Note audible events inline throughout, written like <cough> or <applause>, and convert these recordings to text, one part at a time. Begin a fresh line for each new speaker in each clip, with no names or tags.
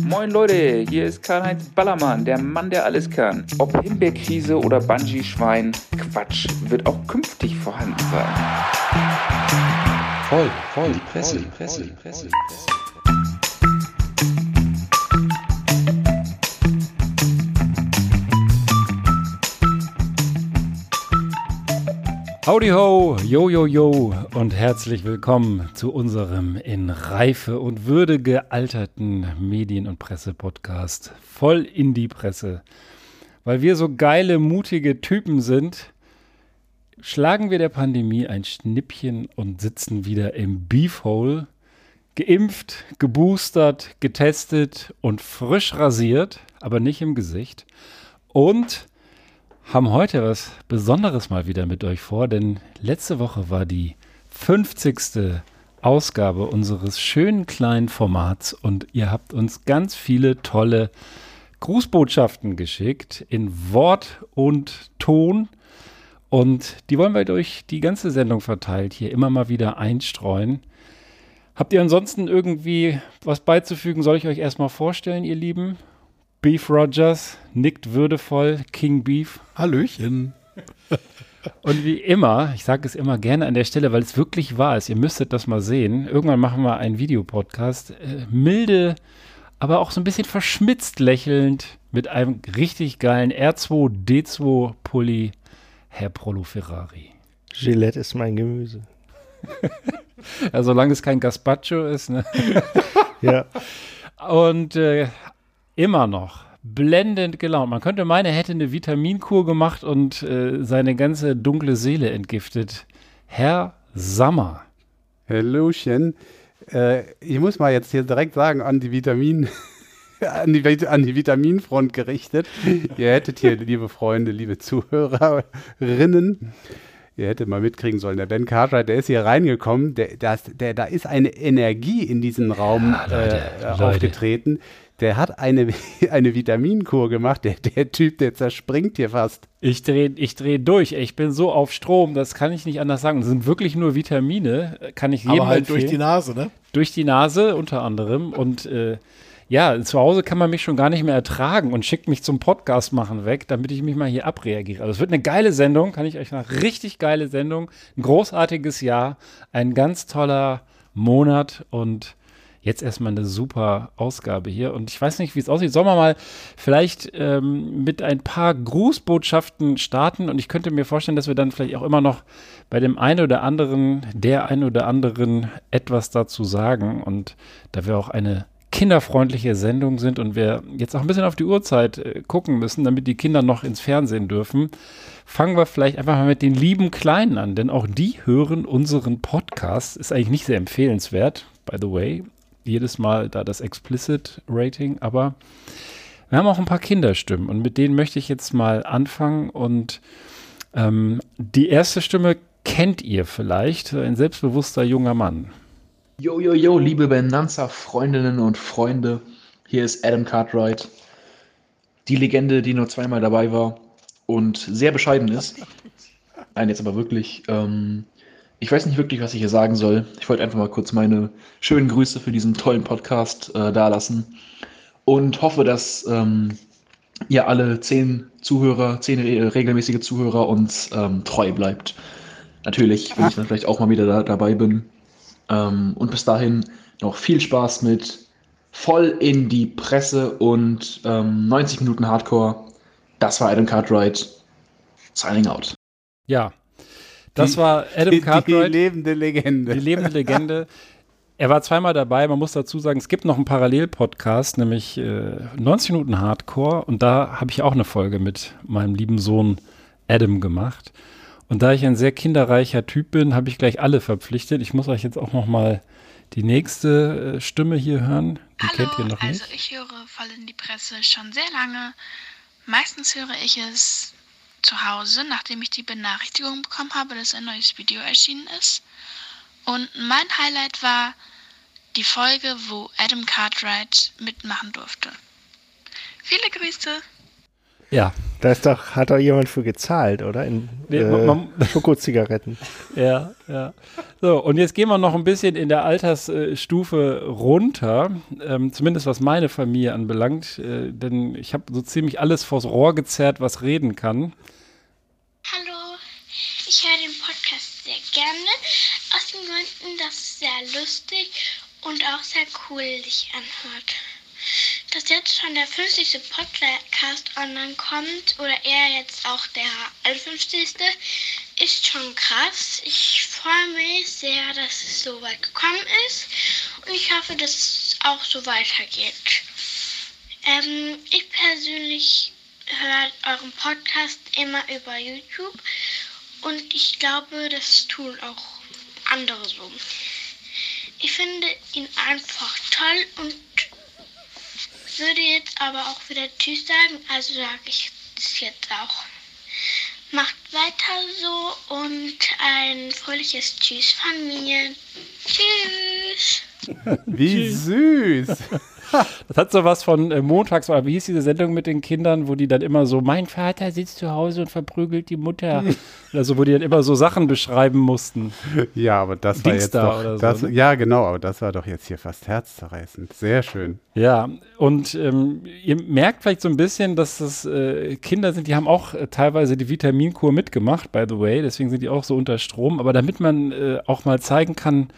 Moin Leute, hier ist Karl-Heinz Ballermann, der Mann, der alles kann. Ob Himbeerkrise oder Bungee-Schwein, Quatsch wird auch künftig vorhanden sein.
Voll, voll, die Presse, die Presse, die Presse, die Presse.
Howdy ho, yo yo yo und herzlich willkommen zu unserem in Reife und Würde gealterten Medien- und Presse-Podcast voll in die Presse. Weil wir so geile, mutige Typen sind, schlagen wir der Pandemie ein Schnippchen und sitzen wieder im Beefhole, geimpft, geboostert, getestet und frisch rasiert, aber nicht im Gesicht. Und haben heute was Besonderes mal wieder mit euch vor, denn letzte Woche war die 50. Ausgabe unseres schönen kleinen Formats und ihr habt uns ganz viele tolle Grußbotschaften geschickt in Wort und Ton. Und die wollen wir durch die ganze Sendung verteilt hier immer mal wieder einstreuen. Habt ihr ansonsten irgendwie was beizufügen? Soll ich euch erstmal vorstellen, ihr Lieben? Beef Rogers nickt würdevoll, King Beef.
Hallöchen. <laughs>
Und wie immer, ich sage es immer gerne an der Stelle, weil es wirklich wahr ist, ihr müsstet das mal sehen. Irgendwann machen wir einen Videopodcast. Äh, milde, aber auch so ein bisschen verschmitzt lächelnd mit einem richtig geilen R2D2 Pulli, Herr Prolo Ferrari.
Gillette ist mein Gemüse. <laughs>
ja, solange es kein Gazpacho ist, ne? <laughs>
ja.
Und äh, immer noch blendend gelaunt. Man könnte meinen, er hätte eine Vitaminkur gemacht und äh, seine ganze dunkle Seele entgiftet. Herr Sammer.
Hallöchen. Äh, ich muss mal jetzt hier direkt sagen, an die Vitamin, <laughs> an die, an die Vitaminfront gerichtet. Ihr hättet hier, liebe Freunde, liebe Zuhörerinnen, ihr hättet mal mitkriegen sollen, der Ben Cartwright, der ist hier reingekommen, der, das, der, da ist eine Energie in diesen Raum ja, Leute, äh, Leute. aufgetreten der hat eine, <laughs> eine Vitaminkur gemacht. Der, der Typ, der zerspringt hier fast.
Ich drehe ich dreh durch. Ich bin so auf Strom, das kann ich nicht anders sagen. Das sind wirklich nur Vitamine, kann ich jedem
Aber halt empfehlen. durch die Nase, ne?
Durch die Nase unter anderem. Und äh, ja, zu Hause kann man mich schon gar nicht mehr ertragen und schickt mich zum Podcast machen weg, damit ich mich mal hier abreagiere. Also es wird eine geile Sendung, kann ich euch sagen. Richtig geile Sendung. Ein großartiges Jahr. Ein ganz toller Monat und jetzt erstmal eine super Ausgabe hier. Und ich weiß nicht, wie es aussieht. Sollen wir mal vielleicht ähm, mit ein paar Grußbotschaften starten? Und ich könnte mir vorstellen, dass wir dann vielleicht auch immer noch bei dem einen oder anderen, der einen oder anderen etwas dazu sagen. Und da wir auch eine kinderfreundliche Sendung sind und wir jetzt auch ein bisschen auf die Uhrzeit äh, gucken müssen, damit die Kinder noch ins Fernsehen dürfen, fangen wir vielleicht einfach mal mit den lieben Kleinen an, denn auch die hören unseren Podcast. Ist eigentlich nicht sehr empfehlenswert, by the way jedes Mal da das Explicit Rating, aber wir haben auch ein paar Kinderstimmen und mit denen möchte ich jetzt mal anfangen und ähm, die erste Stimme kennt ihr vielleicht, ein selbstbewusster junger Mann.
Yo, yo, yo, liebe Benanza-Freundinnen und Freunde, hier ist Adam Cartwright, die Legende, die nur zweimal dabei war und sehr bescheiden ist. Nein, jetzt aber wirklich. Ähm, ich weiß nicht wirklich, was ich hier sagen soll. Ich wollte einfach mal kurz meine schönen Grüße für diesen tollen Podcast äh, dalassen und hoffe, dass ähm, ihr alle zehn Zuhörer, zehn re regelmäßige Zuhörer uns ähm, treu bleibt. Natürlich, wenn ich dann vielleicht auch mal wieder da, dabei bin. Ähm, und bis dahin noch viel Spaß mit voll in die Presse und 90 ähm, Minuten Hardcore. Das war Adam Cartwright. Signing out.
Ja, das die, war Adam Cartwright.
Die lebende Legende.
Die lebende Legende. Er war zweimal dabei. Man muss dazu sagen, es gibt noch einen Parallel-Podcast, nämlich äh, 90 Minuten Hardcore. Und da habe ich auch eine Folge mit meinem lieben Sohn Adam gemacht. Und da ich ein sehr kinderreicher Typ bin, habe ich gleich alle verpflichtet. Ich muss euch jetzt auch noch mal die nächste äh, Stimme hier hören. Die
Hallo,
kennt ihr noch nicht.
Also ich höre voll in die Presse schon sehr lange. Meistens höre ich es zu Hause, nachdem ich die Benachrichtigung bekommen habe, dass ein neues Video erschienen ist. Und mein Highlight war die Folge, wo Adam Cartwright mitmachen durfte. Viele Grüße.
Ja,
Da ist doch, hat doch jemand für gezahlt, oder? In
Nee,
äh,
man- <laughs>
Schokozigaretten.
ja, ja. So, und jetzt gehen wir noch ein bisschen in der Altersstufe runter, ähm, zumindest was meine Familie anbelangt, äh, denn ich habe so ziemlich alles vors Rohr gezerrt, was reden kann.
Hallo, ich höre den Podcast sehr gerne, aus den Gründen, dass es sehr lustig und auch sehr cool sich anhört. Dass jetzt schon der 50. Podcast online kommt oder eher jetzt auch der 50. ist schon krass. Ich freue mich sehr, dass es so weit gekommen ist und ich hoffe, dass es auch so weitergeht. Ähm, ich persönlich höre euren Podcast immer über YouTube und ich glaube, das tun auch andere so. Ich finde ihn einfach toll und würde jetzt aber auch wieder Tschüss sagen, also sage ich es jetzt auch. Macht weiter so und ein fröhliches Tschüss von mir. Tschüss.
Wie süß. <laughs> <laughs>
Das hat so was von äh, montags, oder wie hieß diese Sendung mit den Kindern, wo die dann immer so, mein Vater sitzt zu Hause und verprügelt die Mutter. <laughs> oder so, wo die dann immer so Sachen beschreiben mussten.
Ja, aber das war jetzt doch,
oder so,
das,
ne?
ja genau, aber das war doch jetzt hier fast herzzerreißend. Sehr schön.
Ja, und ähm, ihr merkt vielleicht so ein bisschen, dass das äh, Kinder sind, die haben auch äh, teilweise die Vitaminkur mitgemacht, by the way, deswegen sind die auch so unter Strom. Aber damit man äh, auch mal zeigen kann,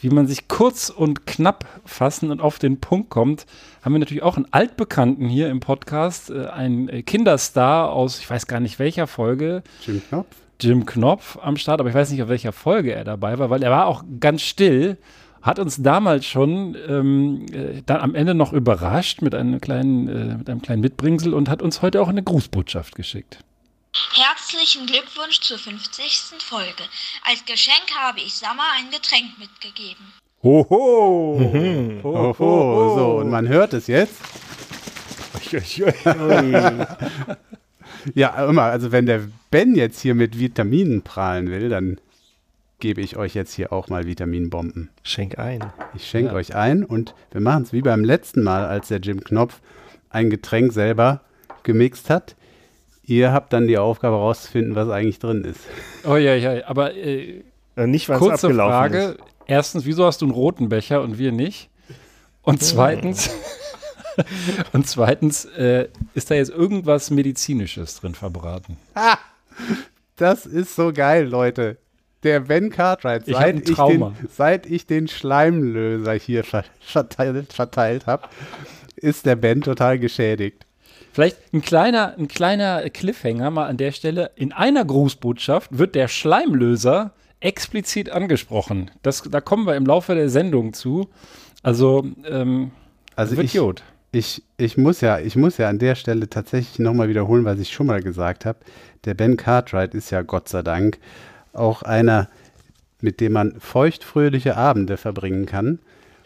wie man sich kurz und knapp fassen und auf den Punkt kommt, haben wir natürlich auch einen Altbekannten hier im Podcast, äh, einen äh, Kinderstar aus, ich weiß gar nicht welcher Folge,
Jim Knopf.
Jim Knopf am Start, aber ich weiß nicht, auf welcher Folge er dabei war, weil er war auch ganz still, hat uns damals schon ähm, äh, dann am Ende noch überrascht mit einem kleinen, äh, mit einem kleinen Mitbringsel und hat uns heute auch eine Grußbotschaft geschickt.
Herzlichen Glückwunsch zur 50. Folge. Als Geschenk habe ich Sammer ein Getränk mitgegeben.
Hoho!
Oh, oh, so, und man hört es jetzt. <laughs> Ja, immer, also wenn der Ben jetzt hier mit Vitaminen prahlen will, dann gebe ich euch jetzt hier auch mal Vitaminbomben.
Schenk ein.
Ich schenke euch ein und wir machen es wie beim letzten Mal, als der Jim Knopf ein Getränk selber gemixt hat. Ihr habt dann die Aufgabe herauszufinden, was eigentlich drin ist.
Oh ja, ja, aber äh,
Äh, nicht, es
kurze
abgelaufen
Frage.
ist.
Erstens, wieso hast du einen roten Becher und wir nicht? Und zweitens, <laughs> und zweitens, äh, ist da jetzt irgendwas Medizinisches drin verbraten?
Das ist so geil, Leute. Der Ben Cartwright,
Ich
seit
ein
ich, den,
Trauma.
seit ich den Schleimlöser hier ver verteilt, verteilt habe, ist der Ben total geschädigt.
Vielleicht ein kleiner, ein kleiner Cliffhanger mal an der Stelle. In einer Grußbotschaft wird der Schleimlöser explizit angesprochen. Das, da kommen wir im Laufe der Sendung zu. Also, ähm,
Also
wird
ich,
gut.
ich, ich, muss ja, ich muss ja an der Stelle tatsächlich nochmal wiederholen, was ich schon mal gesagt habe. Der Ben Cartwright ist ja Gott sei Dank auch einer, mit dem man feuchtfröhliche Abende verbringen kann.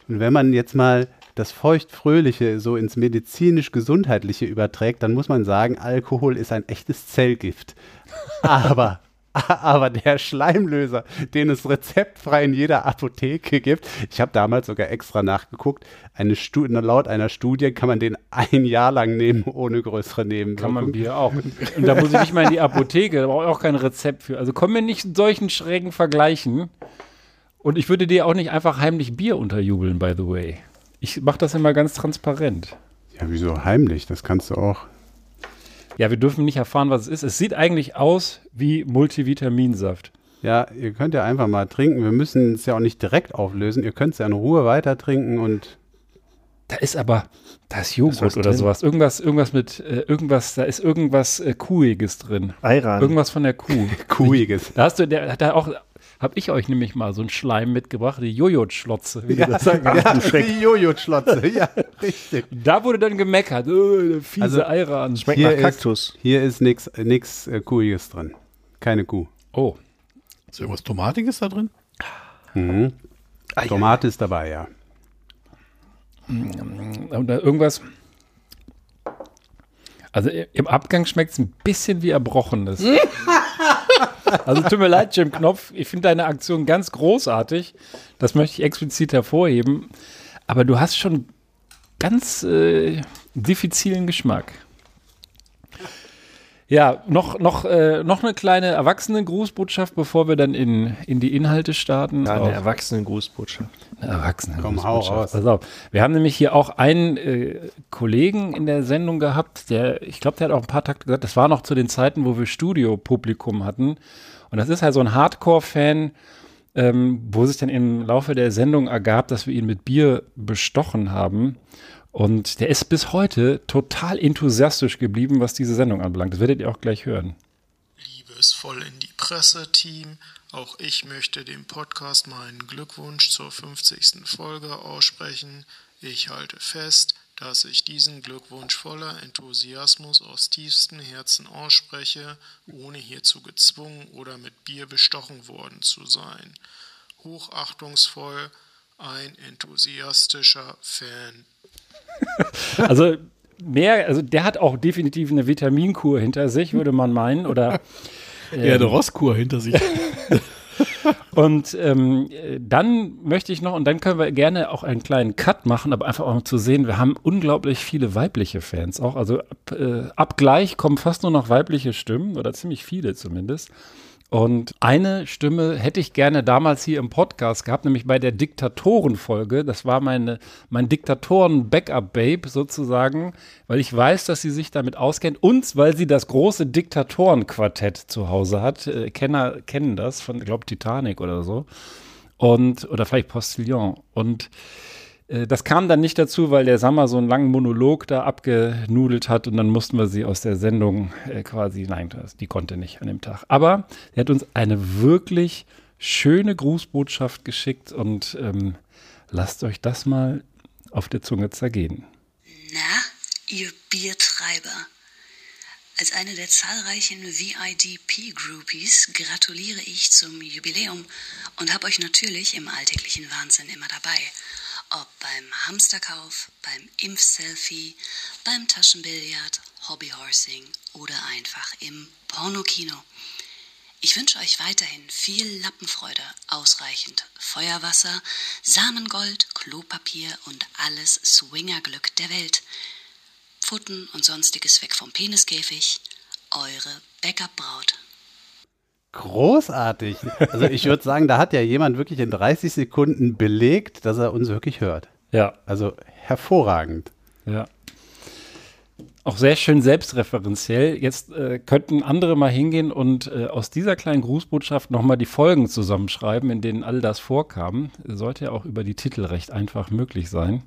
Und wenn man jetzt mal das feuchtfröhliche so ins medizinisch-gesundheitliche überträgt, dann muss man sagen, Alkohol ist ein echtes Zellgift. Aber <laughs> aber der Schleimlöser, den es rezeptfrei in jeder Apotheke gibt, ich habe damals sogar extra nachgeguckt, eine Stu laut einer Studie kann man den ein Jahr lang nehmen ohne größere
Kann man
Nebenwirkungen.
Bier auch. Und da muss ich nicht mal in die Apotheke, da brauche ich auch kein Rezept für. Also kommen wir nicht in solchen schrägen Vergleichen. Und ich würde dir auch nicht einfach heimlich Bier unterjubeln, by the way. Ich mache das immer ganz transparent.
Ja, wieso heimlich? Das kannst du auch.
Ja, wir dürfen nicht erfahren, was es ist. Es sieht eigentlich aus wie Multivitaminsaft.
Ja, ihr könnt ja einfach mal trinken. Wir müssen es ja auch nicht direkt auflösen. Ihr könnt es ja in Ruhe weiter trinken und
Da ist aber, da ist Joghurt oder
drin?
sowas. Irgendwas, irgendwas mit, äh, irgendwas, da ist irgendwas äh, Kuhiges drin.
Ayran.
Irgendwas von der Kuh. <laughs>
Kuhiges.
Da hast du, der hat da auch, habe ich euch nämlich mal so einen Schleim mitgebracht, die Jojo-Schlotze. wie die
Ja,
das sagen.
ja die Jojo-Schlotze. Ja, richtig.
Da wurde dann gemeckert. Oh, der fiese
Also,
Ayran.
Schmeckt
Hier
nach
ist-
Kaktus.
Hier ist nichts nix, äh, Kuhiges drin. Keine Kuh.
Oh,
Ist irgendwas Tomatiges da drin?
Mhm. Tomate ist dabei, ja.
und da irgendwas. Also im Abgang schmeckt es ein bisschen wie Erbrochenes. <laughs> also tut mir leid, Jim Knopf. Ich finde deine Aktion ganz großartig. Das möchte ich explizit hervorheben. Aber du hast schon ganz äh, diffizilen Geschmack. Ja, noch, noch, äh, noch eine kleine Erwachsenen-Grußbotschaft, bevor wir dann in, in die Inhalte starten.
Ja, eine Erwachsenen-Grußbotschaft.
eine Erwachsenen
Komm, hau raus.
Pass auf. Wir haben nämlich hier auch einen äh, Kollegen in der Sendung gehabt, der, ich glaube, der hat auch ein paar Takte gesagt, das war noch zu den Zeiten, wo wir Studiopublikum hatten. Und das ist halt so ein Hardcore-Fan, ähm, wo sich dann im Laufe der Sendung ergab, dass wir ihn mit Bier bestochen haben. Und der ist bis heute total enthusiastisch geblieben, was diese Sendung anbelangt. Das werdet ihr auch gleich hören.
Liebes Voll in die Presse-Team, auch ich möchte dem Podcast meinen Glückwunsch zur 50. Folge aussprechen. Ich halte fest, dass ich diesen Glückwunsch voller Enthusiasmus aus tiefstem Herzen ausspreche, ohne hierzu gezwungen oder mit Bier bestochen worden zu sein. Hochachtungsvoll, ein enthusiastischer Fan. <laughs>
Also mehr, also der hat auch definitiv eine Vitaminkur hinter sich, würde man meinen. Oder <laughs>
Ja, eine Rosskur hinter sich. <laughs>
Und ähm, äh, dann möchte ich noch, und dann können wir gerne auch einen kleinen Cut machen, aber einfach auch um zu sehen, wir haben unglaublich viele weibliche Fans auch. Also ab, äh, ab gleich kommen fast nur noch weibliche Stimmen oder ziemlich viele zumindest. Und eine Stimme hätte ich gerne damals hier im Podcast gehabt, nämlich bei der Diktatorenfolge. Das war meine, mein Diktatoren-Backup-Babe sozusagen, weil ich weiß, dass sie sich damit auskennt und weil sie das große Diktatoren-Quartett zu Hause hat. Äh, Kenner kennen das von, ich glaube, Titanic oder so. Und, oder vielleicht Postillon. Und das kam dann nicht dazu, weil der Sammer so einen langen Monolog da abgenudelt hat und dann mussten wir sie aus der Sendung äh, quasi, nein, das, die konnte nicht an dem Tag. Aber er hat uns eine wirklich schöne Grußbotschaft geschickt und ähm, lasst euch das mal auf der Zunge zergehen.
Na, ihr Biertreiber. Als eine der zahlreichen VIDP-Groupies gratuliere ich zum Jubiläum und habe euch natürlich im alltäglichen Wahnsinn immer dabei. Ob beim Hamsterkauf, beim Impfselfie, beim Taschenbillard, Hobbyhorsing oder einfach im Pornokino. Ich wünsche euch weiterhin viel Lappenfreude, ausreichend Feuerwasser, Samengold, Klopapier und alles Swingerglück der Welt. Pfoten und sonstiges weg vom Peniskäfig. Eure Backup-Braut.
Großartig. Also ich würde sagen, da hat ja jemand wirklich in 30 Sekunden belegt, dass er uns wirklich hört.
Ja.
Also hervorragend.
Ja. Auch sehr schön selbstreferenziell. Jetzt äh, könnten andere mal hingehen und äh, aus dieser kleinen Grußbotschaft nochmal die Folgen zusammenschreiben, in denen all das vorkam. Sollte ja auch über die Titel recht einfach möglich sein.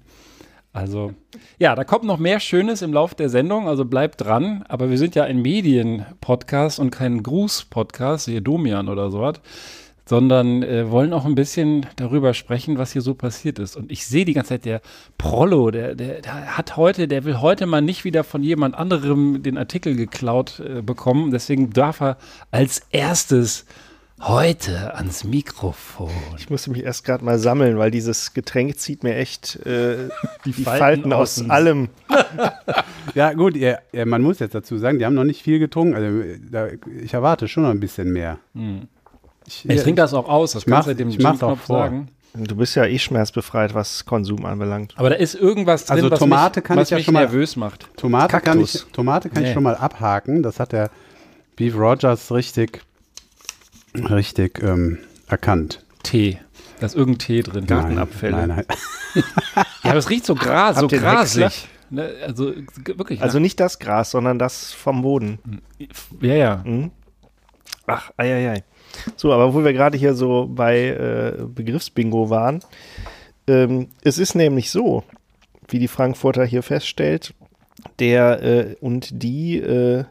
Also, ja, da kommt noch mehr Schönes im Laufe der Sendung, also bleibt dran. Aber wir sind ja ein Medien-Podcast und kein Gruß-Podcast, wie Domian oder so hat, sondern äh, wollen auch ein bisschen darüber sprechen, was hier so passiert ist. Und ich sehe die ganze Zeit, der Prollo, der, der, der hat heute, der will heute mal nicht wieder von jemand anderem den Artikel geklaut äh, bekommen. Deswegen darf er als erstes heute ans Mikrofon.
Ich musste mich erst gerade mal sammeln, weil dieses Getränk zieht mir echt äh, <laughs> die,
Falten
Falten,
aus dem-
allem. <laughs>
Ja, gut, ihr, ihr, man muss jetzt dazu sagen, die haben noch nicht viel getrunken. Also, da, ich erwarte schon noch ein bisschen mehr.
Ich trinke das auch aus, das
Ich
kannst du dem
ich vor.
sagen.
Du bist ja eh schmerzbefreit, was Konsum anbelangt.
Aber da ist irgendwas drin,
Also
was
Tomate
mich,
kann
was
ich ja
mich
schon mal-
nervös macht.
Tomate kann, ich,
Kaktus.
Tomate kann
Nee.
ich schon mal abhaken. Das hat der Beef Rogers richtig, richtig ähm, erkannt.
Tee. Da ist irgendein Tee drin.
Gartenabfälle.
Nein, nein. <laughs>
Ja, aber es riecht so gras, so
Habt
grasig. Ne, also g- wirklich.
Also nicht das Gras, sondern das vom Boden.
ja, ja.
Mhm. Ach, eieiei. So, aber wo wir gerade hier so bei äh, Begriffsbingo waren, ähm, es ist nämlich so, wie die Frankfurter hier feststellt, der äh, und die äh,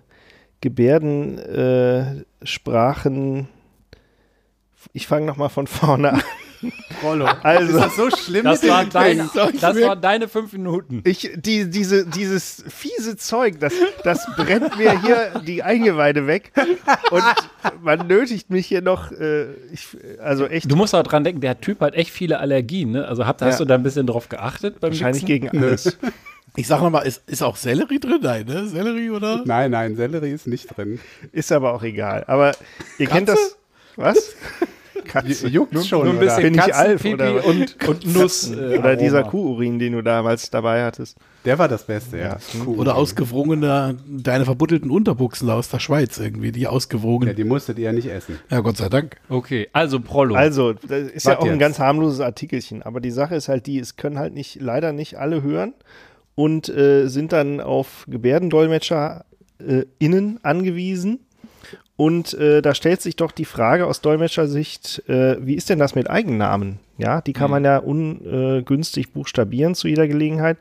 Gebärdensprachen, äh, ich fange nochmal von vorne an.
Rollo. <laughs>
Also,
ist das so schlimm?
Das,
mit
war
dem
dein, das waren deine fünf Minuten.
Ich, die, diese, dieses fiese Zeug, das, das brennt mir hier die Eingeweide weg. Und man nötigt mich hier noch, äh, ich, also echt
Du musst auch dran denken, der Typ hat echt viele Allergien. Ne? Also habt, hast
Ja.
du da ein bisschen drauf geachtet beim
wahrscheinlich
Mixen?
gegen alles. <laughs>
Ich sag nochmal, ist, ist auch Sellerie drin? Nein, ne? Sellerie oder?
Nein, nein, Sellerie ist nicht drin.
Ist aber auch egal. Aber ihr kennt das. Was? <laughs> Katze.
Juckt schon,
nur ein bisschen
Bin ich Alf oder <laughs>
und, und Nuss. äh,
Oder dieser. Kuhurin, den du damals dabei hattest.
Der war das Beste, ja.
Oder ausgewrungene, deine verbuddelten Unterbuchsen aus der Schweiz irgendwie, die
Ja,
ausgewogen.
die musstet ihr ja nicht essen.
Ja, Gott sei Dank.
Okay, also Prollo.
Also, das ist ja
Was
auch ein
jetzt?
ganz harmloses Artikelchen, aber die Sache ist halt die, es können halt nicht, leider nicht alle hören und äh, sind dann auf Gebärdendolmetscher äh, innen angewiesen. Und äh, da stellt sich doch die Frage aus Dolmetschersicht, äh, wie ist denn das mit Eigennamen? Ja, die kann man ja ungünstig buchstabieren zu jeder Gelegenheit.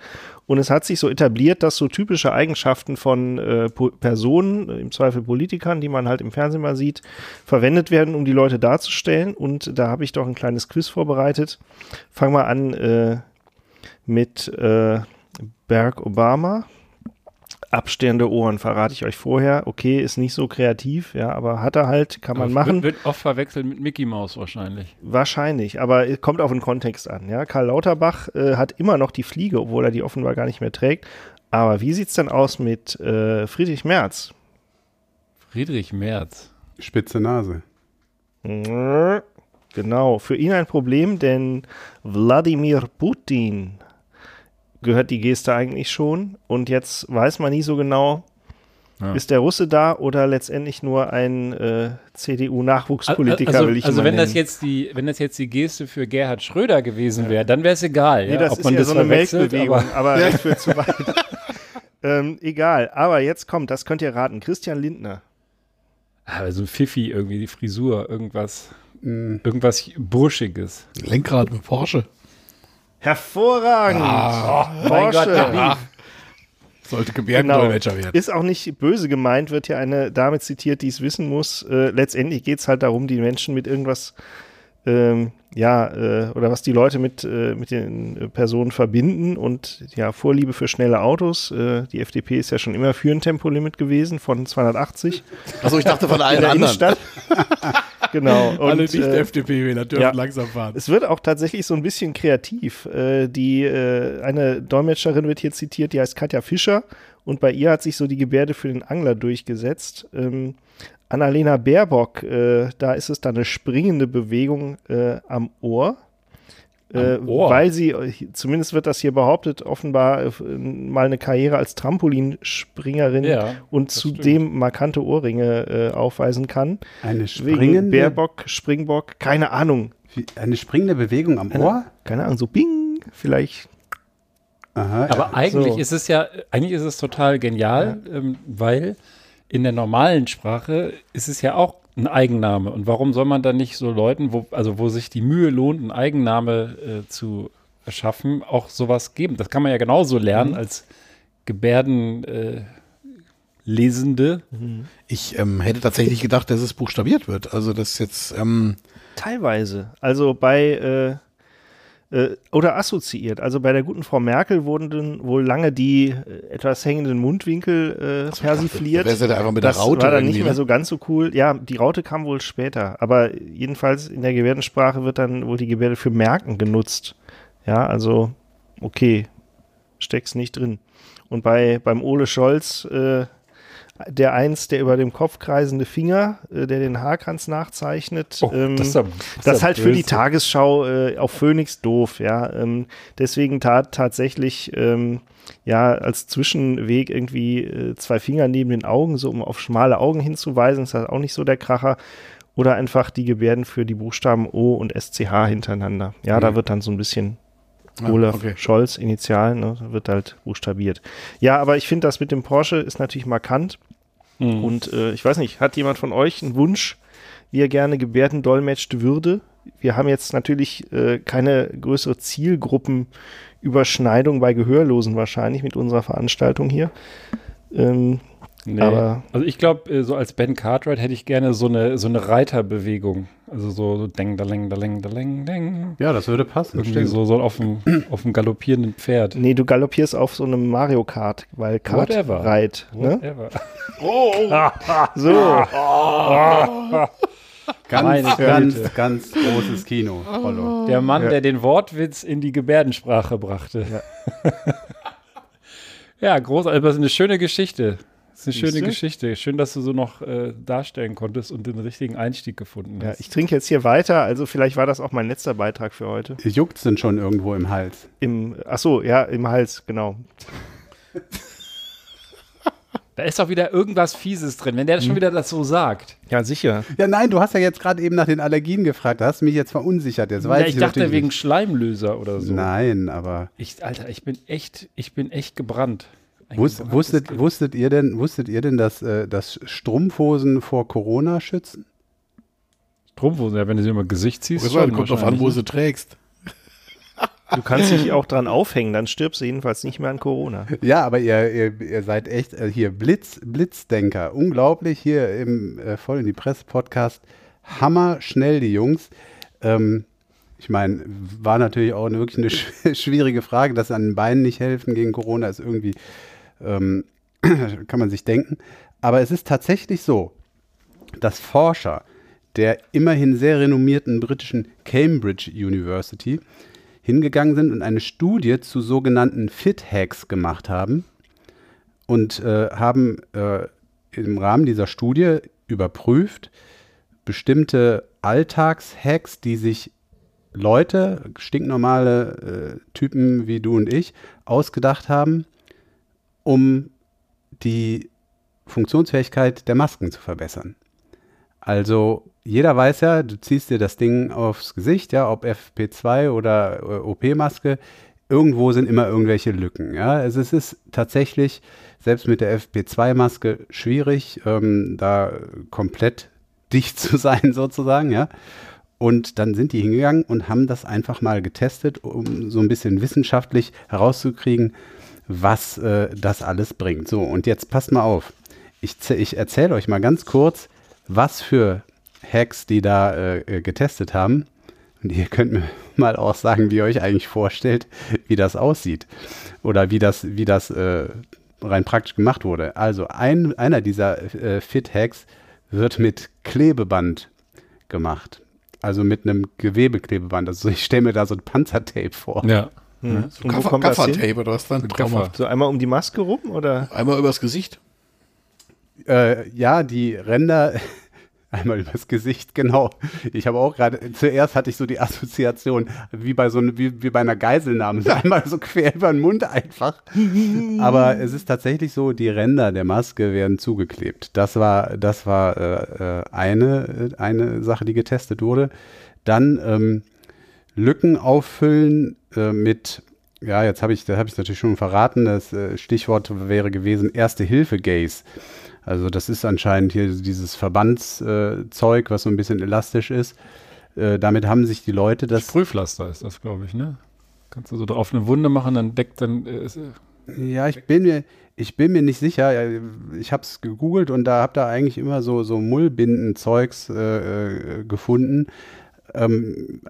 Und es hat sich so etabliert, dass so typische Eigenschaften von äh, Personen, äh, im Zweifel Politikern, die man halt im Fernsehen mal sieht, verwendet werden, um die Leute darzustellen. Und da habe ich doch ein kleines Quiz vorbereitet. Fangen wir an äh, mit äh, Barack Obama. Abstehende Ohren, verrate ich euch vorher. Okay, ist nicht so kreativ, ja, aber hat er halt, kann man
Aber
machen.
Wird, wird oft verwechselt mit Mickey Mouse wahrscheinlich.
Wahrscheinlich, aber es kommt auf den Kontext an. Ja? Karl Lauterbach äh, hat immer noch die Fliege, obwohl er die offenbar gar nicht mehr trägt. Aber wie sieht's denn aus mit äh, Friedrich Merz?
Friedrich Merz.
Spitze Nase.
Genau, für ihn ein Problem, denn Wladimir Putin gehört die Geste eigentlich schon. Und jetzt weiß man nie so genau,
Ja.
ist der Russe da oder letztendlich nur ein äh, CDU-Nachwuchspolitiker,
also,
will ich
also wenn das jetzt die, wenn das jetzt die Geste für Gerhard Schröder gewesen wäre, dann wäre es egal,
Nee,
ja,
das
ob
ist
man
ja
das
so eine Melkbewegung,
aber
aber <laughs> das führt zu weit. ähm, egal, aber jetzt kommt, das könnt ihr raten, Christian Lindner.
aber so ein Pfiffi irgendwie, die Frisur, irgendwas,
Mm.
irgendwas Burschiges.
Lenkrad mit Porsche.
Hervorragend!
Ah.
Oh,
Gott,
Porsche.
der
Sollte Gebärdendolmetscher werden.
Ist auch nicht böse gemeint, wird ja eine Dame zitiert, die es wissen muss. Äh, letztendlich geht es halt darum, die Menschen mit irgendwas, ähm, ja, äh, oder was die Leute mit, äh, mit den äh, Personen verbinden und ja, Vorliebe für schnelle Autos. Äh, die FDP ist ja schon immer für ein Tempolimit gewesen von 280
Achso, ich dachte von <laughs> allen
der
anderen.
Innenstadt. <laughs> genau. Und,
Alle
äh,
Nicht-FDP-Wähler dürfen
ja.
langsam fahren.
Es wird auch tatsächlich so ein bisschen kreativ. Äh, die, äh, eine Dolmetscherin wird hier zitiert, die heißt Katja Fischer und bei ihr hat sich so die Gebärde für den Angler durchgesetzt. Ähm, Annalena Baerbock, äh, da ist es dann eine springende Bewegung äh, am Ohr. Äh? Weil sie, äh, zumindest wird das hier behauptet, offenbar äh, mal eine Karriere als Trampolinspringerin
Ja,
und zudem markante Ohrringe äh, aufweisen kann.
Eine
Wegen
springende,
Baerbock, Springbock, keine Ahnung.
Wie- eine springende Bewegung am
Keine,
Ohr?
keine Ahnung, so bing, vielleicht.
Aha,
Aber eigentlich
so.
ist es ja, eigentlich ist es total genial, ähm, weil in der normalen Sprache ist es ja auch ein Eigenname. Und warum soll man dann nicht so Leuten, wo, also wo sich die Mühe lohnt, einen Eigenname äh, zu erschaffen, auch sowas geben? Das kann man ja genauso lernen als Gebärden äh, Lesende.
Ich ähm, hätte tatsächlich gedacht, dass es buchstabiert wird. Also, das jetzt, ähm,
Teilweise. Also bei, äh, oder assoziiert. Also bei der guten Frau Merkel wurden dann wohl lange die äh, etwas hängenden Mundwinkel äh, persifliert.
da ja da einfach mit der
das
Raute
war dann nicht mehr
ne?
so ganz so cool. Ja, die Raute kam wohl später. Aber jedenfalls in der Gebärdensprache wird dann wohl die Gebärde für Merken genutzt. Ja, also okay, steck's nicht drin. Und bei beim Ole Scholz äh, der eins, der über dem Kopf kreisende Finger, äh, der den Haarkranz nachzeichnet.
Oh,
ähm,
das ist ja-
das
das
ist halt für die
böse.
Tagesschau äh, auf Phoenix doof, ja. Ähm, deswegen tat tatsächlich ähm, ja als Zwischenweg irgendwie äh, zwei Finger neben den Augen, so um auf schmale Augen hinzuweisen, ist halt auch nicht so der Kracher. Oder einfach die Gebärden für die Buchstaben O und SCH hintereinander. Ja, da
Mhm.
wird dann so ein bisschen
Ah,
Olaf
okay.
Scholz, Initial, ne, wird halt buchstabiert. Ja, aber ich finde das mit dem Porsche ist natürlich markant.
Mhm.
Und äh, ich weiß nicht, hat jemand von euch einen Wunsch, wie er gerne Gebärden dolmetscht würde? Wir haben jetzt natürlich äh, keine größere Zielgruppenüberschneidung bei Gehörlosen wahrscheinlich mit unserer Veranstaltung hier. Ähm,
Nee.
Aber-
also ich glaube, äh, so als Ben Cartwright hätte ich gerne so eine, so eine Reiterbewegung. Also so, so deng, daleng, daleng, daleng, deng.
Ja, das würde passen.
Irgendwie
stimmt.
so, so auf dem, auf dem galoppierenden Pferd.
nee, du galoppierst auf so einem Mario Kart, weil Kart
Whatever.
reit. Ne?
Whatever.
So.
Meine <laughs>
Ganz,
Güte.
ganz, ganz großes Kino, Rollo.
Der Mann,
Ja.
der den Wortwitz in die Gebärdensprache brachte. Ja, <laughs> großartig. Das ist eine schöne Geschichte. Das ist eine schöne
Siehste?
Geschichte. Schön, dass du so noch äh, darstellen konntest und den richtigen Einstieg gefunden
Ja,
hast.
ich trinke jetzt hier weiter, also vielleicht war das auch mein letzter Beitrag für heute.
Juckt denn schon irgendwo im Hals?
Im, ach so, ja, im Hals, genau.
da ist doch wieder irgendwas Fieses drin, wenn der
Hm.
schon wieder das so sagt.
Ja, sicher.
Ja, nein, du hast ja jetzt gerade eben nach den Allergien gefragt. Da hast du mich jetzt verunsichert. Jetzt weiß
Ja, ich dachte
natürlich
wegen
nicht.
Schleimlöser oder so.
Nein, aber
Ich, Alter, ich bin echt, ich bin echt gebrannt. Ein
wus
gebranntes
wusstet, wusstet ihr denn, wusstet ihr denn, dass, äh, dass Strumpfhosen vor Corona schützen?
Strumpfhosen, ja, wenn du sie immer Gesicht ziehst.
Das
schon
kommt drauf an, wo
wahrscheinlich,
sie trägst.
Du kannst dich auch dran aufhängen, dann stirbst du jedenfalls nicht mehr an Corona.
Ja, aber ihr, ihr, ihr seid echt äh, hier Blitz, Blitzdenker. Unglaublich hier im äh, Voll in die Presse Podcast. Hammer schnell die Jungs. Ähm, ich meine, war natürlich auch eine, wirklich eine sch <laughs> schwierige Frage, dass an den Beinen nicht helfen gegen Corona ist irgendwie, ähm, <clears throat> kann man sich denken. Aber es ist tatsächlich so, dass Forscher der immerhin sehr renommierten britischen Cambridge University hingegangen sind und eine Studie zu sogenannten Fit-Hacks gemacht haben und äh, haben äh, im Rahmen dieser Studie überprüft, bestimmte Alltagshacks, die sich Leute, stinknormale äh, Typen wie du und ich, ausgedacht haben, um die Funktionsfähigkeit der Masken zu verbessern. Also jeder weiß ja, du ziehst dir das Ding aufs Gesicht, ja, ob FP2 oder äh, OP-Maske, irgendwo sind immer irgendwelche Lücken. Ja, also es ist tatsächlich selbst mit der FP2-Maske schwierig, ähm, da komplett <laughs> dicht zu sein sozusagen, ja. Und dann sind die hingegangen und haben das einfach mal getestet, um so ein bisschen wissenschaftlich herauszukriegen, was äh, das alles bringt. So, und jetzt passt mal auf. Ich, ich erzähle euch mal ganz kurz, was für Hacks die da äh, getestet haben. Und ihr könnt mir <laughs> mal auch sagen, wie ihr euch eigentlich vorstellt, wie das aussieht. Oder wie das, wie das äh, rein praktisch gemacht wurde. Also ein, einer dieser äh, Fit-Hacks wird mit Klebeband gemacht. Also mit einem Gewebeklebeband. Also ich stelle mir da so ein Panzertape vor.
Ja.
Hm.
So Gaffer,
kommt das hin?
Gaffertape oder was dann? Traumhaft.
So einmal um die Maske rum oder?
Einmal übers Gesicht.
Äh, ja, die Ränder <laughs> einmal übers Gesicht, genau. Ich habe auch gerade, zuerst hatte ich so die Assoziation, wie bei so ne- wie, wie bei einer Geiselnahme, so <laughs> einmal so quer über den Mund einfach. Aber es ist tatsächlich so, die Ränder der Maske werden zugeklebt. Das war, das war äh, äh, eine, äh, eine Sache, die getestet wurde. Dann ähm, Lücken auffüllen äh, mit, ja, jetzt habe ich, da habe ich natürlich schon verraten, das äh, Stichwort wäre gewesen Erste-Hilfe-Gaze. Also das ist anscheinend hier dieses Verbandszeug, Zeug, was so ein bisschen elastisch ist. Äh, damit haben sich die Leute das.
Sprühpflaster ist das, glaube ich, ne? Kannst du so drauf eine Wunde machen, dann deckt dann. Äh, äh,
Ja, ich bin mir, ich bin mir nicht sicher. Ich habe es gegoogelt und da habe da eigentlich immer so, so Mullbinden-Zeugs äh, gefunden. Ähm,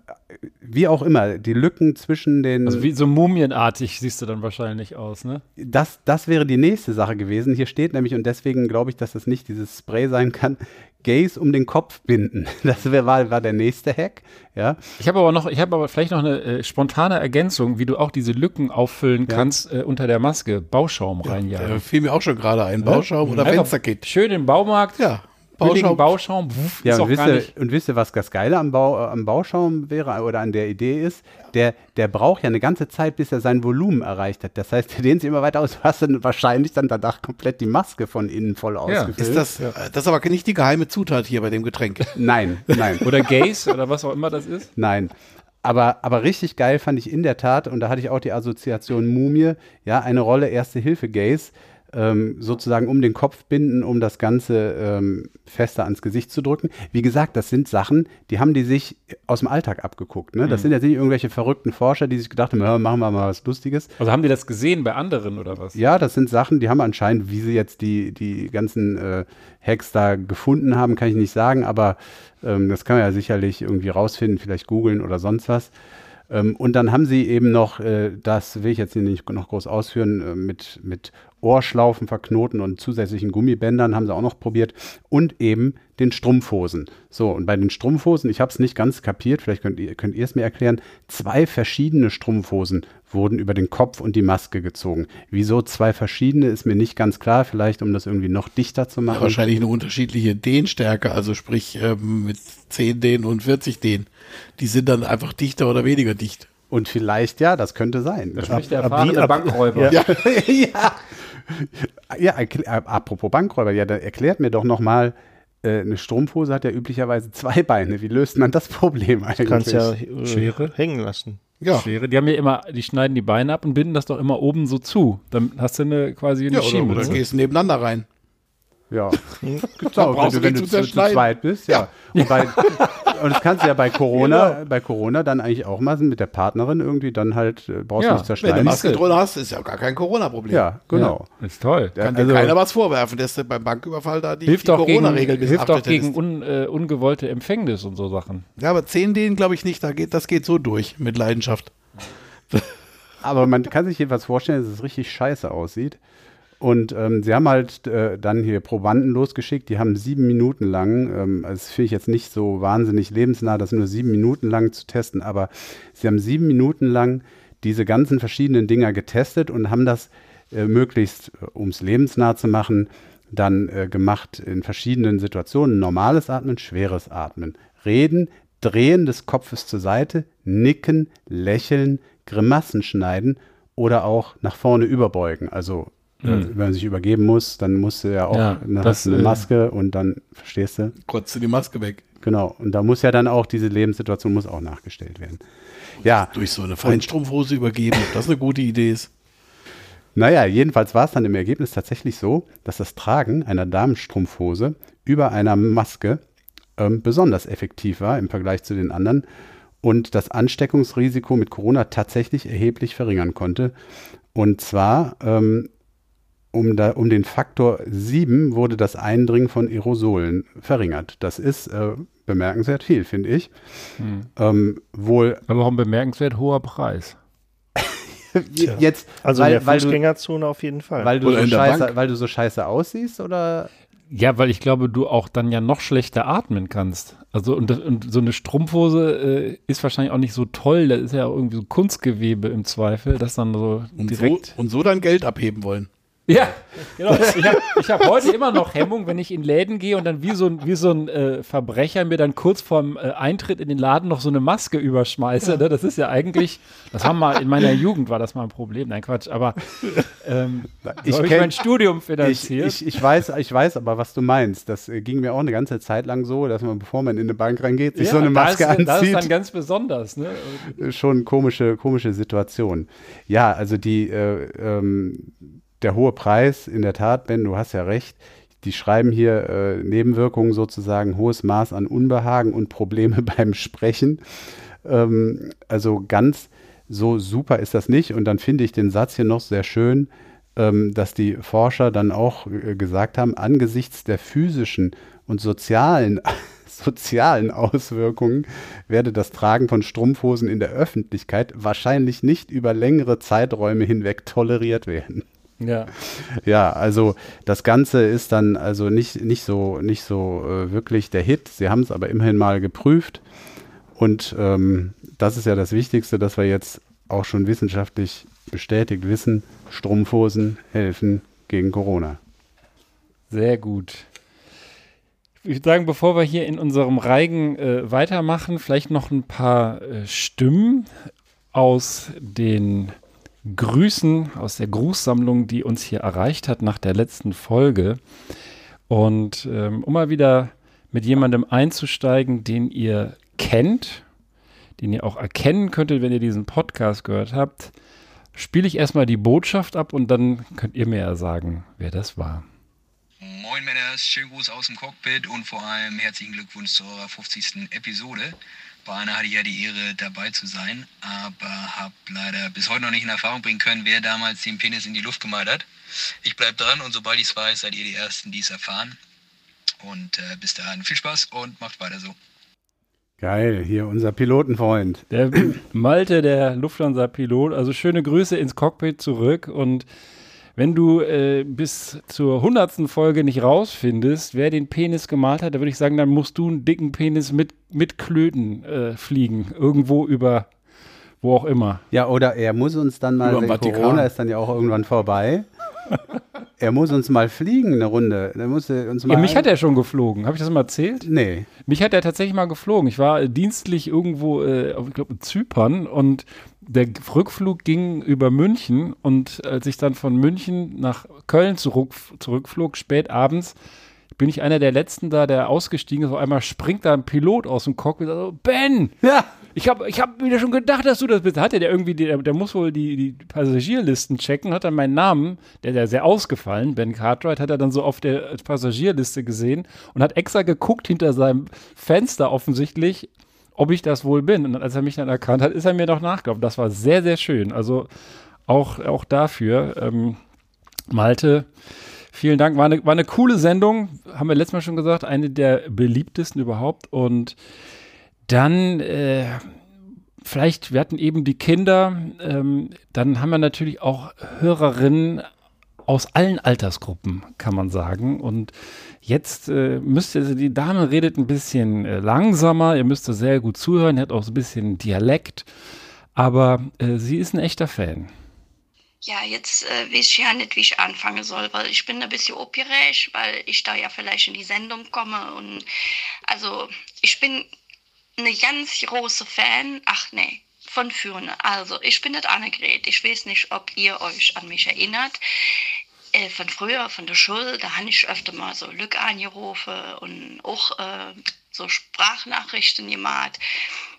wie auch immer, die Lücken zwischen den.
also wie so mumienartig siehst du dann wahrscheinlich aus, ne?
Das, das wäre die nächste Sache gewesen. Hier steht nämlich, und deswegen glaube ich, dass das nicht dieses Spray sein kann, Gays um den Kopf binden. <laughs> Das wär, war, war der nächste Hack. Ja.
Ich habe aber noch, ich habe aber vielleicht noch eine äh, spontane Ergänzung, wie du auch diese Lücken auffüllen
Ja.
kannst äh, unter der Maske. Bauschaum reinjagen.
Da fiel mir auch schon gerade ein. Bauschaum oder
Einfach
Fensterkit.
Schön im Baumarkt.
Ja, Bauschaum.
Bauschaum. Wuff,
Ja,
ist
und
auch
wisst,
gar
ihr,
nicht.
und wisst ihr, was das Geile am, Bau, äh, am Bauschaum wäre oder an der Idee ist? Der, der braucht ja eine ganze Zeit, bis er sein Volumen erreicht hat. Das heißt, <laughs> der dehnt sich immer weiter aus. Du hast dann wahrscheinlich dann danach komplett die Maske von innen voll ausgefüllt.
Ist das, äh, das ist aber nicht die geheime Zutat hier bei dem Getränk. <laughs>
Nein, nein.
Oder Gays oder was auch immer das ist.
Nein. Aber, aber richtig geil fand ich in der Tat, und da hatte ich auch die Assoziation Mumie, ja, eine Rolle Erste-Hilfe-Gays, ähm, sozusagen um den Kopf binden, um das Ganze ähm, fester ans Gesicht zu drücken. Wie gesagt, das sind Sachen, die haben die sich aus dem Alltag abgeguckt. Ne? Das
Mhm.
sind jetzt nicht irgendwelche verrückten Forscher, die sich gedacht haben, ja, machen wir mal was Lustiges.
Also haben die das gesehen bei anderen oder was?
Ja, das sind Sachen, die haben anscheinend, wie sie jetzt die, die ganzen äh, Hacks da gefunden haben, kann ich nicht sagen, aber ähm, das kann man ja sicherlich irgendwie rausfinden, vielleicht googeln oder sonst was. Ähm, und dann haben sie eben noch, äh, das will ich jetzt hier nicht noch groß ausführen, äh, mit, mit Ohrschlaufen verknoten und zusätzlichen Gummibändern haben sie auch noch probiert und eben den Strumpfhosen. So, und bei den Strumpfhosen, ich habe es nicht ganz kapiert, vielleicht könnt ihr, könnt ihr es mir erklären, zwei verschiedene Strumpfhosen wurden über den Kopf und die Maske gezogen. Wieso zwei verschiedene ist mir nicht ganz klar, vielleicht um das irgendwie noch dichter zu machen.
Ja, wahrscheinlich eine unterschiedliche Dehnstärke, also sprich ähm, mit 10 Dehn und 40 Dehn. Die sind dann einfach dichter oder weniger dicht.
Und vielleicht, ja, das könnte sein.
Da spricht der erfahrene Bankräuber.
Ja. ja. <laughs> ja, äh, apropos Bankräuber, ja, dann erklärt mir doch nochmal, äh, eine Strumpfhose hat ja üblicherweise zwei Beine. Wie löst man das Problem eigentlich?
Kannst ja äh,
Schere?
hängen lassen.
Ja.
Schwere. Die haben ja immer, die schneiden die Beine ab und binden das doch immer oben so zu. Dann hast du eine quasi eine
Ja, oder,
Schiene.
oder gehst nebeneinander rein.
Ja,
Da
genau, wenn
brauchst
du, wenn
nicht
du
zu
zu,
zerschneiden.
zweit bist, ja. Und, bei, und das kannst du ja bei Corona, bei Corona dann eigentlich auch machen mit der Partnerin irgendwie, dann halt äh, brauchst du
Ja,
nicht
Wenn du
zerschneiden.
Maske drunter hast, ist ja gar kein Corona-Problem.
Ja, genau.
Ist toll.
Ja,
Kann dir
also-
keiner was vorwerfen, dass du beim Banküberfall da die,
hilft
die
auch gegen,
Corona-Regeln
hilft auch gegen un, äh, ungewollte Empfängnis und so Sachen.
Ja, aber 10 Dehn glaube ich nicht, da geht, das geht so durch mit Leidenschaft.
Aber man kann sich jedenfalls vorstellen, dass es richtig scheiße aussieht. Und ähm, sie haben halt äh, dann hier Probanden losgeschickt, die haben sieben Minuten lang, ähm, das finde ich jetzt nicht so wahnsinnig lebensnah, das nur sieben Minuten lang zu testen, aber sie haben sieben Minuten lang diese ganzen verschiedenen Dinger getestet und haben das äh, möglichst, äh, um es lebensnah zu machen, dann äh, gemacht in verschiedenen Situationen. Normales Atmen, schweres Atmen. Reden, Drehen des Kopfes zur Seite, Nicken, Lächeln, Grimassen schneiden oder auch nach vorne überbeugen. Also
Mhm.
wenn man sich übergeben muss, dann musst du ja auch
Ja,
dann
das,
hast du eine
äh,
Maske und dann, verstehst du?
Kotzt du die Maske weg.
Genau. Und da muss ja dann auch diese Lebenssituation muss auch nachgestellt werden. Ja,
Durch so eine Feinstrumpfhose übergeben, ob das eine gute Idee ist.
Naja, jedenfalls war es dann im Ergebnis tatsächlich so, dass das Tragen einer Damenstrumpfhose über einer Maske ähm, besonders effektiv war im Vergleich zu den anderen und das Ansteckungsrisiko mit Corona tatsächlich erheblich verringern konnte. Und zwar ähm, um, da, um den Faktor 7 wurde das Eindringen von Aerosolen verringert. Das ist äh, bemerkenswert viel, finde ich.
Hm.
Ähm, wohl
Aber auch ein bemerkenswert hoher Preis. <laughs>
jetzt,
Also
weil,
in der
weil du,
Fußgängerzone auf jeden Fall.
weil, du
Oder
so scheiße, weil du so scheiße aussiehst oder
Ja, weil ich glaube, du auch dann ja noch schlechter atmen kannst. Also und, das, und so eine Strumpfhose äh, ist wahrscheinlich auch nicht so toll. Da ist ja irgendwie so Kunstgewebe im Zweifel, das dann so
Und
direkt.
so, und so dein Geld abheben wollen.
Ja, genau. Ich habe ich hab heute immer noch Hemmung, wenn ich in Läden gehe und dann wie so ein, wie so ein äh, Verbrecher mir dann kurz vorm äh, Eintritt in den Laden noch so eine Maske überschmeiße. Ne? Das ist ja eigentlich, das haben mal in meiner Jugend war das mal ein Problem. Nein, Quatsch, aber ähm,
Ich
so ich
kenn-
mein Studium
Ich,
finanziert.
ich, ich, weiß, ich weiß aber, was du meinst. Das äh, ging mir auch eine ganze Zeit lang so, dass man, bevor man in eine Bank reingeht, sich
Ja,
so eine
da
Maske
ist, Das ist dann
anzieht.
ganz besonders. Ne?
Schon komische, komische Situation. Ja, also die, äh, ähm, der hohe Preis, in der Tat, Ben, du hast ja recht. Die schreiben hier äh, Nebenwirkungen sozusagen, hohes Maß an Unbehagen und Probleme <laughs> beim Sprechen. Ähm, also ganz so super ist das nicht. Und dann finde ich den Satz hier noch sehr schön, ähm, dass die Forscher dann auch äh, gesagt haben, angesichts der physischen und sozialen, <laughs> sozialen Auswirkungen werde das Tragen von Strumpfhosen in der Öffentlichkeit wahrscheinlich nicht über längere Zeiträume hinweg toleriert werden.
Ja.
Ja, also das Ganze ist dann also nicht, nicht so, nicht so äh, wirklich der Hit. Sie haben es aber immerhin mal geprüft. Und ähm, das ist ja das Wichtigste, dass wir jetzt auch schon wissenschaftlich bestätigt wissen, Strumpfhosen helfen gegen Corona.
Sehr gut. Ich würde sagen, bevor wir hier in unserem Reigen äh, weitermachen, vielleicht noch ein paar äh, Stimmen aus den Grüßen, aus der Grußsammlung, die uns hier erreicht hat nach der letzten Folge. Und ähm, um mal wieder mit jemandem einzusteigen, den ihr kennt, den ihr auch erkennen könntet, wenn ihr diesen Podcast gehört habt, spiele ich erstmal die Botschaft ab und dann könnt ihr mir ja sagen, wer das war.
Moin Männers, schönen Gruß aus dem Cockpit und vor allem herzlichen Glückwunsch zur 50. Episode. Bei einer hatte ich ja die Ehre dabei zu sein, aber habe leider bis heute noch nicht in Erfahrung bringen können, wer damals den Penis in die Luft gemalt hat. Ich bleib dran und sobald ich es weiß, seid ihr die Ersten, die es erfahren. Und äh, bis dahin viel Spaß und macht weiter so.
Geil, hier unser Pilotenfreund.
Der Malte, der Lufthansa-Pilot, also schöne Grüße ins Cockpit zurück und wenn du äh, bis zur hundertsten Folge nicht rausfindest, wer den Penis gemalt hat, dann würde ich sagen, dann musst du einen dicken Penis mit, mit Klöten äh, fliegen, irgendwo über wo auch immer.
Ja, oder er muss uns dann mal, wenn. Corona ist dann ja auch irgendwann vorbei. <laughs> er muss uns mal fliegen, eine Runde. Er muss uns mal
Ja, mich hat er schon geflogen. Habe ich das mal erzählt?
Nee.
Mich hat er tatsächlich mal geflogen. Ich war äh, dienstlich irgendwo, äh, auf, ich glaube, in Zypern und der Rückflug ging über München und als ich dann von München nach Köln zurück, zurückflog, spät abends, bin ich einer der letzten da, der ausgestiegen ist. Auf einmal springt da ein Pilot aus dem Cockpit. So, ben!
Ja!
Ich habe ich hab mir schon gedacht, dass du das bist. Hat er der irgendwie, der, der muss wohl die, die Passagierlisten checken, hat dann meinen Namen, der der sehr ausgefallen, Ben Cartwright, hat er dann so auf der Passagierliste gesehen und hat extra geguckt hinter seinem Fenster offensichtlich, ob ich das wohl bin. Und als er mich dann erkannt hat, ist er mir noch nachgelaufen. Das war sehr, sehr schön. Also auch, auch dafür, ähm, Malte, vielen Dank. War eine, war eine coole Sendung, haben wir letztes Mal schon gesagt, eine der beliebtesten überhaupt. Und dann, äh, vielleicht, wir hatten eben die Kinder, ähm, dann haben wir natürlich auch Hörerinnen aus allen Altersgruppen, kann man sagen. Und jetzt äh, müsst ihr, also die Dame redet ein bisschen äh, langsamer, ihr müsst sehr gut zuhören, hat auch so ein bisschen Dialekt, aber äh, sie ist ein echter Fan.
Ja, jetzt äh, weiß ich ja nicht, wie ich anfangen soll, weil ich bin ein bisschen aufgeregt, weil ich da ja vielleicht in die Sendung komme und also ich bin eine ganz große Fan, ach nee, von vorne. Also ich bin nicht Annegret, ich weiß nicht, ob ihr euch an mich erinnert. Äh, von früher, von der Schule, da habe ich öfter mal so Lück angerufen und auch äh, so Sprachnachrichten gemacht.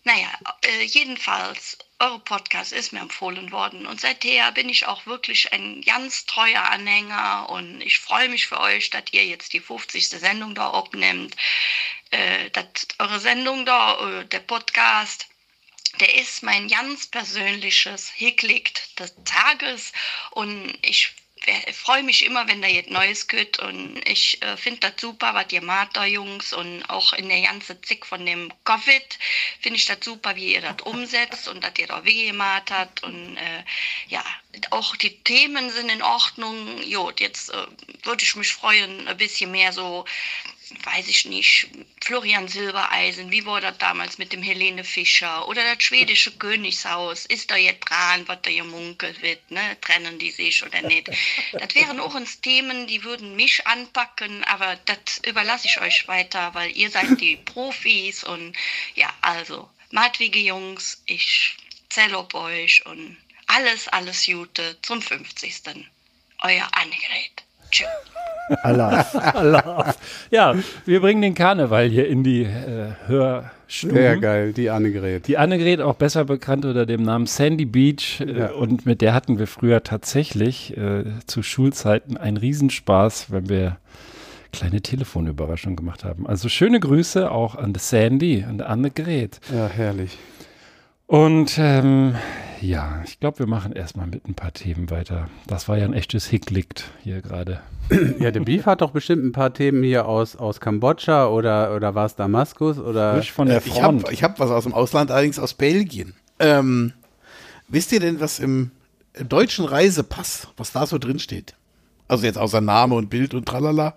Naja, äh, jedenfalls, eure Podcast ist mir empfohlen worden und seither bin ich auch wirklich ein ganz treuer Anhänger und ich freue mich für euch, dass ihr jetzt die 50. Sendung da abnimmt. Äh, dass eure Sendung da, äh, der Podcast, der ist mein ganz persönliches Hicklicht des Tages und ich freue mich immer, wenn da jetzt Neues geht und ich äh, finde das super, was ihr macht da, Jungs und auch in der ganzen Zick von dem Covid finde ich das super, wie ihr das umsetzt und dass ihr da weh gemacht habt und äh, ja, auch die Themen sind in Ordnung. Jo, jetzt äh, würde ich mich freuen, ein bisschen mehr so weiß ich nicht, Florian Silbereisen, wie war das damals mit dem Helene Fischer oder das schwedische Königshaus, ist da jetzt dran, was da gemunkelt wird, ne? trennen die sich oder nicht. Das wären auch uns Themen, die würden mich anpacken, aber das überlasse ich euch weiter, weil ihr seid die Profis und ja, also, Matwige Jungs, ich zähle auf euch und alles, alles Gute zum 50. Euer Annegret.
Allah. <laughs>
Allah. Ja, wir bringen den Karneval hier in die äh, Hörstuben.
Sehr geil, die Annegret.
Die Annegret, auch besser bekannt unter dem Namen Sandy Beach. Äh,
Ja.
Und mit der hatten wir früher tatsächlich äh, zu Schulzeiten einen Riesenspaß, wenn wir kleine Telefonüberraschungen gemacht haben. Also schöne Grüße auch an Sandy und Annegret.
Ja, herrlich.
Und ähm, ja, ich glaube, wir machen erstmal mit ein paar Themen weiter. Das war ja ein echtes Hicklicht hier gerade. <clears throat>
Ja, der Beef hat doch bestimmt ein paar Themen hier aus, aus Kambodscha oder, oder war es Damaskus oder.
Frisch von der
Äh, ich habe hab was aus dem Ausland, allerdings aus Belgien. Ähm, wisst ihr denn, was im deutschen Reisepass, was da so drin steht? Also jetzt außer Name und Bild und tralala.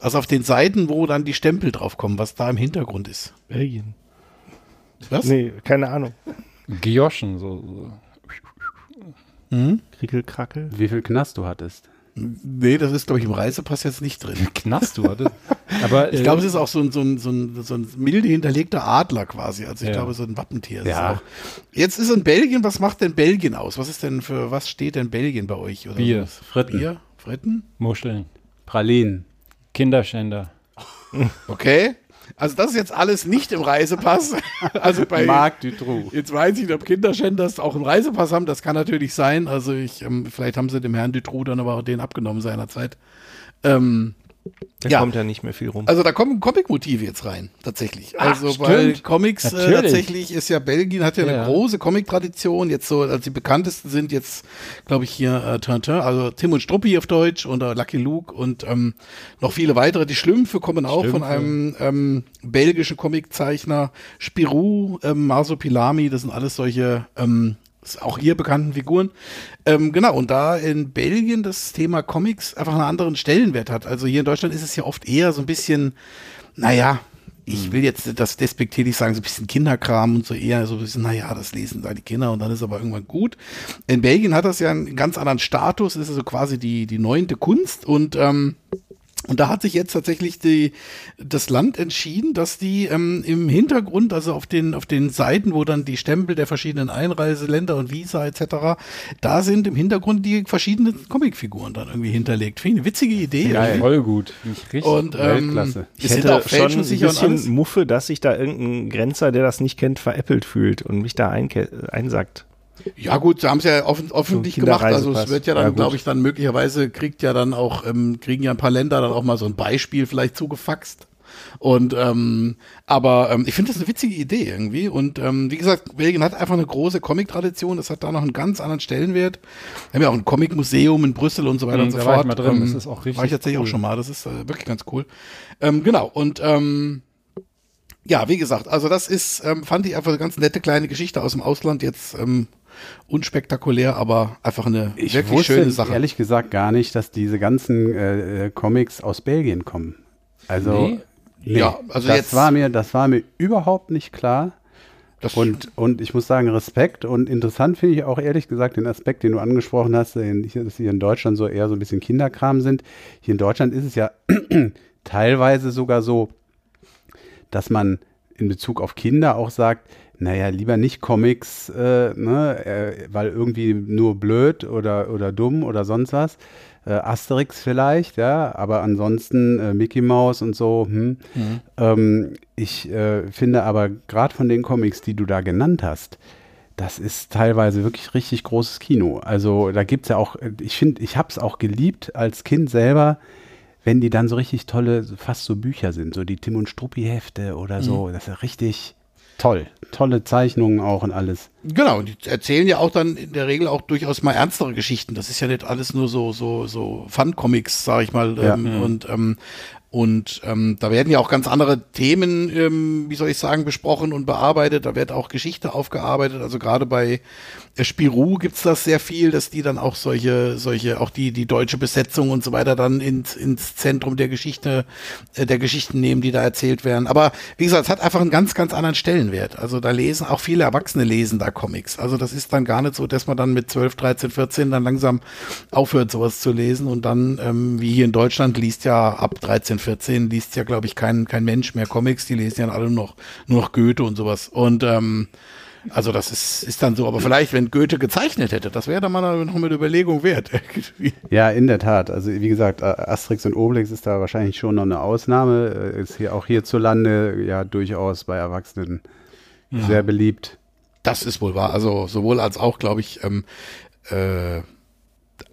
Also auf den Seiten, wo dann die Stempel drauf kommen, was da im Hintergrund ist.
Belgien.
Was?
Nee, keine Ahnung.
Gioschen, so. so.
Hm?
Krickelkrackel.
Wie viel Knast du hattest?
Nee, das ist, glaube ich, im Reisepass jetzt nicht drin.
Knast du hattest. <laughs> Aber
Ich
äh,
glaube, es ist auch so ein, so, ein, so, ein, so ein milde hinterlegter Adler quasi. Also ich
Ja.
glaube, so ein Wappentier. ist
Ja.
es auch. Jetzt ist in Belgien, was macht denn Belgien aus? Was ist denn für, was steht denn Belgien bei euch? Oder
Bier.
So?
Fritten.
Bier? Fritten?
Muscheln,
Pralinen.
Kinderschänder.
Okay. Also das ist jetzt alles nicht im Reisepass. <laughs> Also bei
Marc Dutroux.
Jetzt weiß ich nicht, ob Kinderschänder das auch im Reisepass haben. Das kann natürlich sein. Also ich, ähm, vielleicht haben sie dem Herrn Dutroux dann aber auch den abgenommen seinerzeit. Ähm,
Da
Ja.
kommt ja nicht mehr viel rum.
Also da kommen Comic-Motive jetzt rein, tatsächlich.
Ach,
Also weil
stimmt.
Comics äh, tatsächlich ist ja Belgien hat ja,
Ja.
eine große Comic-Tradition. Jetzt so, also die bekanntesten sind jetzt, glaube ich, hier äh, Tintin, also Tim und Struppi auf Deutsch und äh, Lucky Luke und ähm, noch viele weitere. Die Schlümpfe kommen auch von
Schlümpfe.
einem ähm, belgischen Comiczeichner. Spirou, ähm, Marsupilami, das sind alles solche ähm, auch hier bekannten Figuren. Ähm, genau, und da in Belgien das Thema Comics einfach einen anderen Stellenwert hat. Also hier in Deutschland ist es ja oft eher so ein bisschen, naja, ich will jetzt das despektierlich sagen, so ein bisschen Kinderkram und so eher so ein bisschen, naja, das lesen da die Kinder und dann ist aber irgendwann gut. In Belgien hat das ja einen ganz anderen Status, ist also quasi die, die neunte Kunst und ähm, und da hat sich jetzt tatsächlich die, das Land entschieden, dass die ähm, im Hintergrund, also auf den, auf den Seiten, wo dann die Stempel der verschiedenen Einreiseländer und Visa etc., da sind im Hintergrund die verschiedenen Comicfiguren dann irgendwie hinterlegt. Finde ich eine witzige Idee.
Ja,
irgendwie.
voll gut. Richtig
Und ähm,
Weltklasse.
Ich hätte
auch
schon ein bisschen Muffe, dass sich da irgendein Grenzer, der das nicht kennt, veräppelt fühlt und mich da einsackt.
Ja gut, sie haben es ja offen, öffentlich gemacht. Also es wird ja
Ja,
dann,
gut.
glaube ich, dann möglicherweise kriegt ja dann auch, ähm, kriegen ja ein paar Länder dann auch mal so ein Beispiel vielleicht zugefaxt. Und ähm, aber ähm, ich finde das eine witzige Idee irgendwie. Und ähm, wie gesagt, Belgien hat einfach eine große Comic-Tradition. Das hat da noch einen ganz anderen Stellenwert. Wir haben ja auch ein Comic-Museum in Brüssel und so weiter
Mhm,
und so
da
fort.
war ich mal drin.
Ähm,
Das ist auch richtig
War ich tatsächlich
cool.
auch schon mal. Das ist äh, wirklich ganz cool. Ähm, genau. Und ähm, ja, wie gesagt, also das ist, ähm, fand ich einfach eine ganz nette kleine Geschichte aus dem Ausland. Jetzt ähm, unspektakulär, aber einfach eine
Ich
wirklich
wusste
schöne Sache.
ehrlich gesagt gar nicht, dass diese ganzen äh, äh, Comics aus Belgien kommen. Also,
Nee? Ja, also
das
jetzt-
war mir, das war mir überhaupt nicht klar. und, und ich muss sagen, Respekt und interessant finde ich auch ehrlich gesagt den Aspekt, den du angesprochen hast, dass hier in Deutschland so eher so ein bisschen Kinderkram sind. Hier in Deutschland ist es ja <clears throat> teilweise sogar so, dass man in Bezug auf Kinder auch sagt, naja, lieber nicht Comics, äh, ne, äh, weil irgendwie nur blöd oder, oder dumm oder sonst was. Äh, Asterix vielleicht, ja, aber ansonsten äh, Mickey Mouse und so. Hm.
Mhm.
Ähm, ich äh, finde aber gerade von den Comics, die du da genannt hast, das ist teilweise wirklich richtig großes Kino. Also da gibt es ja auch, ich finde, ich habe es auch geliebt als Kind selber, wenn die dann so richtig tolle, fast so Bücher sind, so die Tim und Struppi-Hefte oder so.
Mhm.
Das ist ja richtig toll. Tolle Zeichnungen auch und alles.
Genau, und die erzählen ja auch dann in der Regel auch durchaus mal ernstere Geschichten. Das ist ja nicht alles nur so so so Fun-Comics, sag ich mal.
Ja.
Ähm,
Mhm.
Und ähm, und ähm, da werden ja auch ganz andere Themen, ähm, wie soll ich sagen, besprochen und bearbeitet. Da wird auch Geschichte aufgearbeitet. Also gerade bei Spirou gibt's das sehr viel, dass die dann auch solche, solche, auch die, die deutsche Besetzung und so weiter dann ins, ins Zentrum der Geschichte, äh, der Geschichten nehmen, die da erzählt werden. Aber wie gesagt, es hat einfach einen ganz, ganz anderen Stellenwert. Also da lesen auch viele Erwachsene lesen da Comics. Also das ist dann gar nicht so, dass man dann mit 12, 13, 14 dann langsam aufhört, sowas zu lesen und dann, ähm, wie hier in Deutschland, liest ja ab 13, 14 liest ja, glaube ich, kein, kein Mensch mehr Comics. Die lesen ja alle noch, nur noch Goethe und sowas. Und ähm, also das ist, ist dann so. Aber vielleicht, wenn Goethe gezeichnet hätte, das wäre dann mal noch eine Überlegung wert. <laughs>
Ja, in der Tat. Also wie gesagt, Asterix und Obelix ist da wahrscheinlich schon noch eine Ausnahme. Äh, Ist hier auch hierzulande ja durchaus bei Erwachsenen
Ja.
sehr beliebt.
Das ist wohl wahr. Also sowohl als auch, glaube ich, ähm, äh,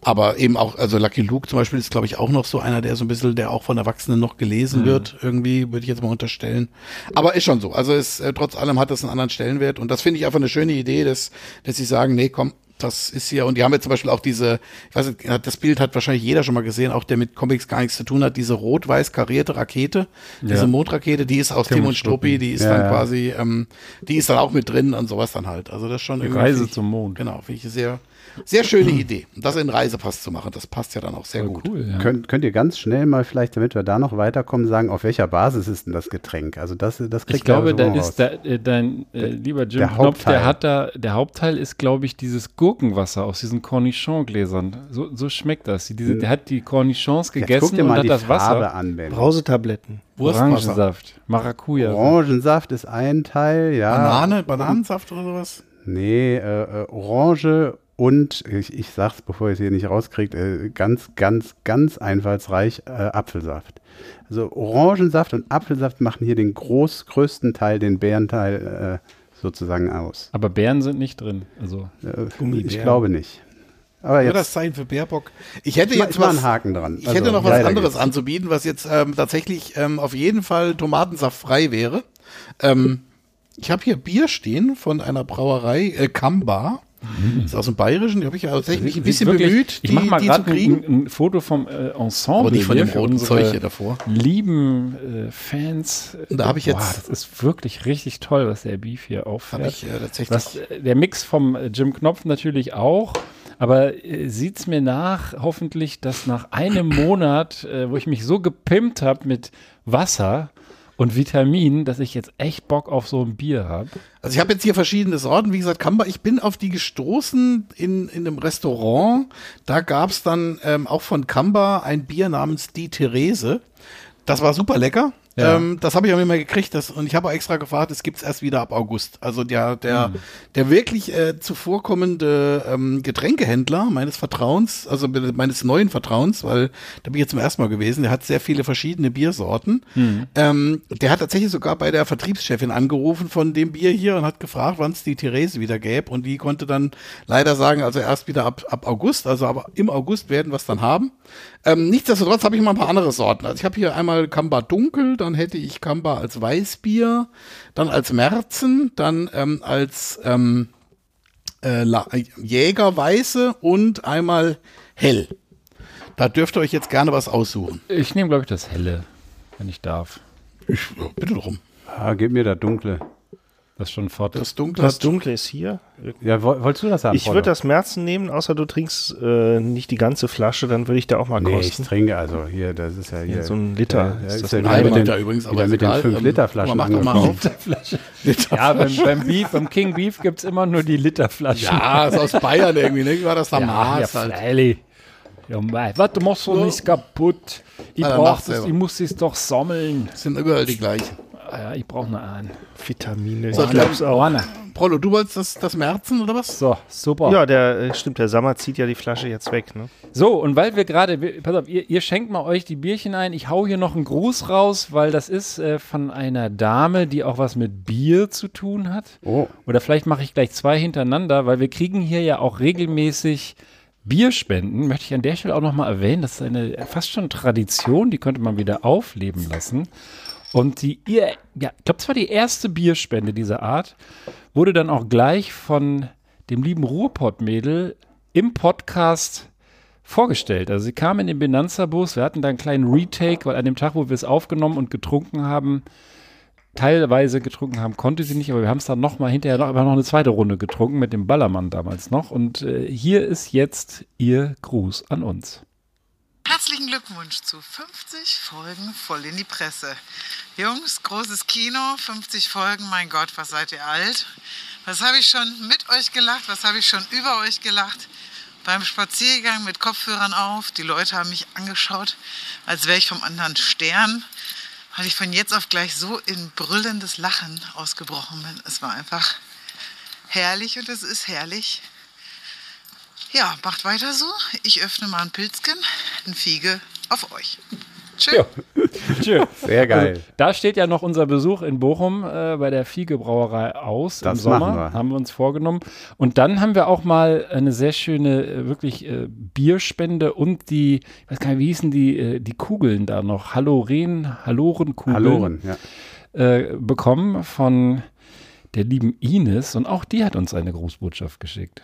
aber eben auch, also Lucky Luke zum Beispiel ist, glaube ich, auch noch so einer, der so ein bisschen, der auch von Erwachsenen noch gelesen
Mhm.
wird, irgendwie, würde ich jetzt mal unterstellen. Aber ist schon so. Also es, äh, trotz allem hat das einen anderen Stellenwert und das finde ich einfach eine schöne Idee, dass, dass sie sagen, nee, komm, das ist hier, und die haben jetzt zum Beispiel auch diese, ich weiß nicht, das Bild hat wahrscheinlich jeder schon mal gesehen, auch der mit Comics gar nichts zu tun hat, diese rot-weiß karierte Rakete, diese
Ja.
Mondrakete, die ist aus
Tim
Tim
und
Struppi, die ist
Ja,
dann
ja.
quasi, ähm, die ist dann auch mit drin und sowas dann halt. Also das ist schon
Die
irgendwie.
Reise
ich-
zum Mond.
Genau, finde ich eine sehr, sehr schöne Idee. Das in Reisepass zu machen, das passt ja dann auch sehr gut.
Könnt, könnt ihr ganz schnell mal vielleicht, damit wir da noch weiterkommen, sagen, auf welcher Basis ist denn das Getränk? Also das, das kriegt
Ich glaube, da
so
ist da, äh, dein äh,
Der-
lieber Jim
der
Knopf,
Hauptteil.
der hat da, der Hauptteil ist, glaube ich, dieses Gurkenwasser aus diesen Cornichon-Gläsern. So, so schmeckt das. Diese, der hat die Cornichons gegessen und hat das Wasser.
Farbe an, Ben.
Brausetabletten.
Orangensaft, Maracuja.
Orangensaft ist ein Teil, ja.
Banane, Bananensaft oder sowas?
Nee, äh, äh, Orange und, ich, ich sag's, bevor ihr es hier nicht rauskriegt, äh, ganz, ganz, ganz einfallsreich, äh, Apfelsaft. Also Orangensaft und Apfelsaft machen hier den groß, größten Teil, den Bärenteil äh, sozusagen aus.
Aber Beeren sind nicht drin. Also
Äh, ich glaube nicht. Aber
Ja,
jetzt
das Zeichen für Baerbock. Ich hätte jetzt was,
einen Haken dran.
Ich
Also,
hätte noch was anderes
geht's.
anzubieten, was jetzt ähm, tatsächlich ähm, auf jeden Fall tomatensaftfrei wäre. Ähm, ich habe hier Bier stehen von einer Brauerei, äh, Kamba. Ist aus dem Bayerischen. Die habe ich ja tatsächlich mich ein
Sieht
bisschen
wirklich-
bemüht,
Ich
die,
mach mal
die zu
gerade ein, ein Foto vom äh, Ensemble
Aber nicht von dem roten Zeug hier davor.
lieben äh, Fans.
Und da hab ich jetzt-
Boah, das ist wirklich richtig toll, was der Beef hier auffährt.
Hab ich, äh, tatsächlich-
äh, der Mix vom äh, Jim Knopf natürlich auch. Aber äh, sieht's mir nach, hoffentlich, dass nach einem Monat, äh, wo ich mich so gepimpt habe mit Wasser und Vitamin, dass ich jetzt echt Bock auf so ein Bier habe.
Also ich habe jetzt hier verschiedene Sorten. Wie gesagt, Kamba, ich bin auf die gestoßen in, in einem Restaurant. Da gab es dann ähm, auch von Kamba ein Bier namens Die Therese. Das war super lecker.
Ja.
Ähm, das habe ich auch immer gekriegt das, und ich habe auch extra gefragt, es gibt's erst wieder ab August. Also der, der,
Mhm.
der wirklich äh, zuvorkommende ähm, Getränkehändler meines Vertrauens, also meines neuen Vertrauens, weil da bin ich jetzt zum ersten Mal gewesen, der hat sehr viele verschiedene Biersorten.
Mhm.
Ähm, der hat tatsächlich sogar bei der Vertriebschefin angerufen von dem Bier hier und hat gefragt, wann es die Therese wieder gäbe. Und die konnte dann leider sagen, also erst wieder ab, ab August, also aber im August werden wir es dann haben. Ähm, nichtsdestotrotz habe ich mal ein paar andere Sorten. Also ich habe hier einmal Kamba Dunkel, dann hätte ich Kamba als Weißbier, dann als Märzen, dann ähm, als ähm, äh, La- Jägerweiße und einmal hell. Da dürft ihr euch jetzt gerne was aussuchen.
Ich nehme, glaube ich, das Helle, wenn ich darf.
Ich, bitte drum.
Ah, gib mir das Dunkle.
Das ist schon fort.
Das Dunkle.
Das Dunkle ist hier.
Ja, woll- wolltest du das haben?
Ich würde das Märzen nehmen, außer du trinkst äh, nicht die ganze Flasche, dann würde ich da auch mal
Nee, ich
kosten.
trinke, also hier, das ist ja hier.
Ja, so ein Liter
Ja,
ist
ist
das
ja
ein
wieder
halber
mit den,
Liter übrigens, aber ist
mit
egal.
den
Ähm,
5-Liter-Flaschen
man macht doch mal
angekommen. <laughs>
Ja, beim, beim Beef, beim King Beef gibt es immer nur die Literflaschen.
Ja, ist aus Bayern irgendwie, ne? War das da
ja,
Maß
ja,
halt?
Ja, mei, warte, du machst doch nichts kaputt. Ich brauch das, ich muss es doch sammeln.
Sind überall die gleichen.
Ah Ja, ich brauche noch einen.
Vitamine.
So,
ich glaub's auch.
Einer.
Prollo, du wolltest das, das Märzen oder was?
So, super.
Ja, der äh, stimmt, der Sommer zieht ja die Flasche jetzt weg, ne?
So, und weil wir gerade, pass auf, ihr, ihr schenkt mal euch die Bierchen ein. Ich hau hier noch einen Gruß raus, weil das ist äh, von einer Dame, die auch was mit Bier zu tun hat.
Oh.
Oder vielleicht mache ich gleich zwei hintereinander, weil wir kriegen hier ja auch regelmäßig Bierspenden. Möchte ich an der Stelle auch nochmal erwähnen. Das ist eine fast schon Tradition, die könnte man wieder aufleben lassen. Und die, ihr, ja, ich glaube, es war die erste Bierspende dieser Art, wurde dann auch gleich von dem lieben Ruhrpott-Mädel im Podcast vorgestellt. Also sie kam in den Benanza-Bus, wir hatten da einen kleinen Retake, weil an dem Tag, wo wir es aufgenommen und getrunken haben, teilweise getrunken haben, konnte sie nicht, aber wir haben es dann noch mal hinterher noch, aber noch eine zweite Runde getrunken mit dem Ballermann damals noch. Und äh, hier ist jetzt ihr Gruß an uns.
Herzlichen Glückwunsch zu 50 Folgen voll in die Presse. Jungs, großes Kino, 50 Folgen, mein Gott, was seid ihr alt? Was habe ich schon mit euch gelacht, was habe ich schon über euch gelacht? Beim Spaziergang mit Kopfhörern auf, die Leute haben mich angeschaut, als wäre ich vom anderen Stern, weil ich von jetzt auf gleich so in brüllendes Lachen ausgebrochen bin. Es war einfach herrlich und es ist herrlich. Ja, macht weiter so. Ich öffne mal ein Pilzchen, ein Fiege auf euch. Tschüss.
Ja. <laughs> Tschö.
Sehr geil.
Also, da steht ja noch unser Besuch in Bochum äh, bei der Fiege Brauerei aus
Das
im Sommer.
machen wir.
Haben wir uns vorgenommen. Und dann haben wir auch mal eine sehr schöne, äh, wirklich äh, Bierspende und die, ich weiß gar nicht, wie hießen die, äh, die Kugeln da noch? Haloren, Halorenkugeln.
Halloren, ja.
Äh, bekommen von der lieben Ines. Und auch die hat uns eine Grußbotschaft geschickt.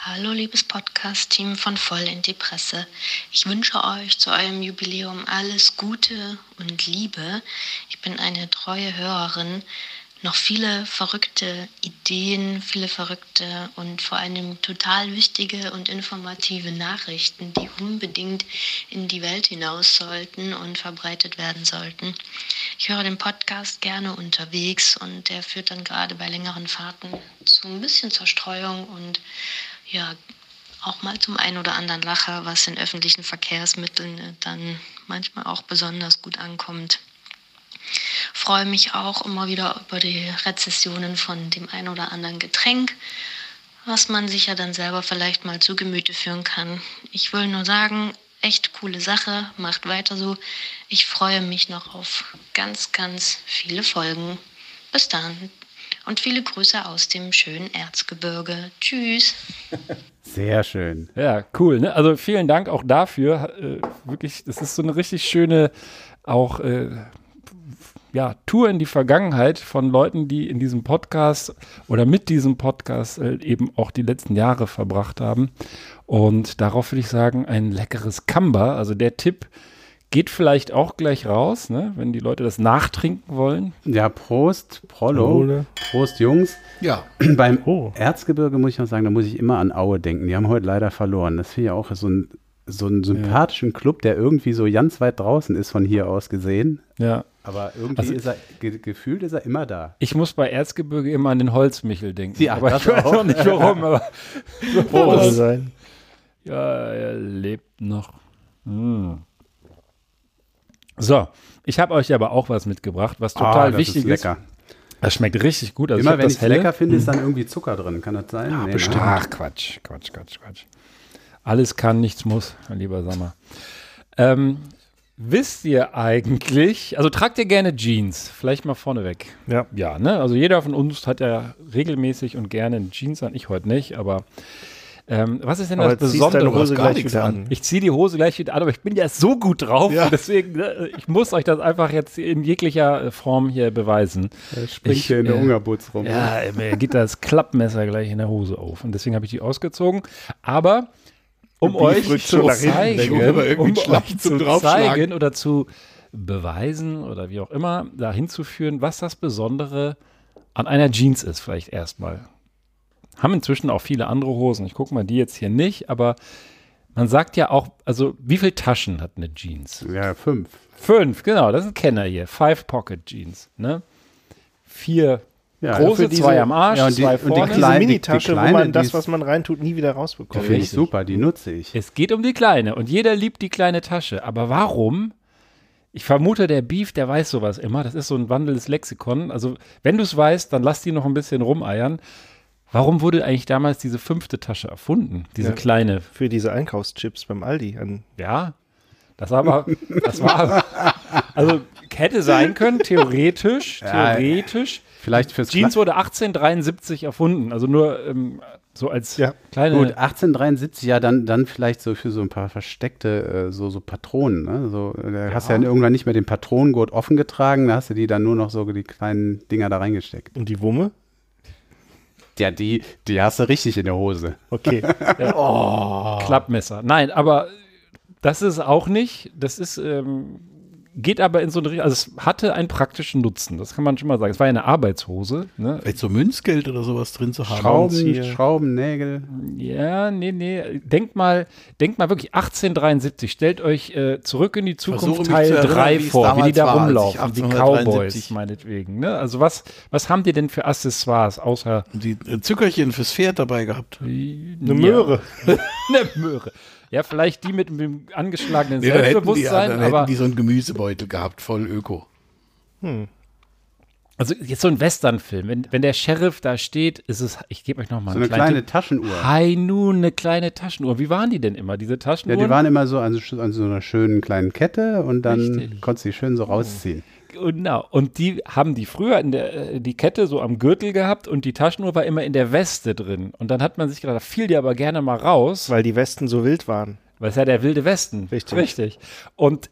Hallo liebes Podcast-Team von Voll in die Presse. Ich wünsche euch zu eurem Jubiläum alles Gute und Liebe. Ich bin eine treue Hörerin. Noch viele verrückte Ideen, viele verrückte und vor allem total wichtige und informative Nachrichten, die unbedingt in die Welt hinaus sollten und verbreitet werden sollten. Ich höre den Podcast gerne unterwegs und der führt dann gerade bei längeren Fahrten zu ein bisschen Zerstreuung und ja, auch mal zum einen oder anderen Lacher, was in öffentlichen Verkehrsmitteln äh, dann manchmal auch besonders gut ankommt. Freue mich auch immer wieder über die Rezessionen von dem einen oder anderen Getränk, was man sich ja dann selber vielleicht mal zu Gemüte führen kann. Ich will nur sagen, echt coole Sache, macht weiter so. Ich freue mich noch auf ganz, ganz viele Folgen. Bis dann und viele Grüße aus dem schönen Erzgebirge. Tschüss. <laughs>
Sehr schön.
Ja, cool. Ne? Also vielen Dank auch dafür. Äh, wirklich, das ist so eine richtig schöne auch äh, ja, Tour in die Vergangenheit von Leuten, die in diesem Podcast oder mit diesem Podcast äh, eben auch die letzten Jahre verbracht haben. Und darauf würde ich sagen, ein leckeres Kamba. Also der Tipp geht vielleicht auch gleich raus, ne? wenn die Leute das nachtrinken wollen.
Ja, Prost, Prollo.
Prole.
Prost, Jungs.
Ja. <clears throat>
Beim Erzgebirge muss ich noch sagen, da muss ich immer an Aue denken. Die haben heute leider verloren. Das finde ich auch so ein so einen sympathischen Club, der irgendwie so ganz weit draußen ist von hier aus gesehen.
Ja.
Aber irgendwie
Also-
ist er, ge gefühlt ist er immer da.
Ich muss bei Erzgebirge immer an den Holzmichel denken.
Ja,
aber
das
ich weiß
auch.
auch nicht warum. Aber <laughs> so
sein.
Ja, er lebt noch. Hm. So, ich habe euch aber auch was mitgebracht, was total
Ah, das
wichtig
ist lecker.
Das schmeckt richtig gut. Also
immer
hab
wenn ich es lecker finde, ist
Hm.
dann irgendwie Zucker drin. Kann das sein?
Ja,
Nee,
bestimmt.
ne?
Ach, Quatsch, Quatsch, Quatsch, Quatsch. Alles kann, nichts muss, mein lieber Sommer. Ähm, wisst ihr eigentlich, also tragt ihr gerne Jeans? Vielleicht mal vorneweg.
Ja.
Ja, ne? Also jeder von uns hat ja regelmäßig und gerne Jeans an. Ich heute nicht, aber ähm, was ist denn
Aber
das
ziehst deine
Besondere?
Hose gleich wieder an.
Ich ziehe die Hose gleich wieder an, aber ich bin ja so gut drauf,
Ja.
deswegen, ne, ich muss euch das einfach jetzt in jeglicher Form hier beweisen.
Er springt
Ich,
hier in der
äh,
Ungerbutz rum.
Ja, mir geht das Klappmesser gleich in der Hose auf. Und deswegen habe ich die ausgezogen. Aber um euch zu
hinten,
zeigen, um euch zu zeigen oder zu beweisen oder wie auch immer, dahin zu führen, was das Besondere an einer Jeans ist, vielleicht erstmal. Haben inzwischen auch viele andere Hosen. Ich gucke mal die jetzt hier nicht, aber man sagt ja auch, also wie viele Taschen hat eine Jeans?
Ja, fünf.
Fünf, genau, das ist ein Kenner hier. Five Pocket Jeans, ne? Vier
Ja,
große,
diese-
zwei am Arsch,
ja, und die-
zwei
und die
vorne.
kleinen-
Diese
die- die
Minitasche, wo
kleine,
man das, was man reintut, nie wieder
Die
rausbekommt.
finde ich super, die nutze ich.
Es geht um die kleine und jeder liebt die kleine Tasche. Aber warum? Ich vermute, der Beef, der weiß sowas immer. Das ist so ein wandelndes Lexikon. Also, wenn du es weißt, dann lass die noch ein bisschen rumeiern. Warum wurde eigentlich damals diese fünfte Tasche erfunden? Diese
Ja.
kleine.
Für diese Einkaufschips beim Aldi. An
Ja. Das war aber, das war also hätte sein können, theoretisch,
Ja,
theoretisch.
Vielleicht fürs
Jeans wurde 1873 erfunden. Also nur ähm, so als
Ja.
kleine.
Gut, 1873, ja, dann, dann vielleicht so für so ein paar versteckte, äh, so, so Patronen. Ne? So, äh, da hast du ja irgendwann nicht mehr den Patronengurt offen getragen, da hast du die dann nur noch so die kleinen Dinger da reingesteckt.
und die Wumme?
Ja, die, die hast du richtig in der Hose.
Okay. <laughs>
Oh. Klappmesser. Nein, aber das ist auch nicht. Das ist, ähm, geht aber in so eine Richtung. Also es hatte einen praktischen Nutzen. Das kann man schon mal sagen. Es war ja eine Arbeitshose. Ne?
Vielleicht so Münzgeld oder sowas drin zu haben.
Schrauben. Schrauben, Nägel.
Ja, nee, nee. Denkt mal, denkt mal wirklich 1873. Stellt euch äh, zurück in die Zukunft Teil
zu erinnern,
3
wie es
vor, wie die da
war,
rumlaufen. Die
1873
Cowboys meinetwegen. Ne? Also was, was haben die denn für Accessoires außer
Die äh, Zückerchen fürs Pferd dabei gehabt.
eine
Möhre. <laughs>
eine Möhre. Ja, vielleicht die mit dem angeschlagenen
Nee, dann hätten, die,
Selbstbewusstsein,
dann
aber
hätten die so einen Gemüsebeutel gehabt, voll Öko.
Also jetzt so ein Westernfilm, wenn, wenn der Sheriff da steht, ist es, ich gebe euch noch mal
So
einen
eine kleine
Tipp.
Taschenuhr.
Hi, nun, eine kleine Taschenuhr. Wie waren die denn immer, diese
Ja,
Taschenuhren?
die waren immer so an, so an so einer schönen kleinen Kette und dann
Richtig.
konntest du die schön so rausziehen.
Genau. Und die haben die früher in der, äh, die Kette so am Gürtel gehabt und die Taschenuhr war immer in der Weste drin. Und dann hat man sich gedacht, da fiel die aber gerne mal raus,
Weil die Westen so wild waren.
weil es ja der wilde Westen.
Richtig.
Richtig. Und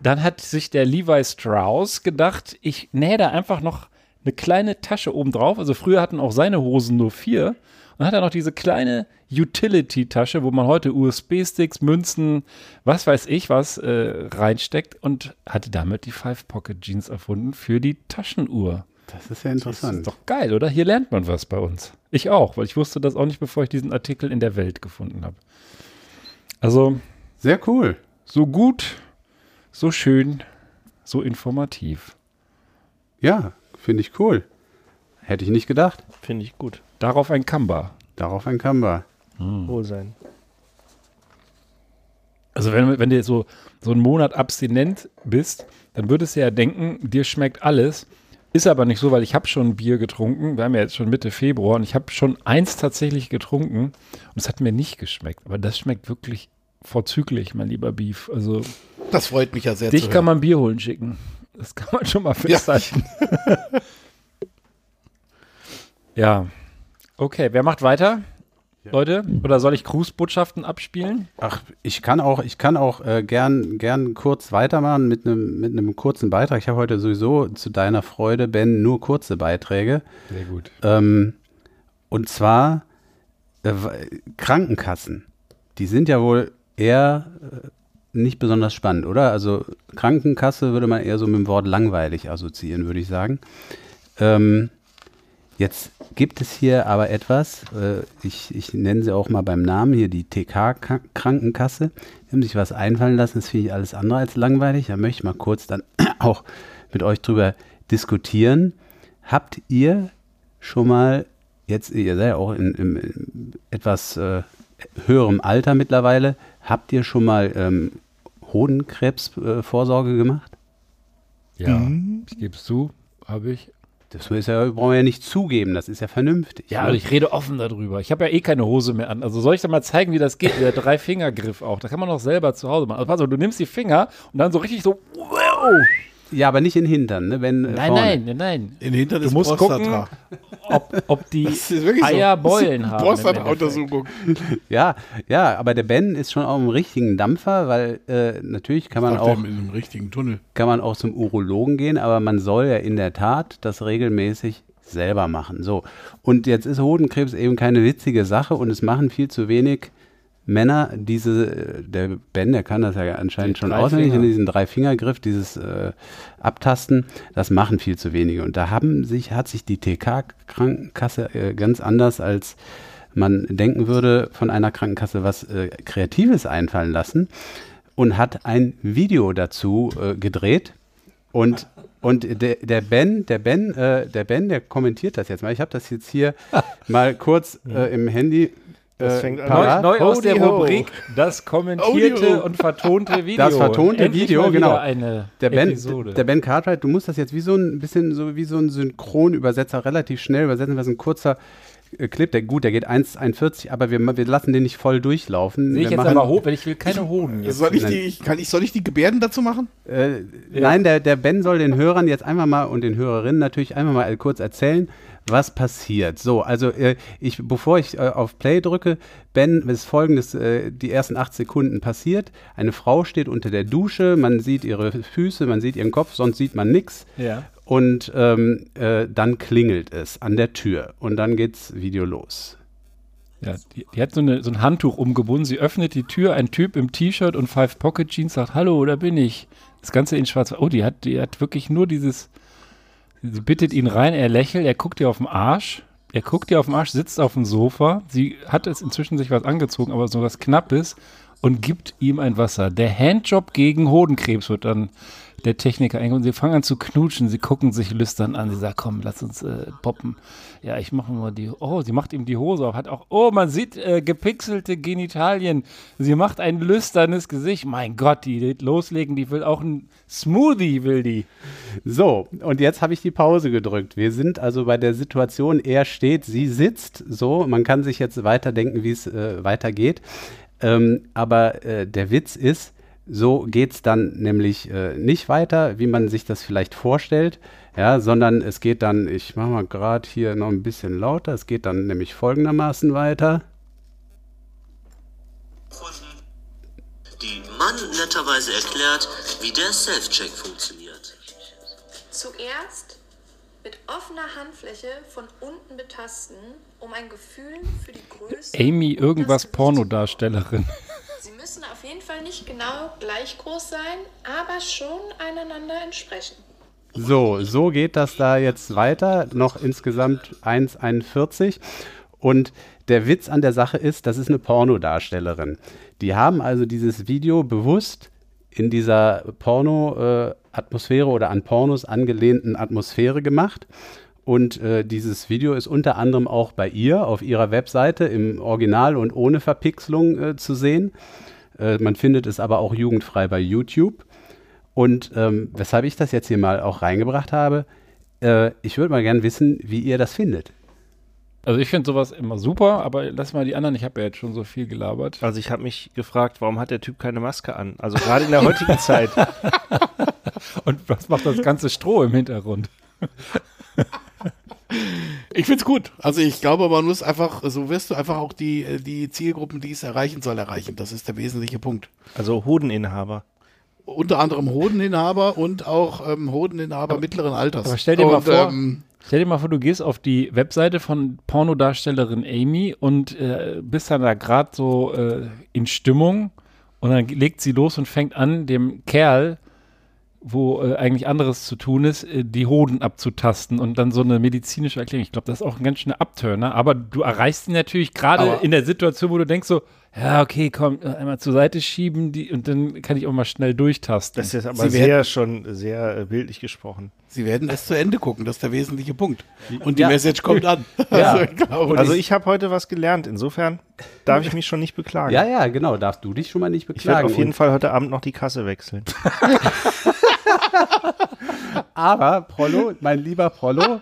dann hat sich der Levi Strauss gedacht, ich nähe da einfach noch eine kleine Tasche oben drauf. Also früher hatten auch seine Hosen nur vier. Und dann hat er noch diese kleine Utility-Tasche, wo man heute USB-Sticks, Münzen, was weiß ich was, äh, reinsteckt und hatte damit die Five-Pocket-Jeans erfunden für die Taschenuhr.
Das ist ja
Das
interessant.
ist doch geil, oder? Hier lernt man was bei uns. Ich auch, weil ich wusste das auch nicht, bevor ich diesen Artikel in der Welt gefunden habe. Also,
Sehr cool.
so gut, so schön, so informativ.
Ja, finde ich cool. Hätte ich nicht gedacht.
Finde ich gut.
Darauf ein Kamba.
Darauf ein Kamba.
Wohl sein.
Also wenn, wenn du so, so einen Monat abstinent bist, dann würdest du ja denken, dir schmeckt alles. Ist aber nicht so, weil ich habe schon Bier getrunken. Wir haben ja jetzt schon Mitte Februar und ich habe schon eins tatsächlich getrunken und es hat mir nicht geschmeckt. Aber das schmeckt wirklich vorzüglich, mein lieber Beef. Also
Das freut mich ja sehr
dich
zu
kann
hören.
man Bier holen schicken. Das kann man schon mal festhalten. <laughs> Ja. Okay, wer macht weiter? Leute? Oder soll ich Grußbotschaften abspielen?
Ach, ich kann auch, ich kann auch äh, gern, gern kurz weitermachen mit einem mit einem kurzen Beitrag. Ich habe heute sowieso zu deiner Freude, Ben, nur kurze Beiträge.
Sehr gut.
Ähm, und zwar äh, Krankenkassen. Die sind ja wohl eher äh, nicht besonders spannend, oder? Also Krankenkasse würde man eher so mit dem Wort langweilig assoziieren, würde ich sagen. Ähm, jetzt gibt es hier aber etwas, äh, ich, ich nenne sie auch mal beim Namen, hier die TK-Krankenkasse. Die haben sich was einfallen lassen, das finde ich alles andere als langweilig. Da möchte ich mal kurz dann <clears throat> auch mit euch drüber diskutieren. Habt ihr schon mal, jetzt, ihr seid ja auch in, in, in etwas äh, höherem Alter mittlerweile, habt ihr schon mal ähm, Hodenkrebsvorsorge äh, gemacht?
Ja, ich gebe es zu, habe ich.
Das ist ja, brauchen wir ja nicht zugeben, das ist ja vernünftig.
Ja,
ne?
ich rede offen darüber. Ich habe ja eh keine Hose mehr an. Also soll ich dir mal zeigen, wie das geht? Der Drei-Finger-Griff auch. Da kann man auch selber zu Hause machen. Also pass auf, du nimmst die Finger und dann so richtig so. Wow.
Ja, aber nicht in den Hintern, ne? Wenn, äh,
Nein,
vorne.
nein, nein, nein.
In Hintern
Du
ist
musst
Prostata.
gucken, ob, ob die
wirklich so.
Eier Beulen haben.
Prostata-Untersuchung.
Ja, ja, aber der Ben ist schon auch im richtigen Dampfer, weil äh, natürlich kann man auch
in einem richtigen Tunnel.
kann man auch zum Urologen gehen, aber man soll ja in der Tat das regelmäßig selber machen. So. Und jetzt ist Hodenkrebs eben keine witzige Sache und es machen viel zu wenig Männer diese, der Ben, der kann das ja anscheinend
Die
schon auswendig,
Finger.
in diesen Drei-Fingergriff, dieses äh, Abtasten, das machen viel zu wenige. Und da haben sich, hat sich die TK-Krankenkasse äh, ganz anders als man denken würde von einer Krankenkasse was äh, Kreatives einfallen lassen und hat ein Video dazu äh, gedreht. Und, und der, der Ben, der Ben, äh, der Ben, der kommentiert das jetzt mal. Ich habe das jetzt hier <laughs> mal kurz äh, im Handy.
Das
äh,
fängt an.
Neu, neu aus der. Rubrik das kommentierte
Audio.
und vertonte Video.
Das vertonte
Endlich
Video, genau.
Eine
Der Ben,
Episode.
der Ben Cartwright, du musst das jetzt wie so ein bisschen so wie so ein Synchronübersetzer relativ schnell übersetzen, weil es ein kurzer äh, Clip, der gut, der geht 1,41, aber wir, wir lassen den nicht voll durchlaufen.
Sehe ich
wir
jetzt
machen,
aber hoch, weil ich will keine Hoden jetzt.
Soll ich, die, ich- kann ich, soll ich die Gebärden dazu machen?
Äh, Nein, der, der Ben soll den Hörern jetzt einmal mal und den Hörerinnen natürlich einmal mal kurz erzählen, was passiert. So, also äh, ich, bevor ich äh, auf Play drücke, Ben, es ist folgendes, äh, die ersten acht Sekunden passiert. Eine Frau steht unter der Dusche, man sieht ihre Füße, man sieht ihren Kopf, sonst sieht man nichts.
Ja.
Und ähm, äh, dann klingelt es an der Tür und dann geht's Video los.
Ja, die, die hat so, eine, so ein Handtuch umgebunden. Sie öffnet die Tür, ein Typ im T-Shirt und Five Pocket Jeans sagt, hallo, da bin ich. Das Ganze in schwarz. Oh, die hat, die hat wirklich nur dieses, sie bittet ihn rein, er lächelt, er guckt ihr auf den Arsch. Er guckt ihr auf den Arsch, sitzt auf dem Sofa. Sie hat es inzwischen sich was angezogen, aber so was Knappes und gibt ihm ein Wasser. Der Handjob gegen Hodenkrebs wird dann der Techniker eingeholt. Sie fangen an zu knutschen, sie gucken sich lüstern an. Sie sagt, komm, lass uns äh, poppen. Ja, ich mache mal die. Oh, sie macht ihm die Hose auf. Hat auch. Oh, man sieht äh, gepixelte Genitalien. Sie macht ein lüsternes Gesicht. Mein Gott, die will loslegen. Die will auch ein Smoothie, will die.
So, und jetzt habe ich die Pause gedrückt. Wir sind also bei der Situation, er steht, sie sitzt. So, man kann sich jetzt weiterdenken, wie es äh, weitergeht. Ähm, aber äh, der Witz ist, so geht es dann nämlich äh, nicht weiter, wie man sich das vielleicht vorstellt, ja, sondern es geht dann, ich mache mal gerade hier noch ein bisschen lauter, es geht dann nämlich folgendermaßen weiter.
die Mann netterweise erklärt, wie der Self-Check funktioniert.
Zuerst mit offener Handfläche von unten betasten, um ein Gefühl für die Größe.
Amy, irgendwas Pornodarstellerin.
Müssen auf jeden Fall nicht genau gleich groß sein, aber schon einander entsprechen.
So, so geht das da jetzt weiter, noch insgesamt 1,41. Und der Witz an der Sache ist, das ist eine Pornodarstellerin. Die haben also dieses Video bewusst in dieser Porno-Atmosphäre oder an Pornos angelehnten Atmosphäre gemacht. Und äh, dieses Video ist unter anderem auch bei ihr auf ihrer Webseite im Original und ohne Verpixelung äh, zu sehen. Äh, man findet es aber auch jugendfrei bei YouTube. Und ähm, weshalb ich das jetzt hier mal auch reingebracht habe, äh, ich würde mal gern wissen, wie ihr das findet.
Also ich finde sowas immer super, aber lass mal die anderen, ich habe ja jetzt schon so viel gelabert.
Also ich habe mich gefragt, warum hat der Typ keine Maske an? Also gerade in der heutigen Zeit. <laughs>
Und was macht das ganze Stroh im Hintergrund? <laughs>
Ich find's gut. Also ich glaube, man muss einfach, so wirst du einfach auch die, äh, die Zielgruppen, die es erreichen soll, erreichen. Das ist der wesentliche Punkt.
Also Hodeninhaber.
Unter anderem Hodeninhaber und auch ähm, Hodeninhaber mittleren Alters.
Aber stell dir mal
und,
vor,
Ähm,
stell dir mal vor, du gehst auf die Webseite von Pornodarstellerin Amy und äh, bist dann da gerade so äh, in Stimmung und dann legt sie los und fängt an, dem Kerl, wo äh, eigentlich anderes zu tun ist, äh, die Hoden abzutasten und dann so eine medizinische Erklärung. Ich glaube, das ist auch ein ganz schöner Abturner, aber du erreichst ihn natürlich gerade in der Situation, wo du denkst so, ja, okay, komm, einmal zur Seite schieben die, und dann kann ich auch mal schnell durchtasten.
Das ist aber
Sie
sehr
werden-
schon sehr äh, bildlich gesprochen.
Sie werden es zu Ende gucken, das ist der wesentliche Punkt. Und die
Ja.
Message kommt an. <laughs>
Ja.
Also,
Also ich habe heute was gelernt. Insofern darf ich mich schon nicht beklagen.
Ja, ja, genau. Darfst du dich schon mal nicht
Ich werde
beklagen.
auf jeden
Und-
Fall heute Abend noch die Kasse wechseln. <laughs>
Aber, Prollo, mein lieber Prollo,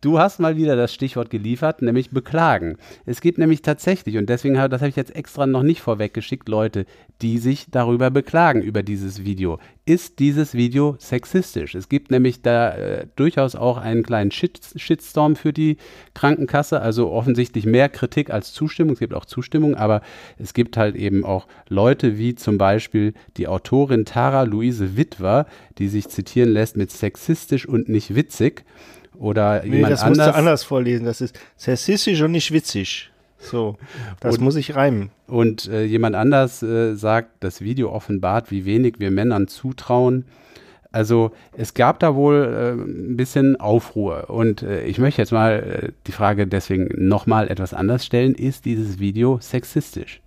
du hast mal wieder das Stichwort geliefert, nämlich beklagen. Es gibt nämlich tatsächlich, und deswegen habe das habe ich jetzt extra noch nicht vorweggeschickt, Leute, die sich darüber beklagen, über dieses Video. Ist dieses Video sexistisch? Es gibt nämlich da äh, durchaus auch einen kleinen Shit Shitstorm für die Krankenkasse, also offensichtlich mehr Kritik als Zustimmung. Es gibt auch Zustimmung, aber es gibt halt eben auch Leute wie zum Beispiel die Autorin Tara Luise Witwer, die sich zitieren lässt mit sexistisch und nicht witzig. Oder
Nee,
jemand
das musst
anders.
du anders vorlesen. Das ist sexistisch und nicht witzig. So, das
Und-
muss ich reimen.
Und äh, jemand anders äh, sagt, das Video offenbart, wie wenig wir Männern zutrauen. Also es gab da wohl äh, ein bisschen Aufruhr. Und äh, ich möchte jetzt mal äh, die Frage deswegen nochmal etwas anders stellen. Ist dieses Video sexistisch?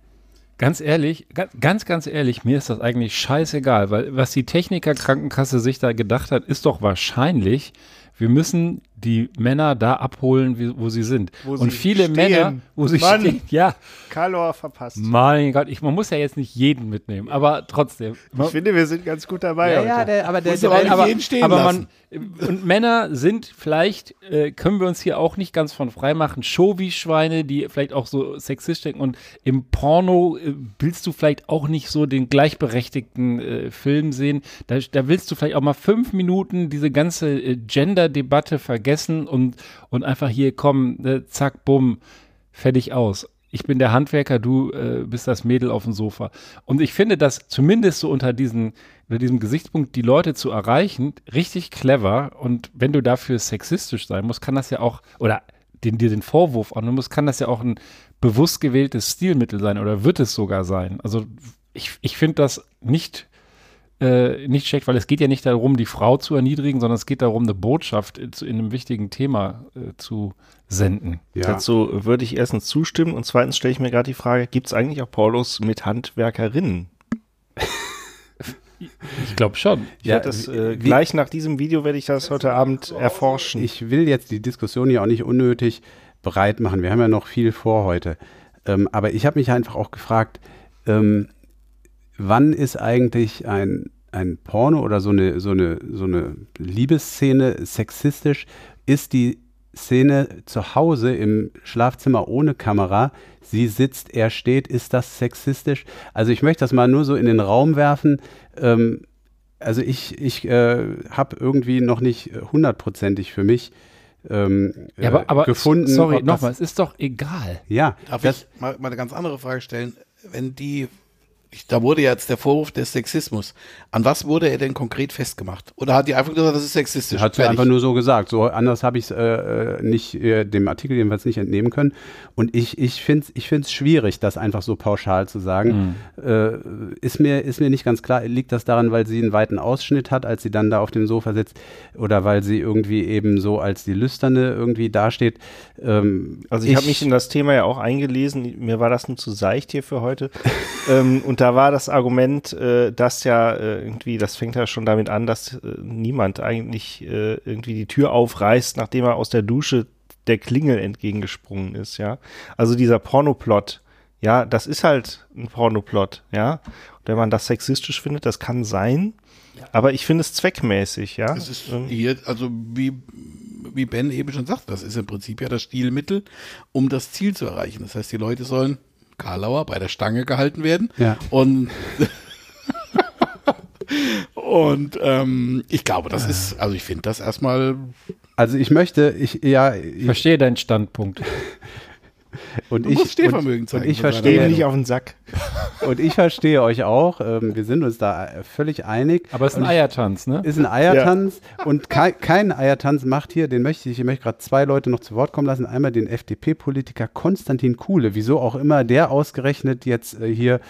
Ganz ehrlich, ga- ganz, ganz ehrlich, mir ist das eigentlich scheißegal, weil was die Techniker Krankenkasse sich da gedacht hat, ist doch wahrscheinlich, wir müssen die Männer da abholen, wie, wo sie sind.
Wo
Und
sie
viele
stehen.
Männer, wo sie
Mann.
stehen, <laughs> ja.
Kalor verpasst.
Mein Gott, ich, man muss ja jetzt nicht jeden mitnehmen, aber trotzdem.
Ich finde, wir sind ganz gut dabei. heute.
aber
Muss aber, aber, aber man, <laughs> und Männer sind vielleicht, äh, können wir uns hier auch nicht ganz von frei machen, Show-wie-Schweine, die vielleicht auch so sexistisch denken und im Porno äh, willst du vielleicht auch nicht so den gleichberechtigten äh, Film sehen. Da, da willst du vielleicht auch mal fünf Minuten diese ganze äh, Gender-Debatte vergessen und, und einfach hier kommen, äh, zack, bumm, fertig aus. Ich bin der Handwerker, du äh, bist das Mädel auf dem Sofa. Und ich finde das zumindest so unter, diesen, unter diesem Gesichtspunkt, die Leute zu erreichen, richtig clever. Und wenn du dafür sexistisch sein musst, kann das ja auch, oder den, dir den Vorwurf annehmen musst, kann das ja auch ein bewusst gewähltes Stilmittel sein oder wird es sogar sein. Also ich, ich finde das nicht, äh, nicht schlecht, weil es geht ja nicht darum, die Frau zu erniedrigen, sondern es geht darum, eine Botschaft äh, zu, in einem wichtigen Thema äh, zu senden.
Dazu würde ich erstens zustimmen und zweitens stelle ich mir gerade die Frage, gibt es eigentlich auch Pornos mit Handwerkerinnen?
Ich glaube schon.
Ich werde das, äh, gleich nach diesem Video werde ich das heute Abend erforschen.
Ich will jetzt die Diskussion hier auch nicht unnötig breit machen. Wir haben ja noch viel vor heute. Ähm, aber ich habe mich einfach auch gefragt, ähm, wann ist eigentlich ein, ein Porno oder so eine, so, eine, so eine Liebesszene sexistisch? Ist die Szene zu Hause im Schlafzimmer ohne Kamera, sie sitzt, er steht, ist das sexistisch? Also ich möchte das mal nur so in den Raum werfen. Ähm, also ich, ich äh, habe irgendwie noch nicht äh, hundertprozentig für mich ähm,
Ja, aber,
äh,
aber
gefunden.
sorry, nochmal, es ist doch egal.
Ja,
Darf
das,
ich mal, mal eine ganz andere Frage stellen? Wenn die, da wurde jetzt der Vorwurf des Sexismus. An was wurde er denn konkret festgemacht? Oder hat die einfach gesagt, das ist sexistisch?
Hat sie einfach nur so gesagt. So anders habe ich es äh, äh, nicht äh, dem Artikel jedenfalls nicht entnehmen können. Und ich, ich finde es ich find's schwierig, das einfach so pauschal zu sagen. Äh, ist, mir, ist mir nicht ganz klar, liegt das daran, weil sie einen weiten Ausschnitt hat, als sie dann da auf dem Sofa sitzt, oder weil sie irgendwie eben so als die Lüsterne irgendwie dasteht. Ähm,
Also ich, habe mich in das Thema ja auch eingelesen. Mir war das nur zu seicht hier für heute. <laughs> ähm, und da war das Argument, äh, dass ja äh, irgendwie, das fängt ja schon damit an, dass äh, niemand eigentlich äh, irgendwie die Tür aufreißt, nachdem er aus der Dusche der Klingel entgegengesprungen ist, ja. Also dieser Pornoplot, ja, das ist halt ein Pornoplot, ja. Und wenn man das sexistisch findet, das kann sein. Aber ich finde es zweckmäßig, ja.
Das ist hier, also wie, wie Ben eben schon sagt, das ist im Prinzip ja das Stilmittel, um das Ziel zu erreichen. Das heißt, die Leute sollen Karlauer bei der Stange gehalten werden.
Ja.
Und, <laughs> und ähm, ich glaube, das ist, also ich finde das erstmal.
Also ich möchte, ich ja, ich
verstehe deinen Standpunkt. <laughs>
Und
Du
ich,
musst Stehvermögen
und,
zeigen
und ich
von seiner
verstehe
Meinung.
nicht auf den Sack.
Und ich verstehe euch auch. Ähm, wir sind uns da äh, völlig einig.
Aber es ist ein Eiertanz, ne?
Ist ein Eiertanz. Und kei kein Eiertanz macht hier, den möchte ich, ich möchte gerade zwei Leute noch zu Wort kommen lassen. Einmal den FDP-Politiker Konstantin Kuhle. Wieso auch immer der ausgerechnet jetzt äh, hier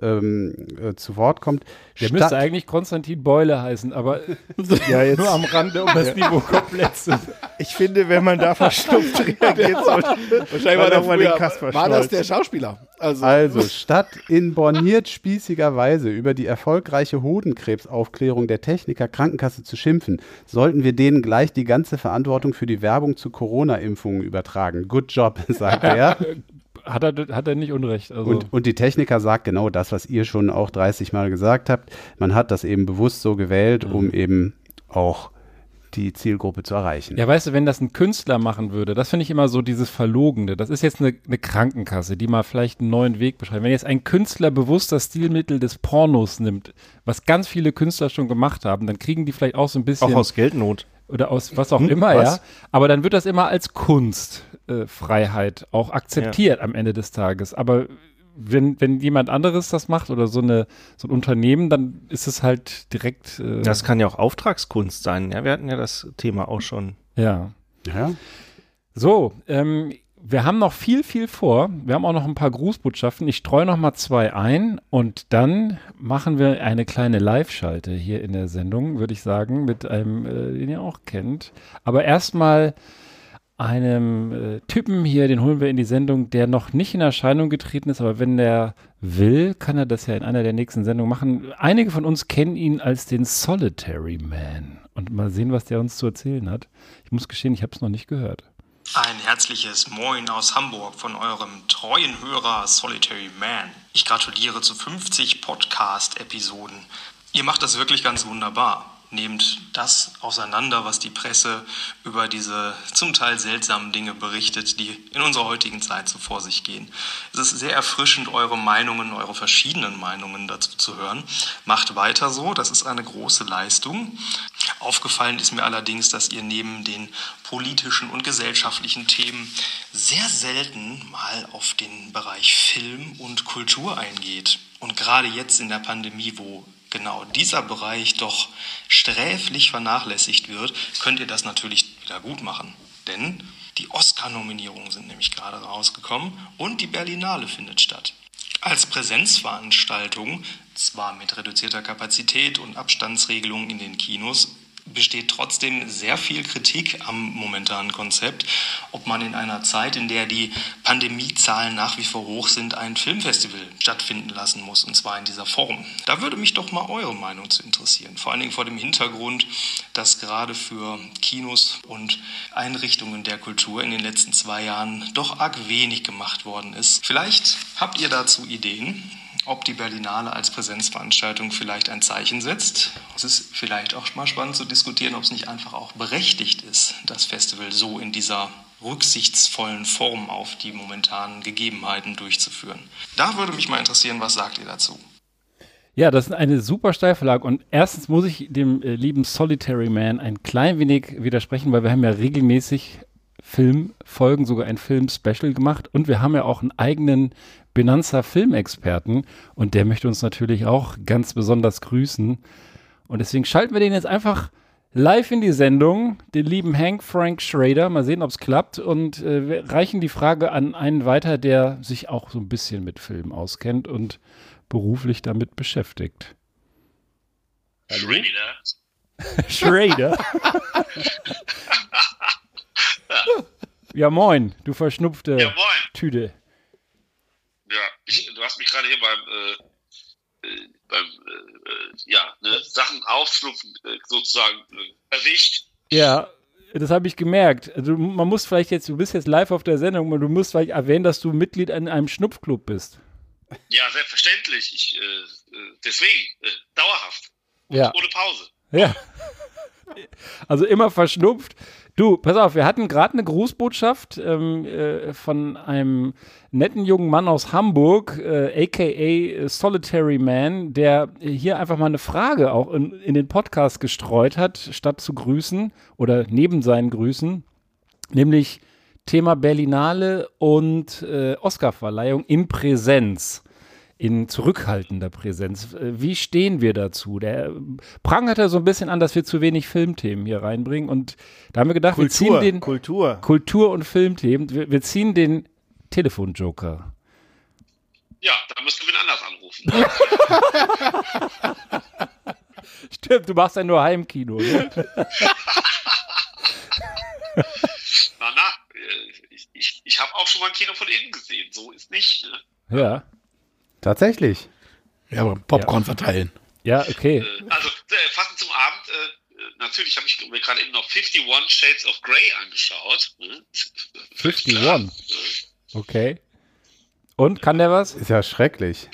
ähm, äh, zu Wort kommt.
Der
Statt-
müsste eigentlich Konstantin Beule heißen, aber <laughs> <laughs>
Ja, jetzt-
nur am Rande, um das. Niveau komplett zu.
Ich finde, wenn man da verstopft <laughs> reagiert, sollte
Wahrscheinlich war,
man
der
mal den
früher,
Kasper
war das
Stolz.
der Schauspieler. Also,
Also, statt in borniert spießiger Weise über die erfolgreiche Hodenkrebsaufklärung der Techniker Krankenkasse zu schimpfen, sollten wir denen gleich die ganze Verantwortung für die Werbung zu Corona-Impfungen übertragen. Good job, sagt er.
Hat er, hat er nicht Unrecht. Also.
Und, und die Techniker sagt genau das, was ihr schon auch 30 Mal gesagt habt. Man hat das eben bewusst so gewählt, um eben auch die Zielgruppe zu erreichen.
Ja, weißt du, wenn das ein Künstler machen würde, das finde ich immer so dieses Verlogene. Das ist jetzt eine, eine Krankenkasse, die mal vielleicht einen neuen Weg beschreibt. Wenn jetzt ein Künstler bewusst das Stilmittel des Pornos nimmt, was ganz viele Künstler schon gemacht haben, dann kriegen die vielleicht auch so ein bisschen.
Auch aus Geldnot.
Oder aus was auch
Hm,
immer,
was?
ja. Aber dann wird das immer als Kunstfreiheit äh, auch akzeptiert am Ende des Tages. Aber wenn, wenn jemand anderes das macht oder so, eine, so ein Unternehmen, dann ist es halt direkt. Äh,
Das kann ja auch Auftragskunst sein. Ja, wir hatten ja das Thema auch schon.
Ja.
Ja.
So, ähm, wir haben noch viel, viel vor. Wir haben auch noch ein paar Grußbotschaften. Ich streue noch mal zwei ein und dann machen wir eine kleine Live-Schalte hier in der Sendung, würde ich sagen, mit einem, äh, den ihr auch kennt. Aber erstmal einem äh, Typen hier, den holen wir in die Sendung, der noch nicht in Erscheinung getreten ist, aber wenn der will, kann er das ja in einer der nächsten Sendungen machen. Einige von uns kennen ihn als den Solitary Man. Und mal sehen, was der uns zu erzählen hat. Ich muss gestehen, ich habe es noch nicht gehört.
Ein herzliches Moin aus Hamburg von eurem treuen Hörer Solitary Man. Ich gratuliere zu 50 Podcast-Episoden. Ihr macht das wirklich ganz wunderbar. Nehmt das auseinander, was die Presse über diese zum Teil seltsamen Dinge berichtet, die in unserer heutigen Zeit so vor sich gehen. Es ist sehr erfrischend, eure Meinungen, eure verschiedenen Meinungen dazu zu hören. Macht weiter so, das ist eine große Leistung. Aufgefallen ist mir allerdings, dass ihr neben den politischen und gesellschaftlichen Themen sehr selten mal auf den Bereich Film und Kultur eingeht. Und gerade jetzt in der Pandemie, wo genau dieser Bereich doch sträflich vernachlässigt wird, könnt ihr das natürlich wieder gut machen. Denn die Oscar-Nominierungen sind nämlich gerade rausgekommen und die Berlinale findet statt. Als Präsenzveranstaltung, zwar mit reduzierter Kapazität und Abstandsregelungen in den Kinos, besteht trotzdem sehr viel Kritik am momentanen Konzept, ob man in einer Zeit, in der die Pandemiezahlen nach wie vor hoch sind, ein Filmfestival stattfinden lassen muss, und zwar in dieser Form. Da würde mich doch mal eure Meinung zu interessieren, vor allen Dingen vor dem Hintergrund, dass gerade für Kinos und Einrichtungen der Kultur in den letzten zwei Jahren doch arg wenig gemacht worden ist. Vielleicht habt ihr dazu Ideen ob die Berlinale als Präsenzveranstaltung vielleicht ein Zeichen setzt. Es ist vielleicht auch mal spannend zu diskutieren, ob es nicht einfach auch berechtigt ist, das Festival so in dieser rücksichtsvollen Form auf die momentanen Gegebenheiten durchzuführen. Da würde mich mal interessieren, was sagt ihr dazu?
Ja, das ist eine super Steilvorlage. Und erstens muss ich dem äh, lieben Solitary Man ein klein wenig widersprechen, weil wir haben ja regelmäßig Filmfolgen, sogar ein Film-Special gemacht. Und wir haben ja auch einen eigenen Benanza Filmexperten. Und der möchte uns natürlich auch ganz besonders grüßen. Und deswegen schalten wir den jetzt einfach live in die Sendung, den lieben Hank Frank Schrader. Mal sehen, ob es klappt. Und äh, wir reichen die Frage an einen weiter, der sich auch so ein bisschen mit Film auskennt und beruflich damit beschäftigt.
Schrader. <laughs>
Schrader? <laughs> ja, moin, du verschnupfte
Ja, moin.
Tüte.
Ja, ich, du hast mich gerade hier beim, äh, äh, beim äh, äh, ja, ne, Sachen aufschlupfen äh, sozusagen äh, erwischt.
Ja, das habe ich gemerkt. Also, man muss vielleicht jetzt, du bist jetzt live auf der Sendung, aber du musst vielleicht erwähnen, dass du Mitglied in einem Schnupfclub bist.
Ja, selbstverständlich. Ich, äh, äh, deswegen, äh, dauerhaft.
Ja.
Ohne Pause.
Ja. Also immer verschnupft. Du, pass auf, wir hatten gerade eine Grußbotschaft ähm, äh, von einem netten jungen Mann aus Hamburg, äh, aka Solitary Man, der hier einfach mal eine Frage auch in, in den Podcast gestreut hat, statt zu grüßen oder neben seinen Grüßen, nämlich Thema Berlinale und äh, Oscarverleihung in Präsenz in zurückhaltender Präsenz. Äh, Wie stehen wir dazu? Der prangert ja so ein bisschen an, dass wir zu wenig Filmthemen hier reinbringen. Und da haben wir gedacht, wir
Kultur,
ziehen den
Kultur.
Kultur und Filmthemen. Wir, wir ziehen den Telefonjoker.
Ja, dann müsst ihr wen anders anrufen. <laughs>
Stimmt, du machst ja nur Heimkino. Ne? <laughs>
na, na, äh, ich, ich, ich habe auch schon mal ein Kino von innen gesehen. So ist nicht. Ne?
ja.
Tatsächlich.
Ja, aber Popcorn verteilen.
Ja, okay.
Äh, Also, äh, passend zum Abend, äh, natürlich habe ich mir gerade eben noch 51 Shades of Grey angeschaut. Ne?
51. Okay. Und kann der was?
Ist ja schrecklich.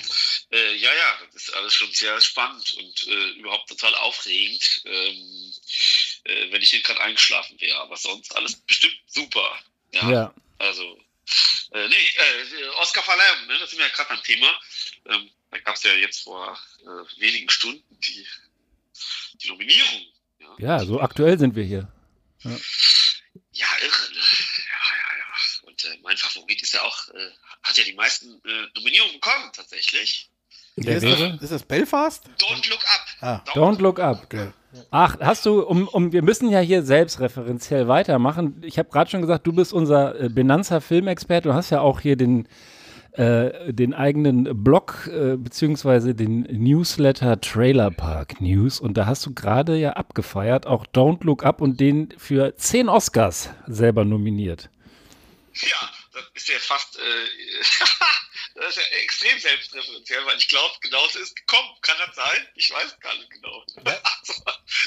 Äh, ja, ja, das ist alles schon sehr spannend und äh, überhaupt total aufregend, ähm, äh, wenn ich hier gerade eingeschlafen wäre. Aber sonst alles bestimmt super. Ja.
Ja.
Also, äh, nee, äh, Oscar-Verleihung, ne, das sind wir ja gerade beim Thema. Ähm, da gab es ja jetzt vor äh, wenigen Stunden die, die Nominierung.
Ja, so aktuell sind wir hier. Ja.
Ja, irre, ne? Ja, ja, ja. Äh, mein Favorit ist ja auch, äh, hat ja die meisten äh, Nominierungen bekommen, tatsächlich.
Der
ist,
wäre?
das, ist das Belfast?
Don't Look Up.
Ah.
Don't look up.
Okay.
Ach, hast du, um, um, wir müssen ja hier selbstreferenziell weitermachen. Ich habe gerade schon gesagt, du bist unser äh, Benanza Filmexperte. Du hast ja auch hier den, äh, den eigenen Blog äh, beziehungsweise den Newsletter Trailer Park News. Und da hast du gerade ja abgefeiert, auch Don't Look Up und den für zehn Oscars selber nominiert.
Ja, das ist ja fast, äh, <laughs> das ist ja extrem selbstreferenziell, weil ich glaube, genau so ist gekommen. Kann das sein? Ich weiß gar nicht genau. <laughs> Also,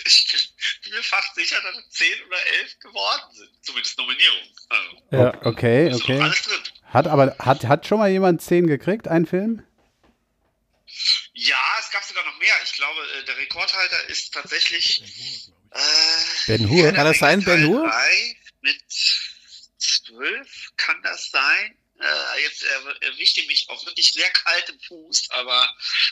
ich bin mir fast sicher, dass es 10 oder 11 geworden sind. Zumindest Nominierungen. Also,
Ja. Okay,
ist
okay.
alles drin.
Hat aber, hat, hat schon mal jemand 10 gekriegt, ein Film?
Ja, es gab sogar noch mehr. Ich glaube, äh, der Rekordhalter ist tatsächlich. Äh,
Ben Hur?
Kann das sein, Ben Hur?
mit 12, kann das sein? Äh, jetzt äh, erwischte mich auf wirklich sehr kaltem Fuß, aber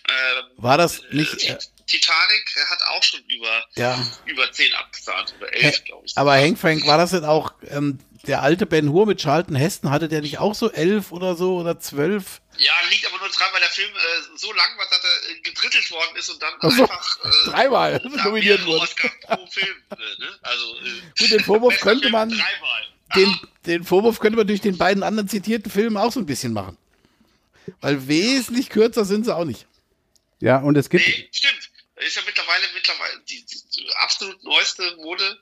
ähm,
War das nicht. Äh,
Titanic hat auch schon über,
Ja.
über 10 abgesahnt, über
Hä-
11, glaube ich.
aber Hank Frank, war das denn auch ähm, der alte Ben Hur mit Charlton Heston? Hatte der nicht auch so elf oder so oder zwölf?
Ja, liegt aber nur dran, weil der Film äh, so lang war, dass er äh, gedrittelt worden ist und dann
so,
einfach äh,
dreimal <laughs> nominiert wurde.
Oscar pro Film. Äh, ne? Also, äh,
Gut, den Vorwurf könnte man,
Dreimal.
Den, den Vorwurf könnte man durch den beiden anderen zitierten Filmen auch so ein bisschen machen. Weil wesentlich kürzer sind sie auch nicht.
Ja, und es gibt.
Nee, stimmt. Ist ja mittlerweile, mittlerweile die, die, absolut neueste Mode.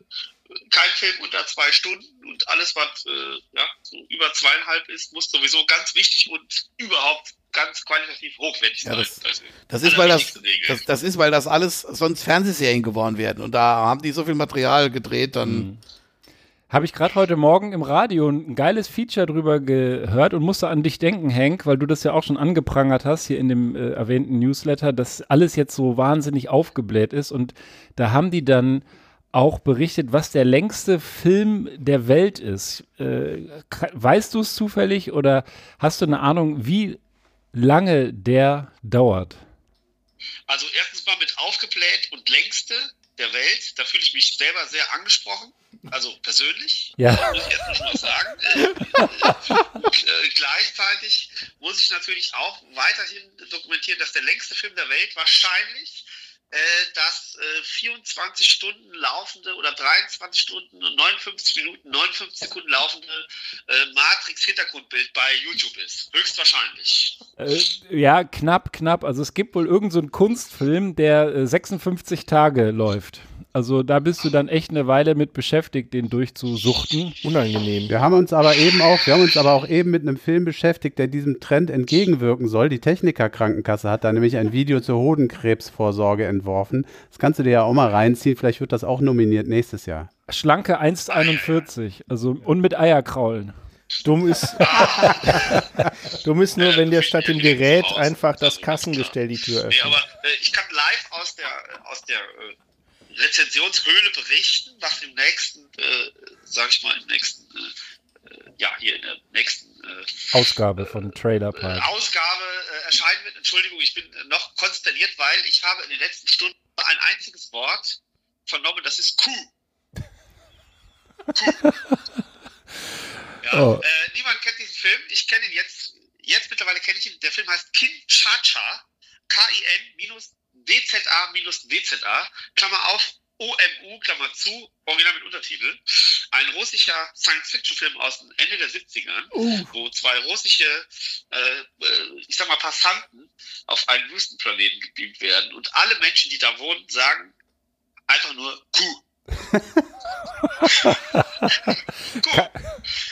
Kein Film unter zwei Stunden und alles, was äh, ja, so über zweieinhalb ist, muss sowieso ganz wichtig und überhaupt ganz qualitativ hochwertig
Ja,
sein.
das, das ist, weil das, das, das ist, weil das alles sonst Fernsehserien geworden werden. Und da haben die so viel Material gedreht, dann.
Habe ich gerade heute Morgen im Radio ein geiles Feature drüber gehört und musste an dich denken, Hank, weil du das ja auch schon angeprangert hast hier in dem äh, erwähnten Newsletter, dass alles jetzt so wahnsinnig aufgebläht ist. Und da haben die dann auch berichtet, was der längste Film der Welt ist. Äh, weißt du es zufällig oder hast du eine Ahnung, wie lange der dauert?
Also erstens mal mit aufgebläht und längste der Welt. Da fühle ich mich selber sehr angesprochen. Also persönlich.
Ja.
Muss ich erst mal sagen. <laughs> Äh, und, äh, gleichzeitig muss ich natürlich auch weiterhin dokumentieren, dass der längste Film der Welt wahrscheinlich äh, das äh, 24 Stunden laufende oder 23 Stunden und 59 Minuten, 59 Sekunden laufende äh, Matrix-Hintergrundbild bei YouTube ist. Höchstwahrscheinlich.
Äh, ja, knapp, knapp. Also es gibt wohl irgendeinen so Kunstfilm, der äh, 56 Tage läuft. Also da bist du dann echt eine Weile mit beschäftigt, den durchzusuchten.
Unangenehm.
Wir haben uns aber eben auch, wir haben uns aber auch eben mit einem Film beschäftigt, der diesem Trend entgegenwirken soll. Die Techniker-Krankenkasse hat da nämlich ein Video zur Hodenkrebsvorsorge entworfen. Das kannst du dir ja auch mal reinziehen. Vielleicht wird das auch nominiert nächstes Jahr.
Schlanke 1,41. Also und mit Eierkraulen.
Dumm ist, <laughs> dumm ist nur, wenn dir statt dem Gerät einfach das Kassengestell die Tür
Nee,
öffnet.
aber äh, ich kann live aus der, aus der äh, Rezensionshöhle berichten, was im nächsten, äh, sag ich mal, im nächsten, äh, äh, ja, hier in der nächsten äh,
Ausgabe von Trailer Park.
Ausgabe äh, erscheinen wird. Entschuldigung, ich bin äh, noch konsterniert, weil ich habe in den letzten Stunden ein einziges Wort vernommen, das ist Kuh. Kuh. Ja, <laughs>
Oh.
äh, niemand kennt diesen Film. Ich kenne ihn jetzt. Jetzt mittlerweile kenne ich ihn. Der Film heißt Kinchacha. K-I-N-D-Z-A-D-Z-A. Klammer auf. OMU, Klammer zu, Original mit Untertitel. Ein russischer Science-Fiction-Film aus dem Ende der 70er,
Uh.
wo zwei russische, äh, äh, ich sag mal, Passanten auf einen Wüstenplaneten gebeamt werden. Und alle Menschen, die da wohnen, sagen einfach nur Kuh. <laughs>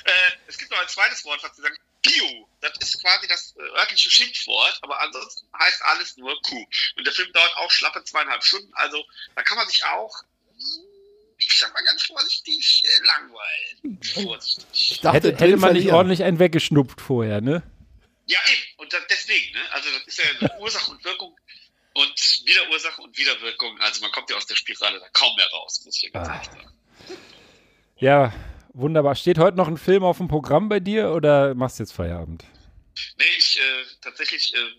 Äh, es gibt noch ein zweites Wort, was sie sagen, Bio. Das ist quasi das äh, örtliche Schimpfwort, aber ansonsten heißt alles nur Kuh. Und der Film dauert auch schlappe zweieinhalb Stunden, also da kann man sich auch, hm, ich sag mal ganz vorsichtig, äh, langweilen. Vorsichtig.
hätte, hätte man nicht ordentlich einen weggeschnupft vorher, ne?
Ja, eben. Und das, deswegen, ne? Also das ist ja eine <laughs> Ursache und Wirkung und wieder Ursache und wieder Wirkung. Also man kommt ja aus der Spirale da kaum mehr raus, muss ich ja ganz ehrlich sagen.
Ja, wunderbar. Steht heute noch ein Film auf dem Programm bei dir oder machst du jetzt Feierabend?
Nee, ich äh, tatsächlich äh,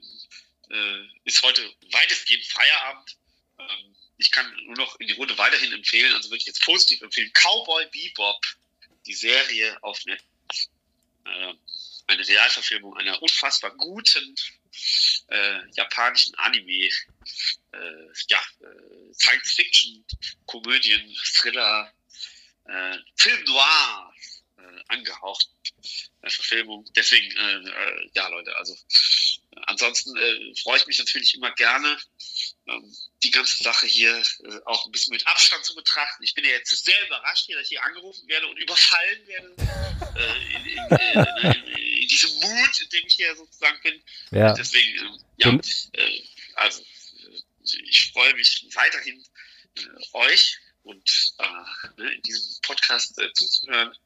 äh, ist heute weitestgehend Feierabend. Ähm, ich kann nur noch in die Runde weiterhin empfehlen, also wirklich jetzt positiv empfehlen. Cowboy Bebop, die Serie auf Netflix. Äh, eine Realverfilmung einer unfassbar guten äh, japanischen Anime. Äh, ja, äh, Science Fiction, Komödien, Thriller, Film Noir äh, angehaucht. Äh, Verfilmung. Deswegen, äh, äh, ja, Leute, also äh, ansonsten äh, freue ich mich natürlich immer gerne, ähm, die ganze Sache hier äh, auch ein bisschen mit Abstand zu betrachten. Ich bin ja jetzt sehr überrascht hier, dass ich hier angerufen werde und überfallen werde äh, in, in, in, in, in diesem Mut, in dem ich hier sozusagen bin.
Ja.
Deswegen, ähm, ja, äh, also äh, ich freue mich weiterhin äh, euch und äh, ne, in diesem Podcast äh, zuzuhören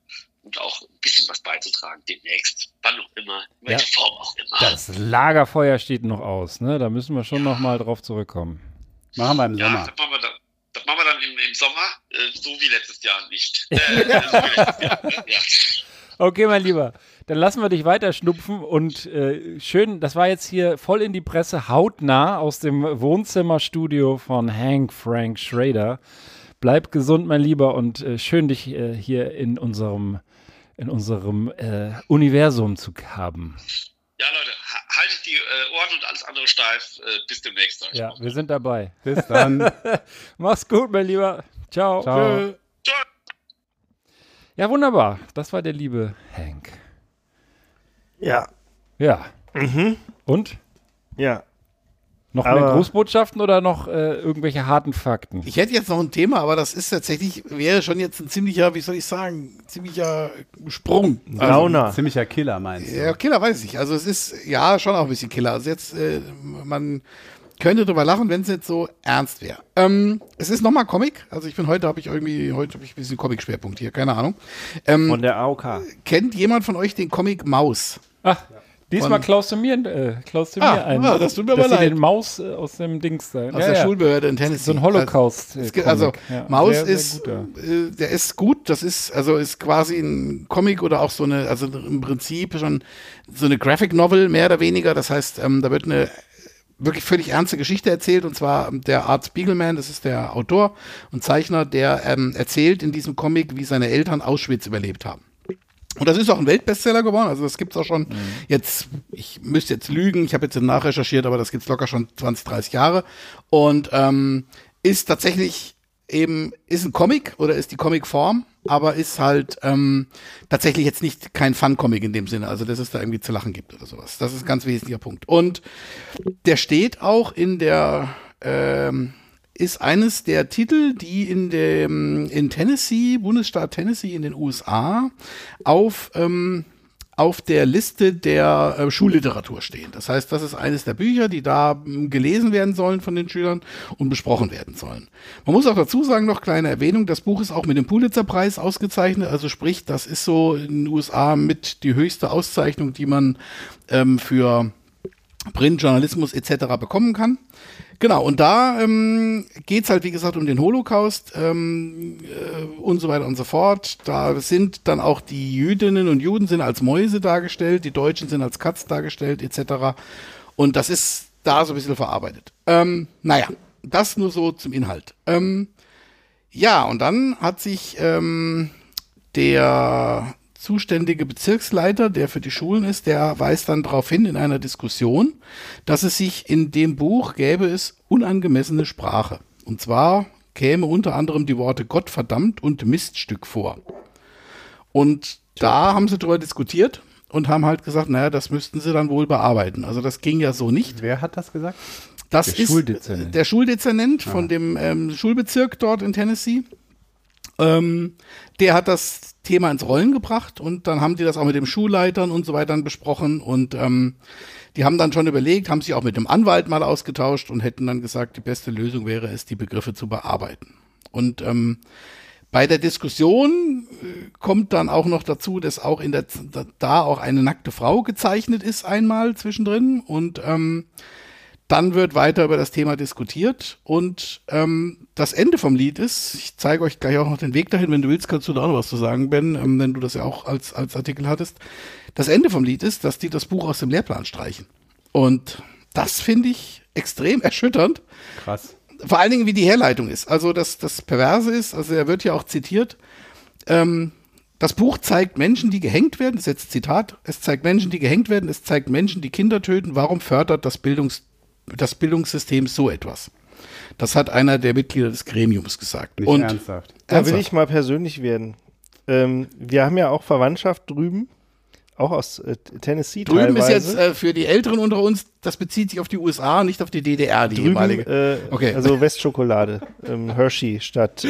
und auch ein bisschen was beizutragen demnächst, wann auch immer, in welcher Form auch immer.
Das Lagerfeuer steht noch aus, ne? Da müssen wir schon noch mal drauf zurückkommen.
Machen wir im
ja,
Sommer.
das machen wir dann, das machen wir dann im, im Sommer, äh, so wie letztes Jahr nicht. <laughs> Äh, so letztes Jahr, ne? ja. <laughs>
Okay, mein Lieber, dann lassen wir dich weiter schnupfen und äh, schön, das war jetzt hier voll in die Presse, hautnah aus dem Wohnzimmerstudio von Hank Frank Schrader. Bleib gesund, mein Lieber, und äh, schön, dich äh, hier in unserem, in unserem äh, Universum zu haben.
ja, Leute, ha haltet die äh, Ohren und alles andere steif. Äh, bis demnächst. sag ich
Ja,
mal.
wir sind dabei.
Bis dann. <laughs>
Mach's gut, mein Lieber. Ciao.
Ciao.
Tschö. Ja, wunderbar. Das war der liebe Hank.
Ja.
Ja.
Mhm.
Und?
Ja.
Noch mehr
Aber-
Großbotschaften oder noch äh, irgendwelche harten Fakten?
Ich hätte jetzt noch ein Thema, aber das ist tatsächlich, wäre schon jetzt ein ziemlicher, wie soll ich sagen, ziemlicher Sprung.
Also, ziemlicher Killer, meinst du?
Ja, Killer weiß ich nicht. Also es ist ja schon auch ein bisschen Killer. Also jetzt, äh, man könnte drüber lachen, wenn es jetzt so ernst wäre. Ähm, es ist nochmal Comic. Also ich bin heute, habe ich irgendwie, heute habe ich ein bisschen Comic-Schwerpunkt hier, keine Ahnung. Ähm,
Von der AOK.
Kennt jemand von euch den Comic Maus?
Ach, diesmal klaust du mir, äh, klaust du
Ah,
mir ein.
ah, das tut mir aber leid.
den Maus äh, aus dem Dings da.
Aus der Schulbehörde in Tennessee.
So ein Holocaust.
Also,
äh,
also.
Ja,
Maus
sehr, sehr
ist,
guter.
äh, der ist gut. Das ist also ist quasi ein Comic oder auch so eine, also im Prinzip schon so eine Graphic Novel mehr oder weniger. Das heißt, ähm, da wird eine wirklich völlig ernste Geschichte erzählt und zwar ähm, der Art Spiegelman, das ist der Autor und Zeichner, der ähm, erzählt in diesem Comic, wie seine Eltern Auschwitz überlebt haben. Und das ist auch ein Weltbestseller geworden. Also das gibt's auch schon jetzt, ich müsste jetzt lügen, ich habe jetzt nachrecherchiert, aber das gibt's locker schon 20, 30 Jahre. Und ähm, ist tatsächlich eben, ist ein Comic oder ist die Comicform, aber ist halt ähm, tatsächlich jetzt nicht kein Fun-Comic in dem Sinne, also dass es da irgendwie zu lachen gibt oder sowas. Das ist ein ganz wesentlicher Punkt. Und der steht auch in der ähm, ist eines der Titel, die in dem in Tennessee, Bundesstaat Tennessee in den USA auf ähm, auf der Liste der äh, Schulliteratur stehen. Das heißt, das ist eines der Bücher, die da ähm, gelesen werden sollen von den Schülern und besprochen werden sollen. Man muss auch dazu sagen, noch kleine Erwähnung, das Buch ist auch mit dem Pulitzer-Preis ausgezeichnet, also sprich, das ist so in den USA mit die höchste Auszeichnung, die man ähm, für Printjournalismus etc. bekommen kann. Genau, und da ähm, geht halt, wie gesagt, um den Holocaust ähm, äh, und so weiter und so fort. Da sind dann auch die Jüdinnen und Juden sind als Mäuse dargestellt, die Deutschen sind als Katz dargestellt, etc. Und das ist da so ein bisschen verarbeitet. Ähm, naja, das nur so zum Inhalt. Ähm, ja, und dann hat sich ähm, der zuständige Bezirksleiter, der für die Schulen ist, der weist dann darauf hin in einer Diskussion, dass es sich in dem Buch gäbe es unangemessene Sprache. Und zwar käme unter anderem die Worte Gott verdammt und Miststück vor. Und da haben sie darüber diskutiert und haben halt gesagt, naja, das müssten sie dann wohl bearbeiten. Also das ging ja so nicht.
Wer hat das gesagt?
Das
Der
ist
Schuldezernent.
der Schuldezernent von dem ähm, Schulbezirk dort in Tennessee. Ähm, der hat das Thema ins Rollen gebracht und dann haben die das auch mit dem Schulleitern und so weiter besprochen und ähm, die haben dann schon überlegt, haben sich auch mit dem Anwalt mal ausgetauscht und hätten dann gesagt, die beste Lösung wäre es, die Begriffe zu bearbeiten. Und ähm, bei der Diskussion äh, kommt dann auch noch dazu, dass auch in der da auch eine nackte Frau gezeichnet ist einmal zwischendrin und ähm, dann wird weiter über das Thema diskutiert und ähm, das Ende vom Lied ist, ich zeige euch gleich auch noch den Weg dahin, wenn du willst, kannst du da auch noch was zu sagen, Ben, ähm, wenn du das ja auch als, als Artikel hattest. Das Ende vom Lied ist, dass die das Buch aus dem Lehrplan streichen. Und das finde ich extrem erschütternd.
Krass.
Vor allen Dingen, wie die Herleitung ist. Also das, das Perverse ist, also er wird ja auch zitiert, ähm, das Buch zeigt Menschen, die gehängt werden, das ist jetzt Zitat, es zeigt Menschen, die gehängt werden, es zeigt Menschen, die Kinder töten. Warum fördert das, Bildungs, das Bildungssystem so etwas? Das hat einer der Mitglieder des Gremiums gesagt.
Nicht
Und
ernsthaft.
Da will ich mal persönlich werden. Ähm, wir haben ja auch Verwandtschaft drüben, auch aus äh, Tennessee
Drüben ist
teilweise.
jetzt äh, für die Älteren unter uns, das bezieht sich auf die USA, nicht auf die DDR, die
drüben,
jeweilige.
äh,
Okay.
also Westschokolade, ähm, Hershey statt,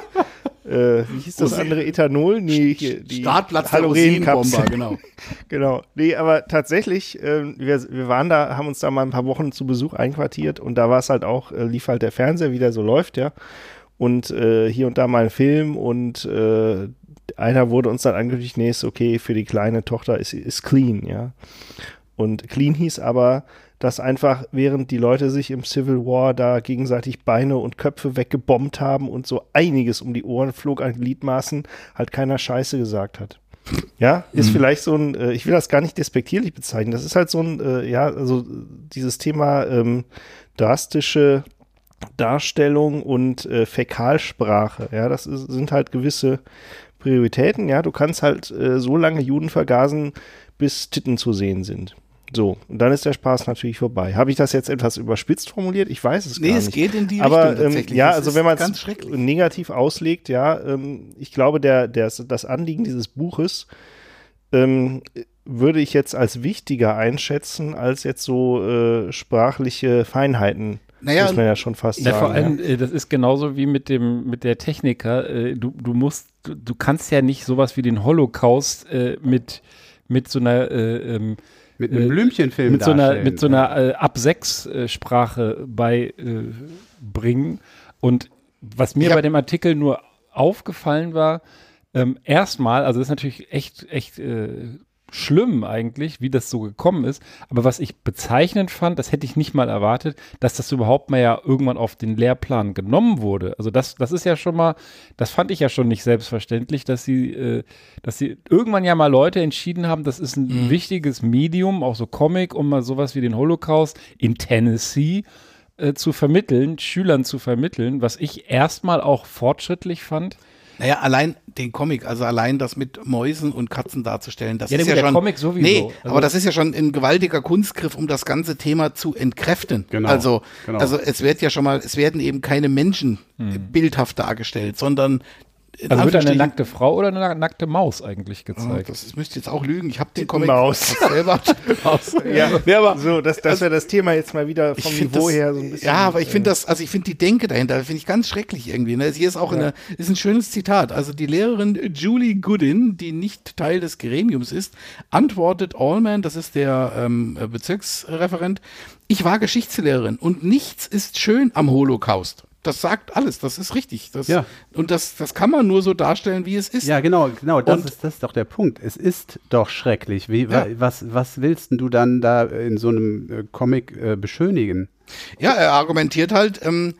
<laughs> äh, wie hieß das andere, Ethanol? Nee, hier, die
Startplatz. Rosinenbomber, genau. <laughs>
genau. Nee, aber tatsächlich, ähm, wir, wir waren da, haben uns da mal ein paar Wochen zu Besuch einquartiert und da war es halt auch, äh, lief halt der Fernseher, wie der so läuft, ja. Und äh, hier und da mal ein Film und äh, einer wurde uns dann angekündigt, nee, ist okay, für die kleine Tochter ist, ist clean, ja. Und clean hieß aber, dass einfach, während die Leute sich im Civil War da gegenseitig Beine und Köpfe weggebombt haben und so einiges um die Ohren flog an Gliedmaßen, halt keiner Scheiße gesagt hat. Ja, ist
Mhm.
vielleicht so ein, äh, ich will das gar nicht despektierlich bezeichnen, das ist halt so ein, äh, ja, also dieses Thema ähm, drastische Darstellung und äh, Fäkalsprache, ja, das ist, sind halt gewisse Prioritäten, ja, du kannst halt äh, so lange Juden vergasen, bis Titten zu sehen sind. So, und dann ist der Spaß natürlich vorbei. Habe ich das jetzt etwas überspitzt formuliert? Ich weiß es
Nee,
gar
es
nicht.
geht in die
Aber,
Richtung
ähm,
tatsächlich.
ja,
Es
also wenn man es negativ auslegt, ja, ähm, ich glaube, der, der, das Anliegen dieses Buches ähm, würde ich jetzt als wichtiger einschätzen, als jetzt so äh, sprachliche Feinheiten.
Naja,
muss man ja schon fast
Ja,
sagen.
vor allem,
ja.
äh, das ist genauso wie mit dem, mit der Techniker. Äh, du, du musst, du, du kannst ja nicht sowas wie den Holocaust äh, mit, mit so einer äh, ähm,
Mit einem Blümchenfilm
mit so einer, mit so einer äh, ab sechs äh, Sprache beibringen. Äh. Und was mir bei dem Artikel nur aufgefallen war, ähm, erstmal, also das ist natürlich echt, echt äh, schlimm eigentlich, wie das so gekommen ist. Aber was ich bezeichnend fand, das hätte ich nicht mal erwartet, dass das überhaupt mal ja irgendwann auf den Lehrplan genommen wurde. Also das, das ist ja schon mal, das fand ich ja schon nicht selbstverständlich, dass sie, äh, dass sie irgendwann ja mal Leute entschieden haben, das ist ein
Mhm.
wichtiges Medium, auch so Comic, um mal sowas wie den Holocaust in Tennessee äh, zu vermitteln, Schülern zu vermitteln, was ich erstmal auch fortschrittlich fand.
Naja, allein den Comic, also allein das mit Mäusen und Katzen darzustellen, das
Ja,
ist ja
der
schon.
Comic sowieso.
Nee,
Also-
aber das ist ja schon ein gewaltiger Kunstgriff, um das ganze Thema zu entkräften.
Genau,
Also,
genau.
also es wird ja schon mal, es werden eben keine Menschen bildhaft dargestellt, sondern
Also wird eine nackte Frau oder eine nackte Maus eigentlich
Ah,
gezeigt?
Das ist- müsste jetzt auch lügen. Ich habe den Comic
Maus. <laughs>
selber. <laughs> Maus.
Ja,
Nee, aber
so, das, das wäre das Thema jetzt mal wieder
ich
vom Niveau
das,
her so ein bisschen.
Ja, aber ich finde
äh,
das, also ich finde die Denke dahinter, finde ich ganz schrecklich irgendwie. Ne? Hier ist auch
Ja.
eine, ist ein schönes Zitat. Also die Lehrerin Julie Goodin, die nicht Teil des Gremiums ist, antwortet Allman, das ist der ähm, Bezirksreferent, ich war Geschichtslehrerin und nichts ist schön am Holocaust. Das sagt alles, das ist richtig. Das,
Ja.
Und das, das kann man nur so darstellen, wie es ist.
Ja, genau, genau, das
Und-
ist, das ist doch der Punkt. Es ist doch schrecklich. Wie,
Ja.
wa- was, was willst du dann da in so einem äh, Comic äh, beschönigen?
Ja, er argumentiert halt, ähm,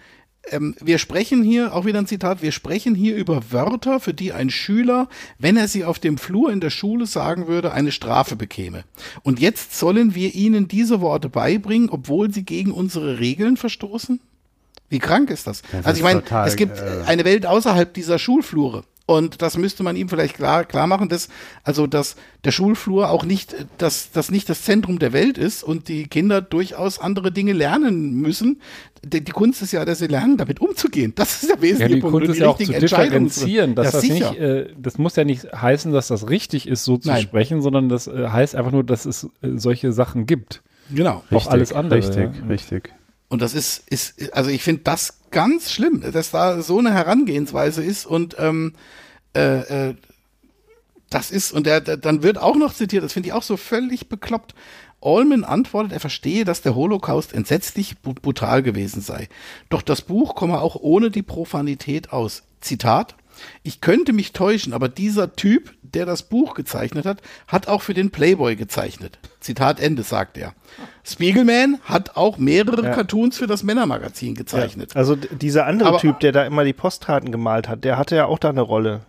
ähm, wir sprechen hier, auch wieder ein Zitat, wir sprechen hier über Wörter, für die ein Schüler, wenn er sie auf dem Flur in der Schule sagen würde, eine Strafe bekäme. Und jetzt sollen wir ihnen diese Worte beibringen, obwohl sie gegen unsere Regeln verstoßen? Wie krank ist das?
Das
also ich meine, es gibt
äh,
eine Welt außerhalb dieser Schulflure. Und das müsste man ihm vielleicht klar, klar machen, dass, also, dass der Schulflur auch nicht, dass das nicht das Zentrum der Welt ist und die Kinder durchaus andere Dinge lernen müssen. Die, die Kunst ist ja, dass sie lernen, damit umzugehen. Das ist der
Ja,
wesentliche
die
Punkt.
Kunst
Und
ist ja auch zu differenzieren. Dass
ja,
das,
sicher.
nicht, äh, das muss ja nicht heißen, dass das richtig ist, so zu
Nein.
sprechen, sondern das äh, heißt einfach nur, dass es äh, solche Sachen gibt.
Genau.
Auch alles andere.
Richtig,
ja.
richtig.
Und das ist, ist, also ich finde das ganz schlimm, dass da so eine Herangehensweise ist und ähm, äh, äh, das ist, und der, der, dann wird auch noch zitiert, das finde ich auch so völlig bekloppt. Allman antwortet, er verstehe, dass der Holocaust entsetzlich brutal gewesen sei. Doch das Buch komme auch ohne die Profanität aus. Zitat. Ich könnte mich täuschen, aber dieser Typ, der das Buch gezeichnet hat, hat auch für den Playboy gezeichnet. Zitat Ende, sagt er. Spiegelman hat auch mehrere
Ja.
Cartoons für das Männermagazin gezeichnet.
Ja, also dieser andere
Aber-
Typ, der da immer die Postkarten gemalt hat, der hatte ja auch da eine Rolle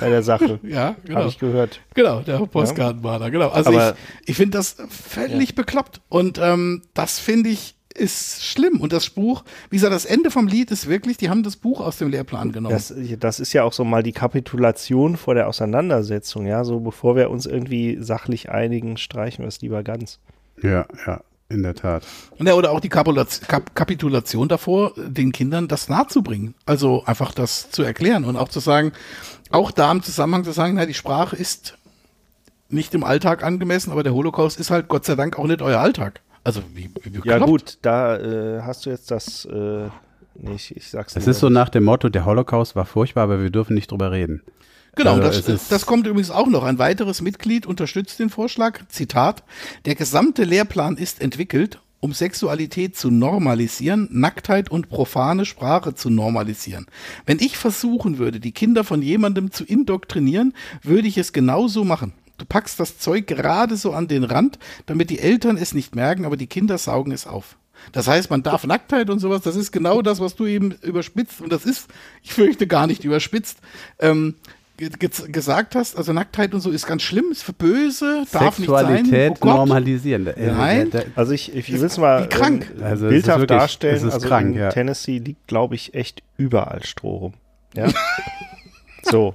bei der Sache. <laughs>
Ja, genau.
Habe ich gehört.
Genau, der Postkartenmaler, genau. Also
Aber-
ich, ich finde das völlig bekloppt. Und ähm, das finde ich ist schlimm. Und das Buch, wie gesagt, das Ende vom Lied ist wirklich, die haben das Buch aus dem Lehrplan genommen.
Das, das ist ja auch so mal die Kapitulation vor der Auseinandersetzung, ja. So bevor wir uns irgendwie sachlich einigen, streichen wir es lieber ganz.
Ja, ja, in der Tat.
Ja, oder auch die Kap Kapitulation davor, den Kindern das nahezubringen. Also einfach das zu erklären und auch zu sagen, auch da im Zusammenhang zu sagen, na, die Sprache ist nicht im Alltag angemessen, aber der Holocaust ist halt Gott sei Dank auch nicht euer Alltag. Also wie, wie
Ja gut, da äh, hast du jetzt das, äh, nee, ich, sag's
Es ist so
nicht.
nach dem Motto, der Holocaust war furchtbar, aber wir dürfen nicht drüber reden.
Genau,
Also
das, das kommt übrigens auch noch. Ein weiteres Mitglied unterstützt den Vorschlag. Zitat: Der gesamte Lehrplan ist entwickelt, um Sexualität zu normalisieren, Nacktheit und profane Sprache zu normalisieren. Wenn ich versuchen würde, die Kinder von jemandem zu indoktrinieren, würde ich es genauso machen. Du packst das Zeug gerade so an den Rand, damit die Eltern es nicht merken, aber die Kinder saugen es auf. Das heißt, man darf Nacktheit und sowas, das ist genau das, was du eben überspitzt, und das ist, <laughs> ich fürchte, gar nicht überspitzt, ähm, ge ge gesagt hast, also Nacktheit und so ist ganz schlimm, ist für böse, darf nicht sein.
Sexualität
Oh
normalisieren. Äh,
Nein.
Also ich, ich will es mal
Wie krank.
ähm,
Also es ist
bildhaft
wirklich-
darstellen.
es ist
also
krank,
in
ja.
Tennessee liegt, glaube ich, echt überall Stroh rum. Ja? <laughs> so,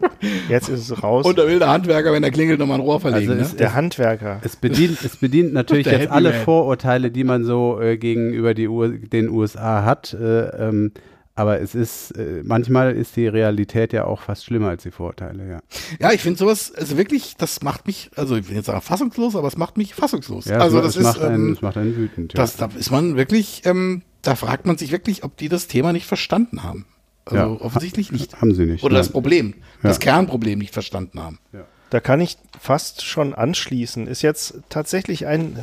jetzt ist es raus.
Und da will der Handwerker, wenn er klingelt, nochmal ein Rohr verlegen.
Also
ne?
es-
der Handwerker.
Es bedient, es bedient natürlich jetzt
Happy
alle
Man.
Vorurteile, die man so äh, gegenüber die U den USA hat. Äh, ähm, aber es ist, äh, manchmal ist die Realität ja auch fast schlimmer als die Vorurteile, ja.
Ja, ich finde sowas, also wirklich, das macht mich, also ich will jetzt sagen fassungslos, aber es macht mich fassungslos.
ja
also das
es macht
ist,
einen,
ähm,
es macht einen wütend. Ja.
das, da ist man wirklich, ähm, da fragt man sich wirklich, ob die das Thema nicht verstanden haben. Also
Ja.
offensichtlich nicht.
Haben sie nicht.
Oder das
nein.
Problem,
Ja.
das Kernproblem nicht verstanden haben.
Da kann ich fast schon anschließen. Ist jetzt tatsächlich ein,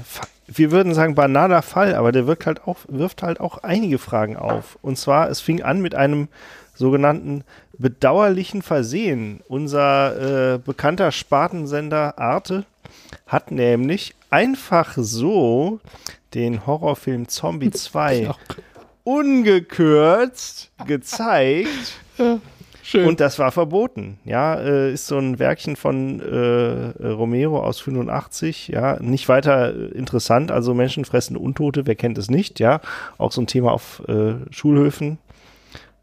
wir würden sagen, banaler Fall, aber der wirkt halt auch, wirft halt auch einige Fragen auf. Und zwar, es fing an mit einem sogenannten bedauerlichen Versehen. Unser äh, bekannter Spartensender Arte hat nämlich einfach so den Horrorfilm Zombie <laughs> 2 ungekürzt gezeigt. <laughs>
Schön.
Und das war verboten. Ja, äh, ist so ein Werkchen von äh, Romero aus 85. Ja, nicht weiter interessant. Also Menschen fressen Untote, wer kennt es nicht? Ja, auch so ein Thema auf äh, Schulhöfen.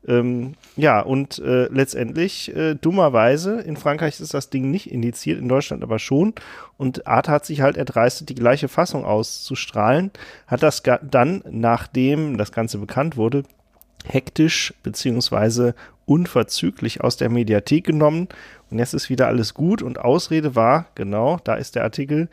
Ähm, ja, und äh, letztendlich, äh, dummerweise, in Frankreich ist das Ding nicht indiziert, in Deutschland aber schon. Und Art hat sich halt erdreistet, die gleiche Fassung auszustrahlen, hat das dann, nachdem das Ganze bekannt wurde, hektisch beziehungsweise unverzüglich aus der Mediathek genommen. Und jetzt ist wieder alles gut. Und Ausrede war, genau, da ist der Artikel,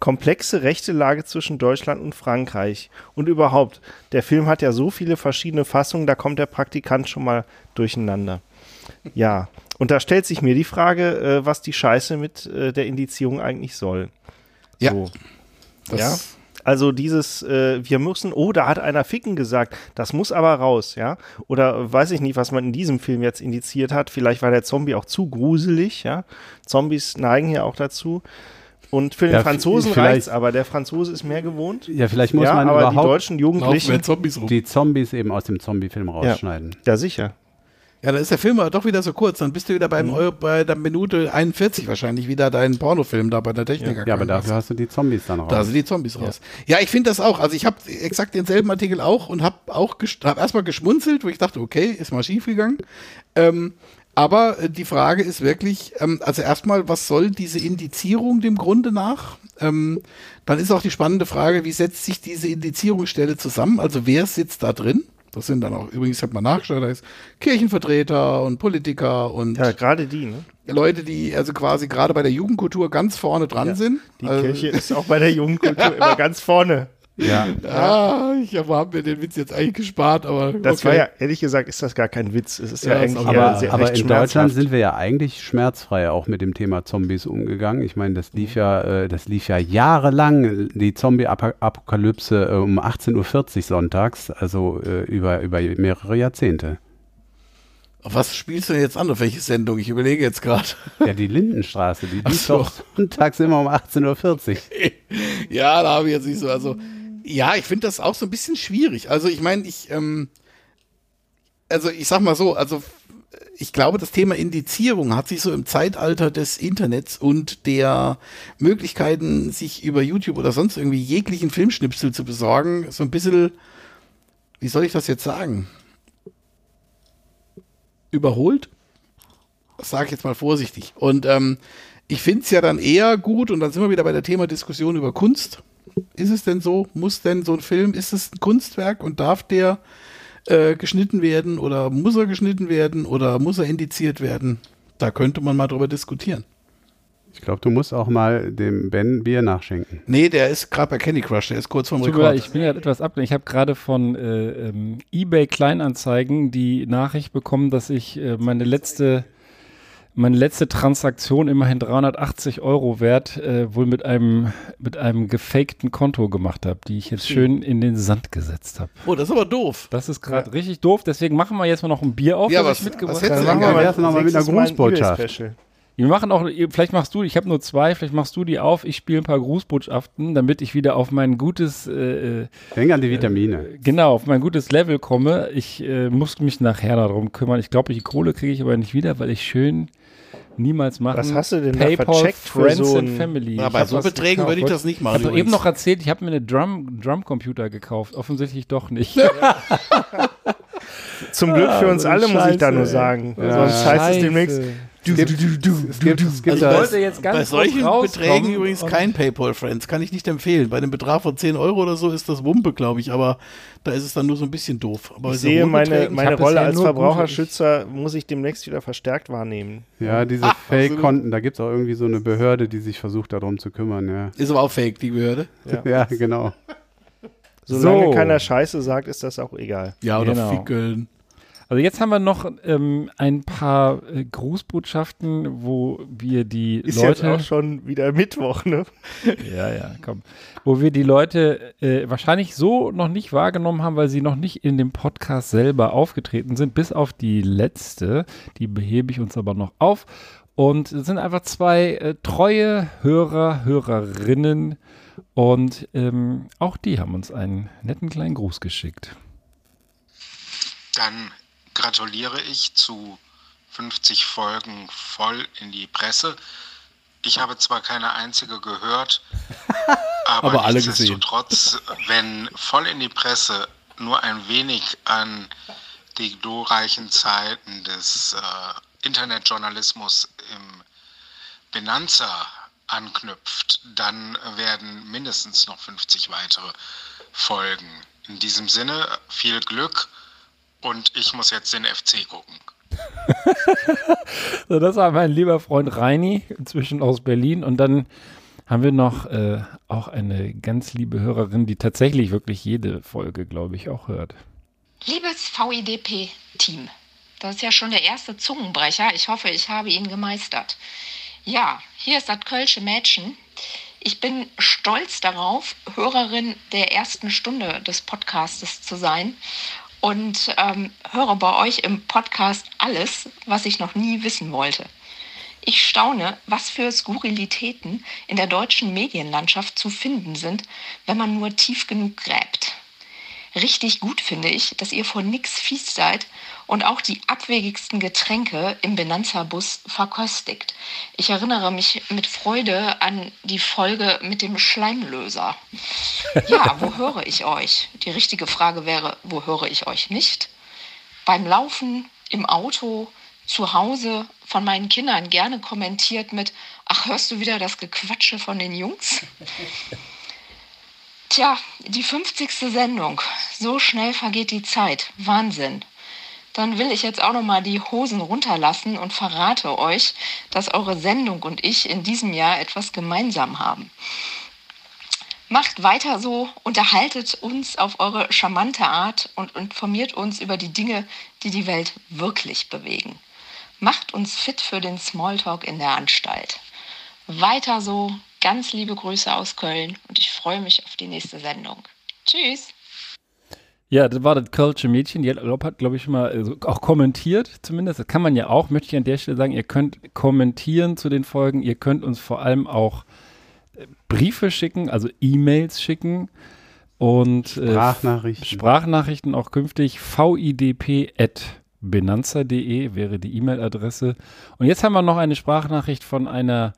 komplexe rechte Lage zwischen Deutschland und Frankreich. Und überhaupt, der Film hat ja so viele verschiedene Fassungen, da kommt der Praktikant schon mal durcheinander. Ja, und da stellt sich mir die Frage, äh, was die Scheiße mit äh, der Indizierung eigentlich soll.
Ja.
So. Ja. Also dieses, äh, wir müssen, oh, da hat einer Ficken gesagt, das muss aber raus, ja. Oder weiß ich nicht, was man in diesem Film jetzt indiziert hat. Vielleicht war der Zombie auch zu gruselig, ja. Zombies neigen ja auch dazu. Und für den
Ja,
Franzosen
vielleicht-
reicht's, aber der Franzose ist mehr gewohnt.
Ja, vielleicht muss
ja,
man
aber
überhaupt
die deutschen Jugendlichen,
die Zombies eben aus dem Zombie-Film rausschneiden.
ja sicher.
Ja, dann ist der Film aber doch wieder so kurz. Dann bist du wieder
Mhm.
beim Eu- bei der Minute 41 wahrscheinlich wieder dein Pornofilm da bei der Techniker.
Ja, aber dafür hast du die Zombies dann raus.
Da sind die Zombies raus. Ja, ich finde das auch. Also ich habe exakt denselben Artikel auch und habe auch hab erstmal geschmunzelt, wo ich dachte, okay, ist mal schief gegangen. Ähm, Aber äh, die Frage ist wirklich, ähm, also erstmal, was soll diese Indizierung dem Grunde nach? Ähm, dann ist auch die spannende Frage, wie setzt sich diese Indizierungsstelle zusammen? Also wer sitzt da drin? Das sind dann auch, übrigens hat man nachgeschaut, da ist Kirchenvertreter und Politiker und
Ja, gerade die, ne?
Leute, die also quasi gerade bei der Jugendkultur ganz vorne dran
Ja,
sind.
Die
Also-
Kirche ist auch bei der Jugendkultur immer <laughs> ganz vorne.
Ja.
Ah, ich habe hab mir den Witz jetzt eigentlich gespart, aber
Das
okay.
war ja, ehrlich gesagt, ist das gar kein Witz. Es ist ja,
Ja,
eigentlich
Aber,
sehr,
aber in Deutschland sind wir ja eigentlich schmerzfrei auch mit dem Thema Zombies umgegangen. Ich meine, das lief ja, äh, das lief ja jahrelang, die Zombie-Apokalypse äh, um 18.40 Uhr sonntags, also äh, über, über mehrere Jahrzehnte.
Auf was spielst du denn jetzt an? Auf welche Sendung? Ich überlege jetzt gerade. <laughs>
Ja, die Lindenstraße, die lief
so.
doch sonntags immer um 18.40 Uhr. <laughs>
Ja, da habe ich jetzt nicht so. Also, ja, ich finde das auch so ein bisschen schwierig. Also, ich meine, ich, ähm, also ich sag mal so, also ich glaube, das Thema Indizierung hat sich so im Zeitalter des Internets und der Möglichkeiten, sich über YouTube oder sonst irgendwie jeglichen Filmschnipsel zu besorgen, so ein bisschen, wie soll ich das jetzt sagen? Überholt? Das sage ich jetzt mal vorsichtig. Und ähm, ich finde es ja dann eher gut, und dann sind wir wieder bei der Thema Diskussion über Kunst. Ist es denn so? Muss denn so ein Film, ist es ein Kunstwerk und darf der äh, geschnitten werden oder muss er geschnitten werden oder muss er indiziert werden? Da könnte man mal drüber diskutieren.
Ich glaube, du musst auch mal dem Ben Bier nachschenken.
Nee, der ist gerade bei Candy Crush, der ist kurz vorm Rekord.
ich bin gerade etwas abgelenkt. Ich habe gerade von äh, ähm, eBay Kleinanzeigen die Nachricht bekommen, dass ich äh, meine letzte meine letzte Transaktion immerhin 380 Euro wert äh, wohl mit einem mit einem gefakten Konto gemacht habe, die ich jetzt schön in den Sand gesetzt habe.
Oh, das ist aber doof.
Das ist gerade richtig doof. Deswegen machen wir jetzt mal noch ein Bier auf,
Ja, was-
ich mitgebracht
was du denn gerne?
Erst noch mal mit einer Grußbotschaft.
Wir machen auch, vielleicht machst du, ich habe nur zwei, vielleicht machst du die auf. Ich spiele ein paar Grußbotschaften, damit ich wieder auf mein gutes, äh, äh,
Denk an die Vitamine.
genau, auf mein gutes Level komme. Ich äh, muss mich nachher darum kümmern. Ich glaube, die Kohle kriege ich aber nicht wieder, weil ich schön niemals machen.
Was hast du denn da
PayPal,
vercheckt für
Friends
so
and Family.
Na, bei so Beträgen
gekauft.
würde ich das nicht machen
Ich habe eben noch erzählt, ich habe mir eine Drum, Drumcomputer gekauft. Offensichtlich doch nicht. <laughs> <laughs>
Zum Glück für
Ah,
uns
so
alle, muss ich da
Scheiße,
nur sagen.
Ja,
Sonst heißt es
Scheiße.
demnächst. Du, du, du, du,
Es gibt, es gibt
Ich
da-
wollte jetzt ganz
Bei solchen Beträgen übrigens kein PayPal Friends, kann ich nicht empfehlen. Bei einem Betrag von 10 Euro oder so ist das Wumpe, glaube ich, aber da ist es dann nur so ein bisschen doof. Aber
Ich sehe meine, meine Rolle als Verbraucherschützer muss ich demnächst wieder verstärkt wahrnehmen.
Ja, diese
Ah,
Fake-Konten, da gibt es auch irgendwie so eine Behörde, die sich versucht, darum zu kümmern, ja.
Ist aber auch fake, die Behörde.
Ja. <laughs>
Ja, genau.
Solange
So.
keiner Scheiße sagt, ist das auch egal.
Ja, oder
Genau.
Fickeln.
Also jetzt haben wir noch ähm, ein paar äh, Grußbotschaften, wo wir die
Ist jetzt
Leute
auch schon wieder Mittwoch, ne? <laughs>
Ja, ja, komm. Wo wir die Leute äh, wahrscheinlich so noch nicht wahrgenommen haben, weil sie noch nicht in dem Podcast selber aufgetreten sind, bis auf die letzte. Die behebe ich uns aber noch auf. Und es sind einfach zwei äh, treue Hörer, Hörerinnen. Und ähm, auch die haben uns einen netten kleinen Gruß geschickt.
Dann gratuliere ich zu 50 Folgen voll in die Presse. Ich habe zwar keine einzige gehört, <laughs> aber,
Aber alle
nichtsdestotrotz, wenn voll in die Presse nur ein wenig an die glorreichen Zeiten des äh, Internetjournalismus im Benanza anknüpft, dann werden mindestens noch 50 weitere Folgen. In diesem Sinne viel Glück und ich muss jetzt den FC gucken. <laughs>
So, das war mein lieber Freund Reini, inzwischen aus Berlin. Und dann haben wir noch äh, auch eine ganz liebe Hörerin, die tatsächlich wirklich jede Folge, glaube ich, auch hört.
Liebes VIDP-Team, das ist ja schon der erste Zungenbrecher. Ich hoffe, ich habe ihn gemeistert. Ja, hier ist das Kölsche Mädchen. Ich bin stolz darauf, Hörerin der ersten Stunde des Podcastes zu sein und ähm, höre bei euch im Podcast alles, was ich noch nie wissen wollte. Ich staune, was für Skurrilitäten in der deutschen Medienlandschaft zu finden sind, wenn man nur tief genug gräbt. Richtig gut finde ich, dass ihr vor nix fies seid und auch die abwegigsten Getränke im Benanza-Bus verköstigt. Ich erinnere mich mit Freude an die Folge mit dem Schleimlöser. <laughs> Ja, wo höre ich euch? Die richtige Frage wäre, wo höre ich euch nicht? Beim Laufen, im Auto, zu Hause von meinen Kindern gerne kommentiert mit, ach, hörst du wieder das Gequatsche von den Jungs? <laughs> Tja, die 50. Sendung. So schnell vergeht die Zeit. Wahnsinn. Dann will ich jetzt auch noch mal die Hosen runterlassen und verrate euch, dass eure Sendung und ich in diesem Jahr etwas gemeinsam haben. Macht weiter so, unterhaltet uns auf eure charmante Art und informiert uns über die Dinge, die die Welt wirklich bewegen. Macht uns fit für den Smalltalk in der Anstalt. Weiter so, ganz liebe Grüße aus Köln und ich freue mich auf die nächste Sendung. Tschüss!
Ja, das war das Kölsche Mädchen. Die hat, hat glaube ich, mal also auch kommentiert, zumindest. Das kann man ja auch, möchte ich an der Stelle sagen. Ihr könnt kommentieren zu den Folgen. Ihr könnt uns vor allem auch äh, Briefe schicken, also E-Mails schicken und äh,
Sprachnachrichten.
Sprachnachrichten auch künftig. vidp.benanza.de wäre die E-Mail-Adresse. Und jetzt haben wir noch eine Sprachnachricht von einer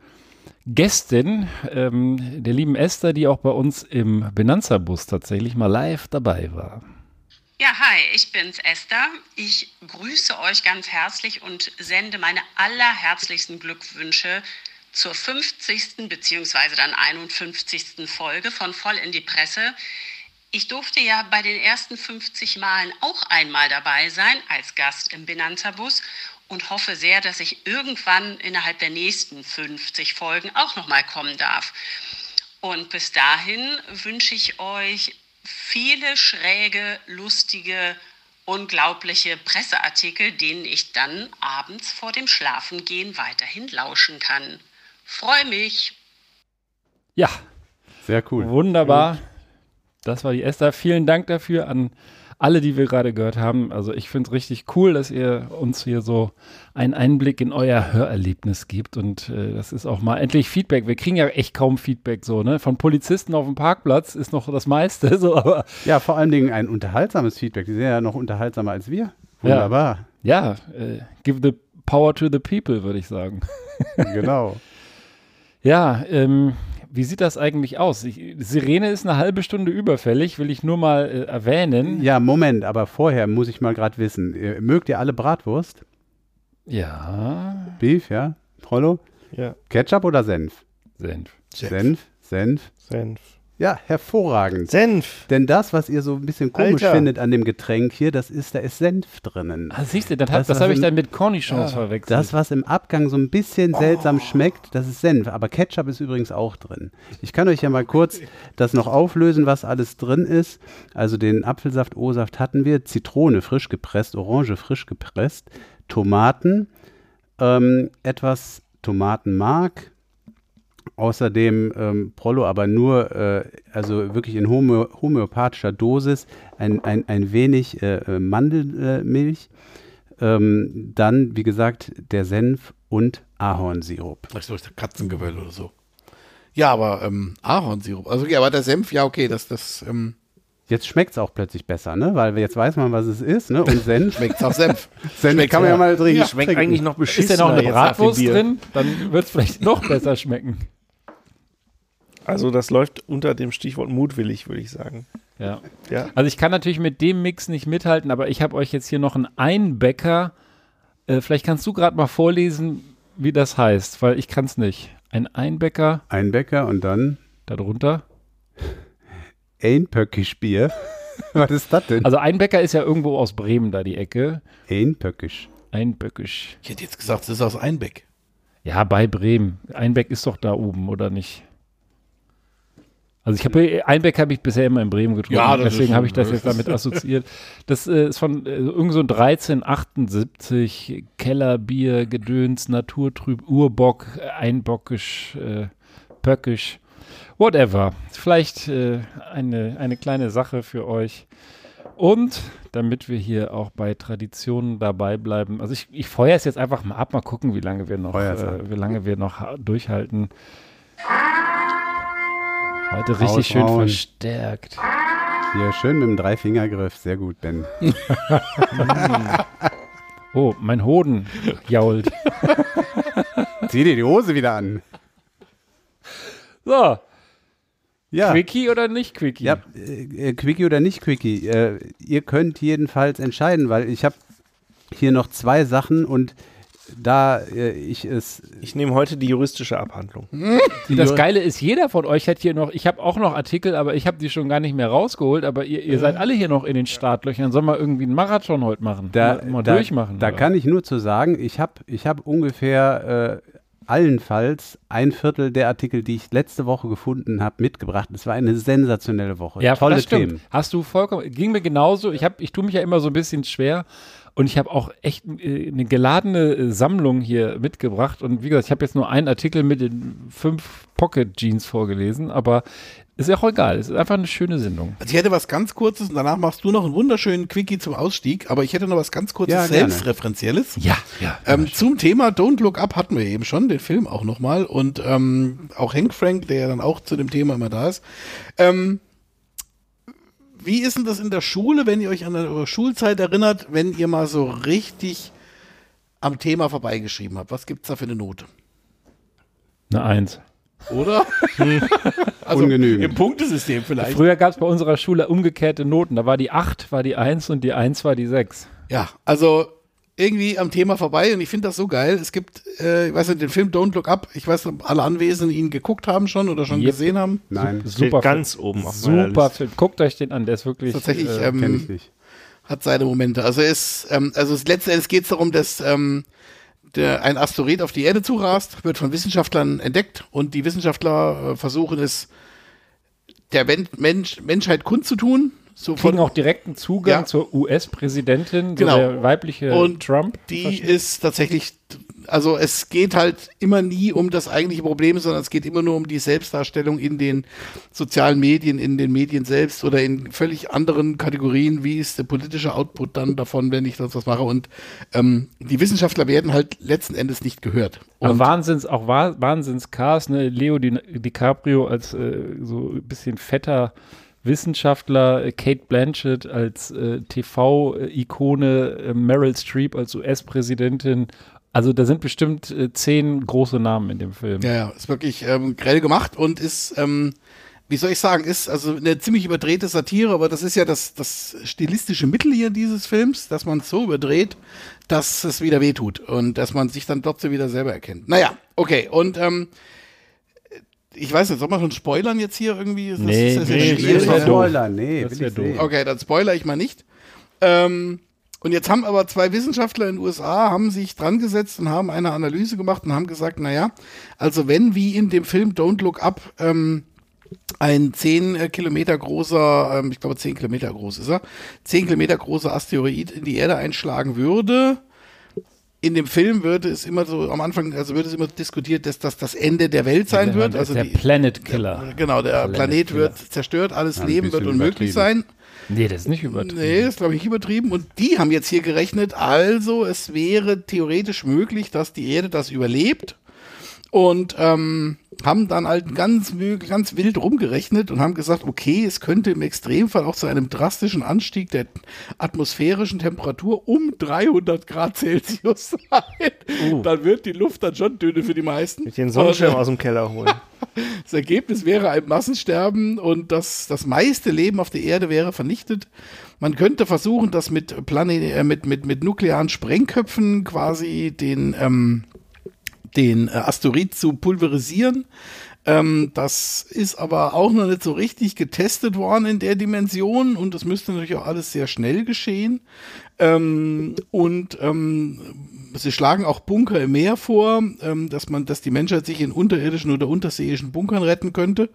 Gästin, ähm, der lieben Esther, die auch bei uns im Benanza-Bus tatsächlich mal live dabei war.
Ja, hi, ich bin's Esther. Ich grüße euch ganz herzlich und sende meine allerherzlichsten Glückwünsche zur 50. bzw. dann 51. Folge von Voll in die Presse. Ich durfte ja bei den ersten 50 Malen auch einmal dabei sein als Gast im Benanza-Bus und hoffe sehr, dass ich irgendwann innerhalb der nächsten 50 Folgen auch nochmal kommen darf. Und bis dahin wünsche ich euch viele schräge, lustige, unglaubliche Presseartikel, denen ich dann abends vor dem Schlafengehen weiterhin lauschen kann. Freue mich.
Ja.
Sehr cool.
Wunderbar. Das war die Esther. Vielen Dank dafür an alle, die wir gerade gehört haben. Also ich finde es richtig cool, dass ihr uns hier so einen Einblick in euer Hörerlebnis gibt. Und äh, das ist auch mal endlich Feedback. Wir kriegen ja echt kaum Feedback so, ne? Von Polizisten auf dem Parkplatz ist noch das meiste. <laughs> So, aber
ja, vor allen Dingen ein unterhaltsames Feedback. Die sind ja noch unterhaltsamer als wir. Wunderbar.
Ja, ja äh, give the power to the people, würde ich sagen.
genau. <laughs>
Ja, ähm, wie sieht das eigentlich aus? Ich, Sirene ist eine halbe Stunde überfällig, will ich nur mal äh, erwähnen.
Ja, Moment, aber vorher muss ich mal gerade wissen. Mögt ihr alle Bratwurst?
Ja.
Beef, ja? Trollo?
Ja.
Ketchup oder Senf?
Senf.
Senf. Senf.
Senf.
Ja, hervorragend.
Senf.
Denn das, was ihr so ein bisschen komisch
Alter.
findet an dem Getränk hier, das ist, da ist Senf drinnen.
Ah, siehst du, das, das
was
habe ich
im-
dann mit Cornichons verwechselt.
Das, was im Abgang so ein bisschen seltsam schmeckt, das ist Senf. Aber Ketchup ist übrigens auch drin. Ich kann euch ja mal kurz das noch auflösen, was alles drin ist. Also den Apfelsaft, O-Saft hatten wir, Zitrone frisch gepresst, Orange frisch gepresst, Tomaten, ähm, etwas Tomatenmark, Außerdem ähm, Prollo, aber nur, äh, also wirklich in homö homöopathischer Dosis, ein, ein, ein wenig äh, äh, Mandelmilch. Ähm, dann, wie gesagt, der Senf und Ahornsirup.
Vielleicht durch Katzengewöll oder so. Ja, aber ähm, Ahornsirup. Also okay, aber der Senf, ja, okay, das, das, ähm,
Jetzt schmeckt es auch plötzlich besser, ne? Weil jetzt weiß man, was es ist, ne? Und Senf. <laughs>
Schmeckt's auch Senf. <laughs>
Senf
Schmeckt's
kann man ja mal trinken.
Ja,
Schmeckt
trinken.
eigentlich noch
ist
beschissener
da noch eine Bratwurst drin? Dann wird es vielleicht <laughs> noch besser schmecken.
Also das läuft unter dem Stichwort mutwillig, würde ich sagen.
Ja.
Ja.
Also ich kann natürlich mit dem Mix nicht mithalten, aber ich habe euch jetzt hier noch einen Einbäcker. Äh, vielleicht kannst du gerade mal vorlesen, wie das heißt, weil ich kann es nicht. Ein Einbäcker.
Einbäcker und dann
darunter.
Einpöckisch Bier. <laughs> was ist das denn?
Also Einbäcker ist ja irgendwo aus Bremen da die Ecke.
Einpöckisch.
Einböckisch.
Ich hätte jetzt gesagt, das ist aus Einbeck.
Ja, bei Bremen. Einbeck ist doch da oben, oder nicht? Also ich habe Einbeck habe ich bisher immer in Bremen getrunken,
Ja,
deswegen habe ich das jetzt damit <laughs> assoziiert. Das äh, ist von äh, irgend so ein 1378 Kellerbier, Gedöns, Naturtrüb, Urbock, Einbockisch, äh, Pöckisch, whatever. Vielleicht äh, eine, eine kleine Sache für euch. Und damit wir hier auch bei Traditionen dabei bleiben, also ich, ich feuer es jetzt einfach mal ab, mal gucken, wie lange wir noch, äh, wie lange wir noch ha- durchhalten. Heute richtig schön
Raushauen.
verstärkt.
Hier schön mit dem Dreifingergriff. Sehr gut, Ben. <laughs>
Oh, mein Hoden jault. <laughs>
Zieh dir die Hose wieder an.
So.
Ja.
Quickie oder nicht Quickie?
Ja, äh, äh, Quickie oder nicht Quickie. Äh, ihr könnt jedenfalls entscheiden, weil ich habe hier noch zwei Sachen und da äh, ich es.
Ich nehme heute die juristische Abhandlung. <laughs>
Das Geile ist, jeder von euch hat hier noch, ich habe auch noch Artikel, aber ich habe die schon gar nicht mehr rausgeholt, aber ihr, ihr seid alle hier noch in den Startlöchern. Sollen wir irgendwie einen Marathon heute machen?
Da,
mal, mal
da,
durchmachen.
Da
oder?
kann ich nur zu sagen, ich habe ich hab ungefähr äh, allenfalls ein Viertel der Artikel, die ich letzte Woche gefunden habe, mitgebracht. Es war eine sensationelle Woche.
Ja,
Tolle
das stimmt.
Themen.
Hast du vollkommen, ging mir genauso. Ich, hab, ich tue mich ja immer so ein bisschen schwer und ich habe auch echt äh, eine geladene äh, Sammlung hier mitgebracht. Und wie gesagt, ich habe jetzt nur einen Artikel mit den fünf Pocket Jeans vorgelesen, aber ist ja auch egal. Es ist einfach eine schöne Sendung.
Also ich hätte was ganz Kurzes und danach machst du noch einen wunderschönen Quickie zum Ausstieg, aber ich hätte noch was ganz Kurzes
Ja.
Selbstreferenzielles.
Ja, ja.
Ähm, zum Thema Don't Look Up hatten wir eben schon, den Film auch nochmal und ähm, auch Hank Frank, der ja dann auch zu dem Thema immer da ist. Ähm, wie ist denn das in der Schule, wenn ihr euch an eure Schulzeit erinnert, wenn ihr mal so richtig am Thema vorbeigeschrieben habt? Was gibt's da für eine Note?
Eine Eins.
Oder? <laughs> also
Ungenügend.
Im Punktesystem vielleicht.
Früher gab es bei unserer Schule umgekehrte Noten. Da war die 8, war die 1 und die 1 war die 6.
Ja, also irgendwie am Thema vorbei und ich finde das so geil. Es gibt, äh, ich weiß nicht, den Film Don't Look Up. Ich weiß nicht, ob alle Anwesenden ihn geguckt haben schon oder schon
Yep.
gesehen haben.
Nein.
Super
ganz
Film.
oben auf
Super
Liste.
Film. Guckt euch den an, der ist wirklich.
Tatsächlich,
äh,
ähm,
ich nicht.
hat seine Momente. Also ist, ähm, also es, letzten Endes geht es darum, dass ähm, der, ein Asteroid auf die Erde zurast, wird von Wissenschaftlern entdeckt und die Wissenschaftler äh, versuchen es der Men Mensch, Menschheit kundzutun. So
kriegen auch direkten Zugang
Ja.
zur US-Präsidentin,
Genau.
so der weibliche
Und
Trump.
Die ist tatsächlich, also es geht halt immer nie um das eigentliche Problem, sondern es geht immer nur um die Selbstdarstellung in den sozialen Medien, in den Medien selbst oder in völlig anderen Kategorien. Wie ist der politische Output dann davon, wenn ich das was mache? Und ähm, die Wissenschaftler werden halt letzten Endes nicht gehört.
Aber
Und
Wahnsinns, auch Wa- Wahnsinns-Cast, ne? Leo Di, DiCaprio als äh, so ein bisschen fetter Wissenschaftler, äh, Kate Blanchett als äh, TV-Ikone, äh, Meryl Streep als US-Präsidentin. Also da sind bestimmt äh, zehn große Namen in dem Film.
Ja, ja, ist wirklich ähm, grell gemacht und ist, ähm, wie soll ich sagen, ist also eine ziemlich überdrehte Satire, aber das ist ja das, das stilistische Mittel hier dieses Films, dass man es so überdreht, dass es wieder wehtut und dass man sich dann trotzdem wieder selber erkennt. Naja, okay, und ähm, ich weiß nicht, soll man schon spoilern jetzt hier irgendwie? Ist das-
Nee,
ist das ja
nee, doof.
Spoiler, nee,
Das
will ich
doof.
Okay, dann spoiler ich mal nicht. Ähm, und jetzt haben aber zwei Wissenschaftler in den USA haben sich dran gesetzt und haben eine Analyse gemacht und haben gesagt, naja, also wenn wie in dem Film Don't Look Up ähm, ein 10 äh, Kilometer großer, ähm, ich glaube 10 Kilometer groß ist er, 10 Kilometer großer Asteroid in die Erde einschlagen würde, in dem Film würde es immer so am Anfang, also wird es immer diskutiert, dass das das Ende der Welt sein wird. Also
der
die,
Planet Killer.
der, genau, der
Planet
Planet, wird zerstört, alles
Ja,
Leben wird unmöglich sein.
Nee, das ist nicht übertrieben.
Nee, ist glaube ich übertrieben. Und die haben jetzt hier gerechnet, also es wäre theoretisch möglich, dass die Erde das überlebt. Und ähm, haben dann halt ganz, ganz wild rumgerechnet und haben gesagt, okay, es könnte im Extremfall auch zu einem drastischen Anstieg der atmosphärischen Temperatur um 300 Grad Celsius <laughs> sein. Dann wird die Luft dann schon dünne für die meisten.
Mit den Sonnenschirm aus dem Keller holen. <laughs>
das Ergebnis wäre ein Massensterben und das, das meiste Leben auf der Erde wäre vernichtet. Man könnte versuchen, das mit, Plane äh, mit, mit, mit nuklearen Sprengköpfen quasi den, ähm, den äh, Asteroid zu pulverisieren. Ähm, das ist aber auch noch nicht so richtig getestet worden in der Dimension und das müsste natürlich auch alles sehr schnell geschehen. Ähm, und ähm, sie schlagen auch Bunker im Meer vor, ähm, dass man, dass die Menschheit sich in unterirdischen oder unterseeischen Bunkern retten könnte.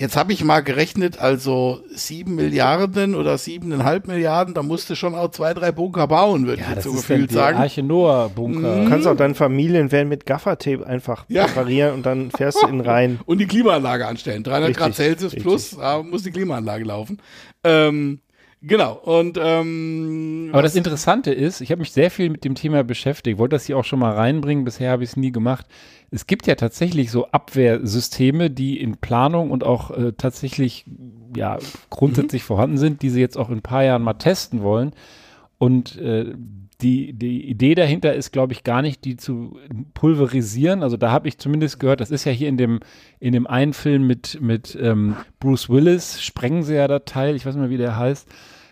Jetzt habe ich mal gerechnet, also sieben Milliarden oder siebeneinhalb Milliarden, da musste schon auch zwei, drei Bunker bauen, würde ich jetzt
das
so
ist
gefühlt sagen.
Arche Noah-Bunker.
Du kannst auch deine Familienvan mit Gaffertape einfach
Ja.
präparieren und dann fährst du in rein. <laughs>
Und die Klimaanlage anstellen. 300 Grad
Richtig,
Celsius plus, da muss die Klimaanlage laufen. Ähm, genau. Und ähm,
Aber das Interessante ist, ich habe mich sehr viel mit dem Thema beschäftigt, wollte das hier auch schon mal reinbringen, bisher habe ich es nie gemacht. Es gibt ja tatsächlich so Abwehrsysteme, die in Planung und auch äh, tatsächlich ja, grundsätzlich vorhanden sind, die sie jetzt auch in ein paar Jahren mal testen wollen. Und äh, die, die Idee dahinter ist, glaube ich, gar nicht, die zu pulverisieren. Also da habe ich zumindest gehört, das ist ja hier in dem, in dem einen Film mit, mit ähm, Bruce Willis, sprengen sie ja da Teil, ich weiß nicht mehr, wie der heißt.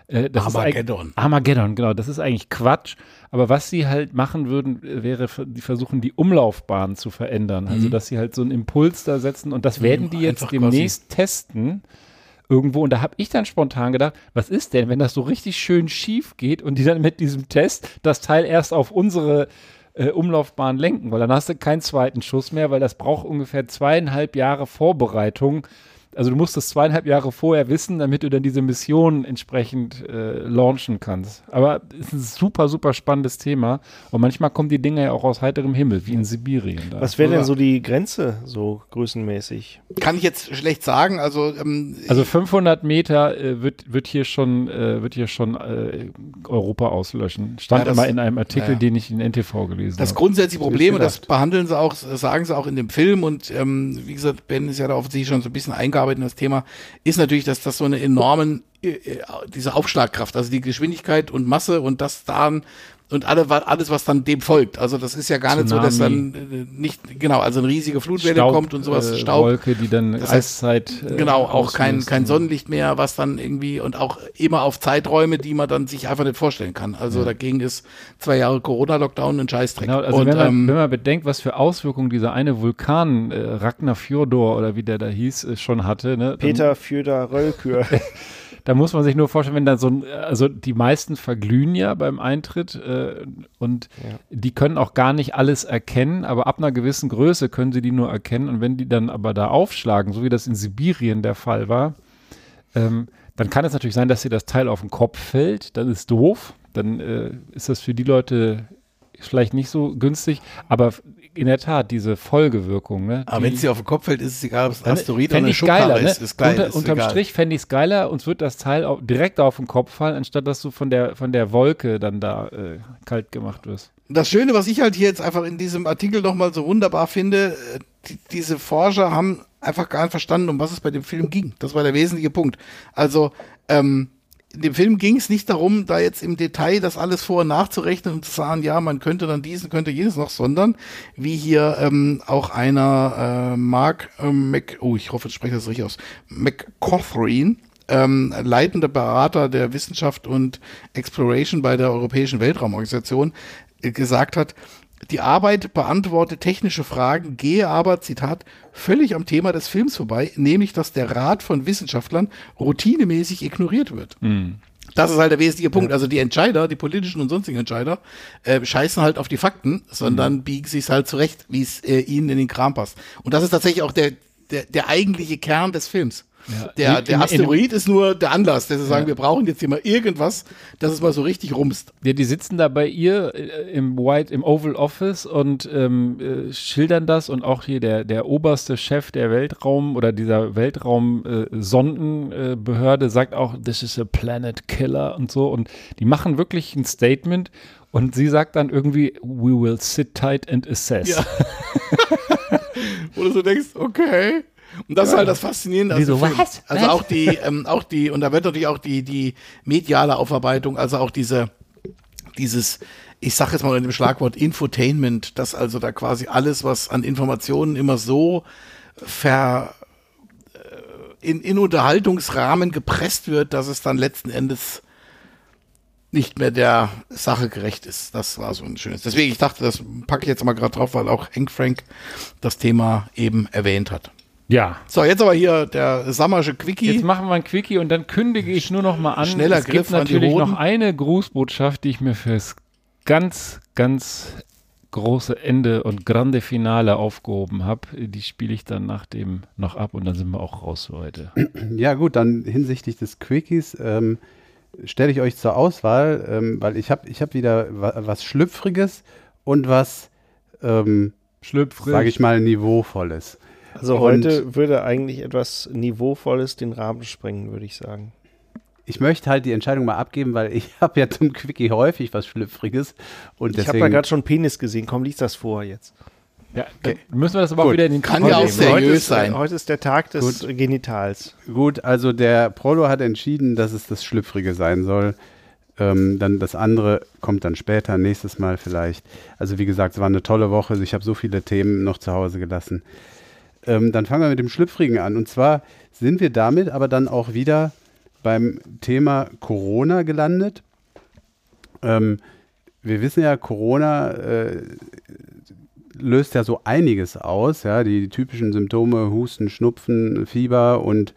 Äh, das ist
Armageddon.
eigentlich- Armageddon, genau. Das ist eigentlich Quatsch. Aber was sie halt machen würden, wäre, die versuchen, die Umlaufbahn zu verändern. Also,
Mhm.
dass sie halt so einen Impuls da setzen und das werden die jetzt demnächst testen irgendwo. Und da habe ich dann spontan gedacht, was ist denn, wenn das so richtig schön schief geht und die dann mit diesem Test das Teil erst auf unsere äh, Umlaufbahn lenken, weil dann hast du keinen zweiten Schuss mehr, weil das braucht ungefähr zweieinhalb Jahre Vorbereitung. Also du musst das zweieinhalb Jahre vorher wissen, damit du dann diese Mission entsprechend äh, launchen kannst. Aber es ist ein super, super spannendes Thema. Und manchmal kommen die Dinge ja auch aus heiterem Himmel, wie in Sibirien. Da.
Was wäre denn so die Grenze, so größenmäßig?
Kann ich jetzt schlecht sagen. Also, ähm,
Also 500 Meter äh, wird, wird hier schon, äh, wird hier schon äh, Europa auslöschen. Stand
Ja, das-
immer in einem Artikel,
ja,
den ich in NTV gelesen
Das
habe.
grundsätzliche Problem, und das behandeln sie auch, das sagen sie auch in dem Film und ähm, wie gesagt, Ben ist ja da offensichtlich schon so ein bisschen eingearbeitet in das Thema, ist natürlich, dass das so eine enormen, äh, äh, diese Aufschlagkraft, also die Geschwindigkeit und Masse und das dann und alle, alles, was dann dem folgt. Also das ist ja gar nicht so, dass dann äh, nicht, genau, also eine riesige Flutwelle
Staub,
kommt und sowas,
äh,
Staub.
Wolke, die dann
Das heißt,
Eiszeit, äh,
genau, auch kein, kein
und-
Sonnenlicht mehr, was dann irgendwie und auch immer auf Zeiträume, die man dann sich einfach nicht vorstellen kann. Also
Ja.
dagegen ist zwei Jahre Corona-Lockdown ein Scheißdreck.
Genau, also
und,
wenn, man,
ähm,
wenn man bedenkt, was für Auswirkungen dieser eine Vulkan, äh, Ragnar Fjordor oder wie der da hieß, äh, schon hatte. Ne?
Peter Fjöder Röllkür. <laughs>
Da muss man sich nur vorstellen, wenn da so ein, also die meisten verglühen ja beim Eintritt äh, und die können auch gar nicht alles erkennen, aber ab einer gewissen Größe können sie die nur erkennen. Und wenn die dann aber da aufschlagen, so wie das in Sibirien der Fall war, ähm, dann kann es natürlich sein, dass dir das Teil auf den Kopf fällt, dann ist doof, dann äh, ist das für die Leute vielleicht nicht so günstig, aber in der Tat, diese Folgewirkung, ne?
Aber wenn es dir auf den Kopf fällt, ist es egal, ob es ein Asteroid oder eine Schubkarre
geiler, ne?
ist. Ist geil,
Unter,
ist
unterm
egal.
Strich fände ich es geiler, uns wird das Teil auch direkt auf den Kopf fallen, anstatt dass du von der, von der Wolke dann da äh, kalt gemacht wirst.
Das Schöne, was ich halt hier jetzt einfach in diesem Artikel nochmal so wunderbar finde, äh, die, diese Forscher haben einfach gar nicht verstanden, um was es bei dem Film ging. Das war der wesentliche Punkt. Also, ähm, dem Film ging es nicht darum, da jetzt im Detail das alles vor- und nachzurechnen und zu sagen, ja, man könnte dann diesen, könnte jenes noch, sondern wie hier ähm, auch einer äh, Mark äh, Mc, oh, ich hoffe, ich spreche das richtig aus, McCaughreen, ähm, leitender Berater der Wissenschaft und Exploration bei der Europäischen Weltraumorganisation, äh, gesagt hat, die Arbeit beantwortet technische Fragen, gehe aber, Zitat, völlig am Thema des Films vorbei, nämlich dass der Rat von Wissenschaftlern routinemäßig ignoriert wird. Das ist halt der wesentliche Punkt. Also die Entscheider, die politischen und sonstigen Entscheider, äh, scheißen halt auf die Fakten, sondern biegen sich halt zurecht, wie es äh, ihnen in den Kram passt. Und das ist tatsächlich auch der, der, der eigentliche Kern des Films.
Ja.
Der, der
in-
Asteroid ist nur der Anlass, dass sie sagen,
Ja.
wir brauchen jetzt hier mal irgendwas, dass es mal so richtig rumst.
Ja, die sitzen da bei ihr äh, im White, im Oval Office und ähm, äh, schildern das und auch hier der, der oberste Chef der Weltraum oder dieser Weltraum-Sondenbehörde sagt auch, this is a planet killer und so und die machen wirklich ein Statement und sie sagt dann irgendwie, we will sit tight and assess.
Ja. <laughs> Wo du so denkst, okay. Und das ist
Ja.
halt das Faszinierende.
Die so,
dem Film.
was?
Also
Was?
auch die, ähm, auch die, und da wird natürlich auch die, die mediale Aufarbeitung, also auch diese, dieses, ich sage jetzt mal in dem Schlagwort Infotainment, dass also da quasi alles, was an Informationen immer so ver, äh, in, in Unterhaltungsrahmen gepresst wird, dass es dann letzten Endes nicht mehr der Sache gerecht ist. Das war so ein schönes. Deswegen, ich dachte, das packe ich jetzt mal gerade drauf, weil auch Hank Frank das Thema eben erwähnt hat.
Ja.
So, jetzt aber hier der Sammersche Quickie.
Jetzt machen wir ein Quickie und dann kündige ich nur noch mal an.
Schneller
es
Griff
gibt
an die
natürlich noch eine Grußbotschaft, die ich mir fürs ganz, ganz große Ende und grande Finale aufgehoben habe. Die spiele ich dann nach dem noch ab und dann sind wir auch raus für heute. <clears throat>
Ja, gut, dann hinsichtlich des Quickies ähm, stelle ich euch zur Auswahl, ähm, weil ich habe ich hab wieder wa was Schlüpfriges und was, ähm,
Schlüpfrig.
sage ich mal, Niveauvolles.
Also
Und
heute würde eigentlich etwas Niveauvolles den Rahmen sprengen, würde ich sagen.
Ich möchte halt die Entscheidung mal abgeben, weil ich <laughs> habe ja zum Quickie häufig was Schlüpfriges. Und
ich habe
deswegen,
da gerade schon Penis gesehen. Komm, lies das vor jetzt.
Ja, dann müssen wir das aber auch
Gut.
wieder in den
Kann ja auch seriös
heute ist,
sein.
Heute ist der Tag des Genitals.
Gut, also der Prolo hat entschieden, dass es das Schlüpfrige sein soll. Ähm, dann das andere kommt dann später, nächstes Mal vielleicht. Also wie gesagt, es war eine tolle Woche. Ich habe so viele Themen noch zu Hause gelassen. Ähm, dann fangen wir mit dem Schlüpfrigen an. Und zwar sind wir damit aber dann auch wieder beim Thema Corona gelandet. Ähm, wir wissen ja, Corona äh, löst ja so einiges aus, ja, die, typischen Symptome, Husten, Schnupfen, Fieber und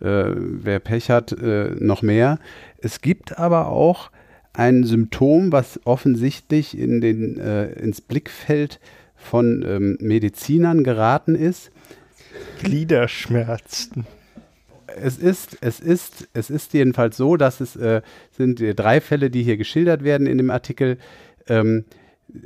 äh, wer Pech hat, äh, noch mehr. Es gibt aber auch ein Symptom, was offensichtlich in den, äh, ins Blickfeld von ähm, Medizinern geraten ist.
Gliederschmerzen.
Es ist, es ist, es ist jedenfalls so, dass es äh, sind äh, drei Fälle, die hier geschildert werden in dem Artikel. Ähm,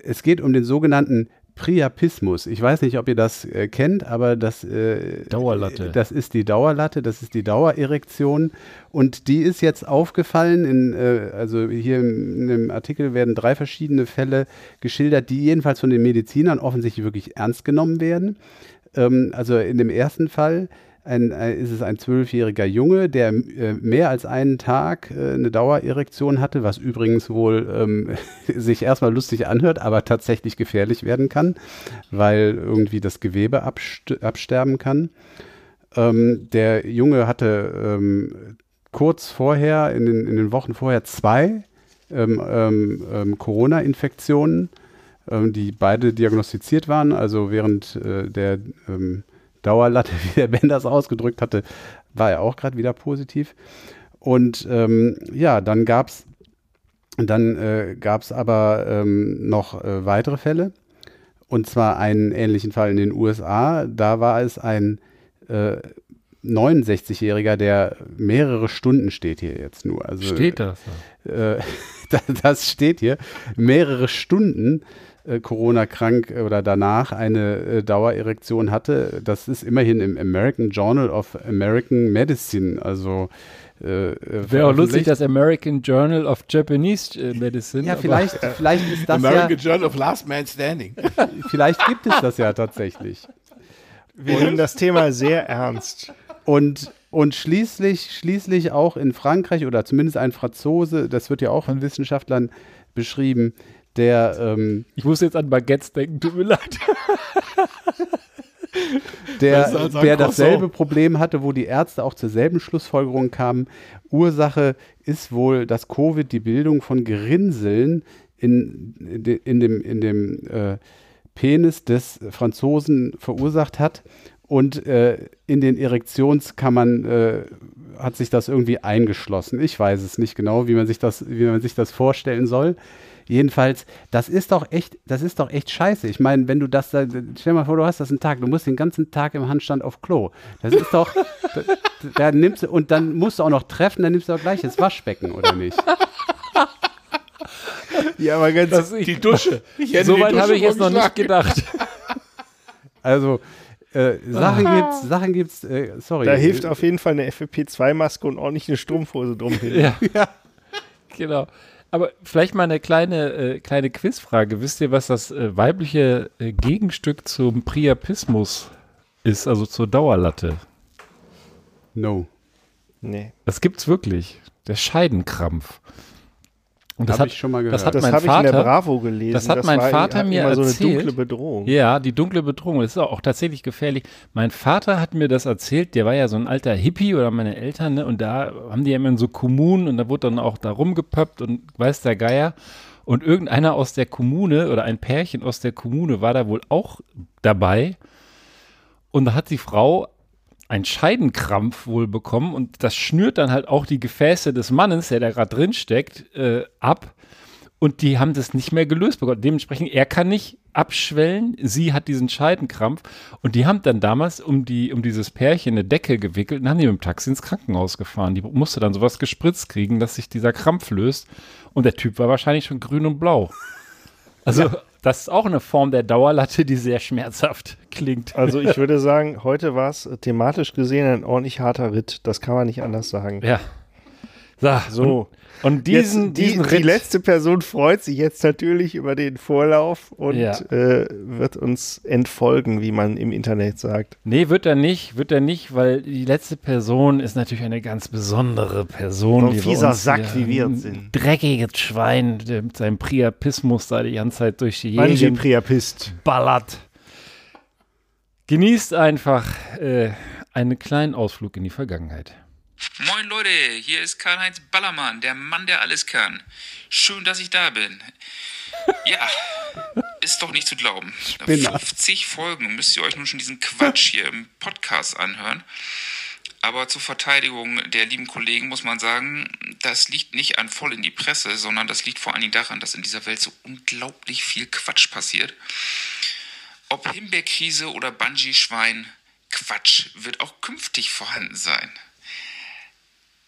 es geht um den sogenannten Priapismus. Ich weiß nicht, ob ihr das äh, kennt, aber das, äh,
Dauerlatte.
das ist die Dauerlatte, das ist die Dauererektion. Und die ist jetzt aufgefallen, in, äh, also hier in dem Artikel werden drei verschiedene Fälle geschildert, die jedenfalls von den Medizinern offensichtlich wirklich ernst genommen werden. Ähm, also in dem ersten Fall ein, äh, ist es ein zwölfjähriger Junge, der äh, mehr als einen Tag äh, eine Dauererektion hatte, was übrigens wohl ähm, <laughs> sich erstmal lustig anhört, aber tatsächlich gefährlich werden kann, weil irgendwie das Gewebe abst absterben kann. Ähm, der Junge hatte ähm, kurz vorher, in den, in den Wochen vorher, zwei ähm, ähm, ähm, Corona-Infektionen, die beide diagnostiziert waren. Also während äh, der Dauerlatte, <laughs> wie der Ben das ausgedrückt hatte, war er auch gerade wieder positiv. Und ähm, ja, dann gab es dann äh, aber ähm, noch äh, weitere Fälle. Und zwar einen ähnlichen Fall in den USA. Da war es ein äh, 69-Jähriger, der mehrere Stunden steht hier jetzt nur. Also,
steht das?
Äh, <laughs> das steht hier. Mehrere Stunden äh, Corona-krank oder danach eine äh, Dauererektion hatte. Das ist immerhin im American Journal of American Medicine. Also
äh, Wäre auch lustig, das American Journal of Japanese äh, Medicine.
Ja, vielleicht, <laughs> vielleicht ist das
American
ja,
Journal of Last Man Standing. <laughs>
vielleicht gibt es das ja tatsächlich.
Wir nehmen das Thema sehr ernst.
Und, und schließlich, schließlich auch in Frankreich oder zumindest ein Franzose, das wird ja auch von Wissenschaftlern beschrieben, der. Ähm,
ich muss jetzt an Baguettes denken, tut mir leid.
der, der dasselbe Problem hatte, wo die Ärzte auch zur selben Schlussfolgerung kamen. Ursache ist wohl, dass Covid die Bildung von Gerinnseln in, in dem, in dem äh, Penis des Franzosen verursacht hat. Und äh, in den Erektionskammern äh, hat sich das irgendwie eingeschlossen. Ich weiß es nicht genau, wie man sich das, wie man sich das vorstellen soll. Jedenfalls, das ist doch echt, das ist doch echt scheiße. Ich meine, wenn du das, da, stell mal vor, du hast das einen Tag, du musst den ganzen Tag im Handstand auf Klo. Das ist doch, da, da nimmst du, und dann musst du auch noch treffen, dann nimmst du auch gleich das Waschbecken, oder nicht?
Ja, aber ganz
das die Dusche. So weit habe ich jetzt noch nicht gedacht.
Also, äh, Sachen ah. gibt's, Sachen gibt's, äh, sorry.
Da hilft auf jeden Fall eine FFP2-Maske und ordentlich eine Strumpfhose drum hin.
Ja. ja. Genau. Aber vielleicht mal eine kleine, äh, kleine Quizfrage. Wisst ihr, was das äh, weibliche äh, Gegenstück zum Priapismus ist, also zur Dauerlatte?
No.
Nee.
Das gibt's wirklich. Der Scheidenkrampf.
Und das habe ich schon mal gehört.
Das hat
das
mein
habe
Vater,
ich in der Bravo gelesen.
Das hat das mein
war,
Vater
hat
mir
immer
erzählt.
so eine dunkle Bedrohung.
Ja, die dunkle Bedrohung. Das ist auch, tatsächlich gefährlich. Mein Vater hat mir das erzählt. Der war ja so ein alter Hippie oder meine Eltern. Ne? Und da haben die ja immer in so Kommunen und da wurde dann auch da rumgepöppt und weiß der Geier. Und irgendeiner aus der Kommune oder ein Pärchen aus der Kommune war da wohl auch dabei. Und da hat die Frau einen Scheidenkrampf wohl bekommen und das schnürt dann halt auch die Gefäße des Mannes, der da gerade drin steckt, äh, ab. Und die haben das nicht mehr gelöst bekommen. Dementsprechend, er kann nicht abschwellen, sie hat diesen Scheidenkrampf. Und die haben dann damals um, die, um dieses Pärchen eine Decke gewickelt und haben die mit dem Taxi ins Krankenhaus gefahren. Die musste dann sowas gespritzt kriegen, dass sich dieser Krampf löst. Und der Typ war wahrscheinlich schon grün und blau. Also, ja. Das ist auch eine Form der Dauerlatte, die sehr schmerzhaft klingt.
Also, ich <laughs> würde sagen, heute war es thematisch gesehen ein ordentlich harter Ritt. Das kann man nicht anders sagen.
Ja. So. so. Und diesen,
jetzt, die,
diesen
die letzte Person freut sich jetzt natürlich über den Vorlauf und
Ja.
äh, wird uns entfolgen, wie man im Internet sagt.
Nee, wird er nicht, wird er nicht, weil die letzte Person ist natürlich eine ganz besondere Person.
So ein
die
fieser
uns
Sack, wie wir
ein
sind.
Dreckiges Schwein, der mit seinem Priapismus da die ganze Zeit durch die Gegend
Priapist.
ballert. Genießt einfach äh, einen kleinen Ausflug in die Vergangenheit.
Moin Leute, hier ist Karl-Heinz Ballermann, der Mann, der alles kann. Schön, dass ich da bin. Ja, ist doch nicht zu glauben.
Spinner.
50 Folgen müsst ihr euch nun schon diesen Quatsch hier im Podcast anhören. Aber zur Verteidigung der lieben Kollegen muss man sagen, das liegt nicht an voll in die Presse, sondern das liegt vor allen Dingen daran, dass in dieser Welt so unglaublich viel Quatsch passiert. Ob Himbeerkrise oder Bungee-Schwein, Quatsch wird auch künftig vorhanden sein.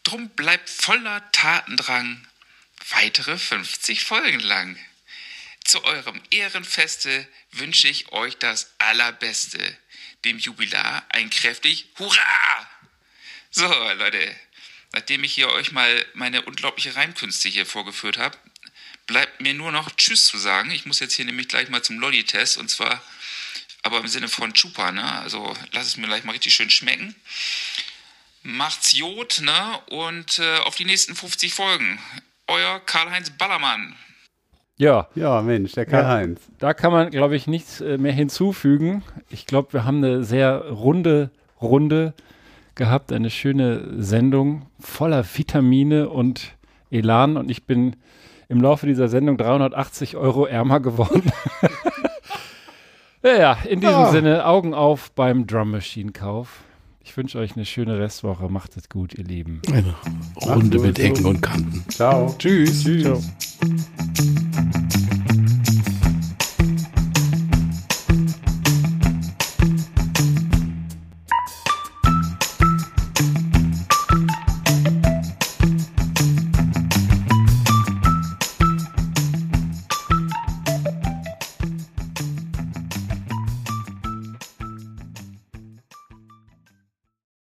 Drum bleibt voller Tatendrang weitere 50 Folgen lang. Zu eurem Ehrenfeste wünsche ich euch das Allerbeste. Dem Jubilar ein kräftig Hurra! So, Leute, nachdem ich hier euch mal meine unglaubliche Reimkünste hier vorgeführt habe, bleibt mir nur noch Tschüss zu sagen. Ich muss jetzt hier nämlich gleich mal zum Lolli-Test und zwar aber im Sinne von Chupa, ne? Also lass es mir gleich mal richtig schön schmecken. Macht's Jod, ne? Und äh, auf die nächsten 50 Folgen. Euer Karl-Heinz Ballermann.
Ja.
Ja, Mensch, der Karl-Heinz.
Da kann man, glaube ich, nichts äh, mehr hinzufügen. Ich glaube, wir haben eine sehr runde Runde gehabt, eine schöne Sendung voller Vitamine und Elan und ich bin im Laufe dieser Sendung 380 Euro ärmer geworden. <laughs> ja, ja, in diesem
Ja.
Sinne, Augen auf beim Drum Machine Kauf. Ich wünsche euch eine schöne Restwoche. Macht es gut, ihr Lieben.
Eine Runde mit Ecken und Kanten.
Ciao. Tschüss.
Tschüss.
Ciao.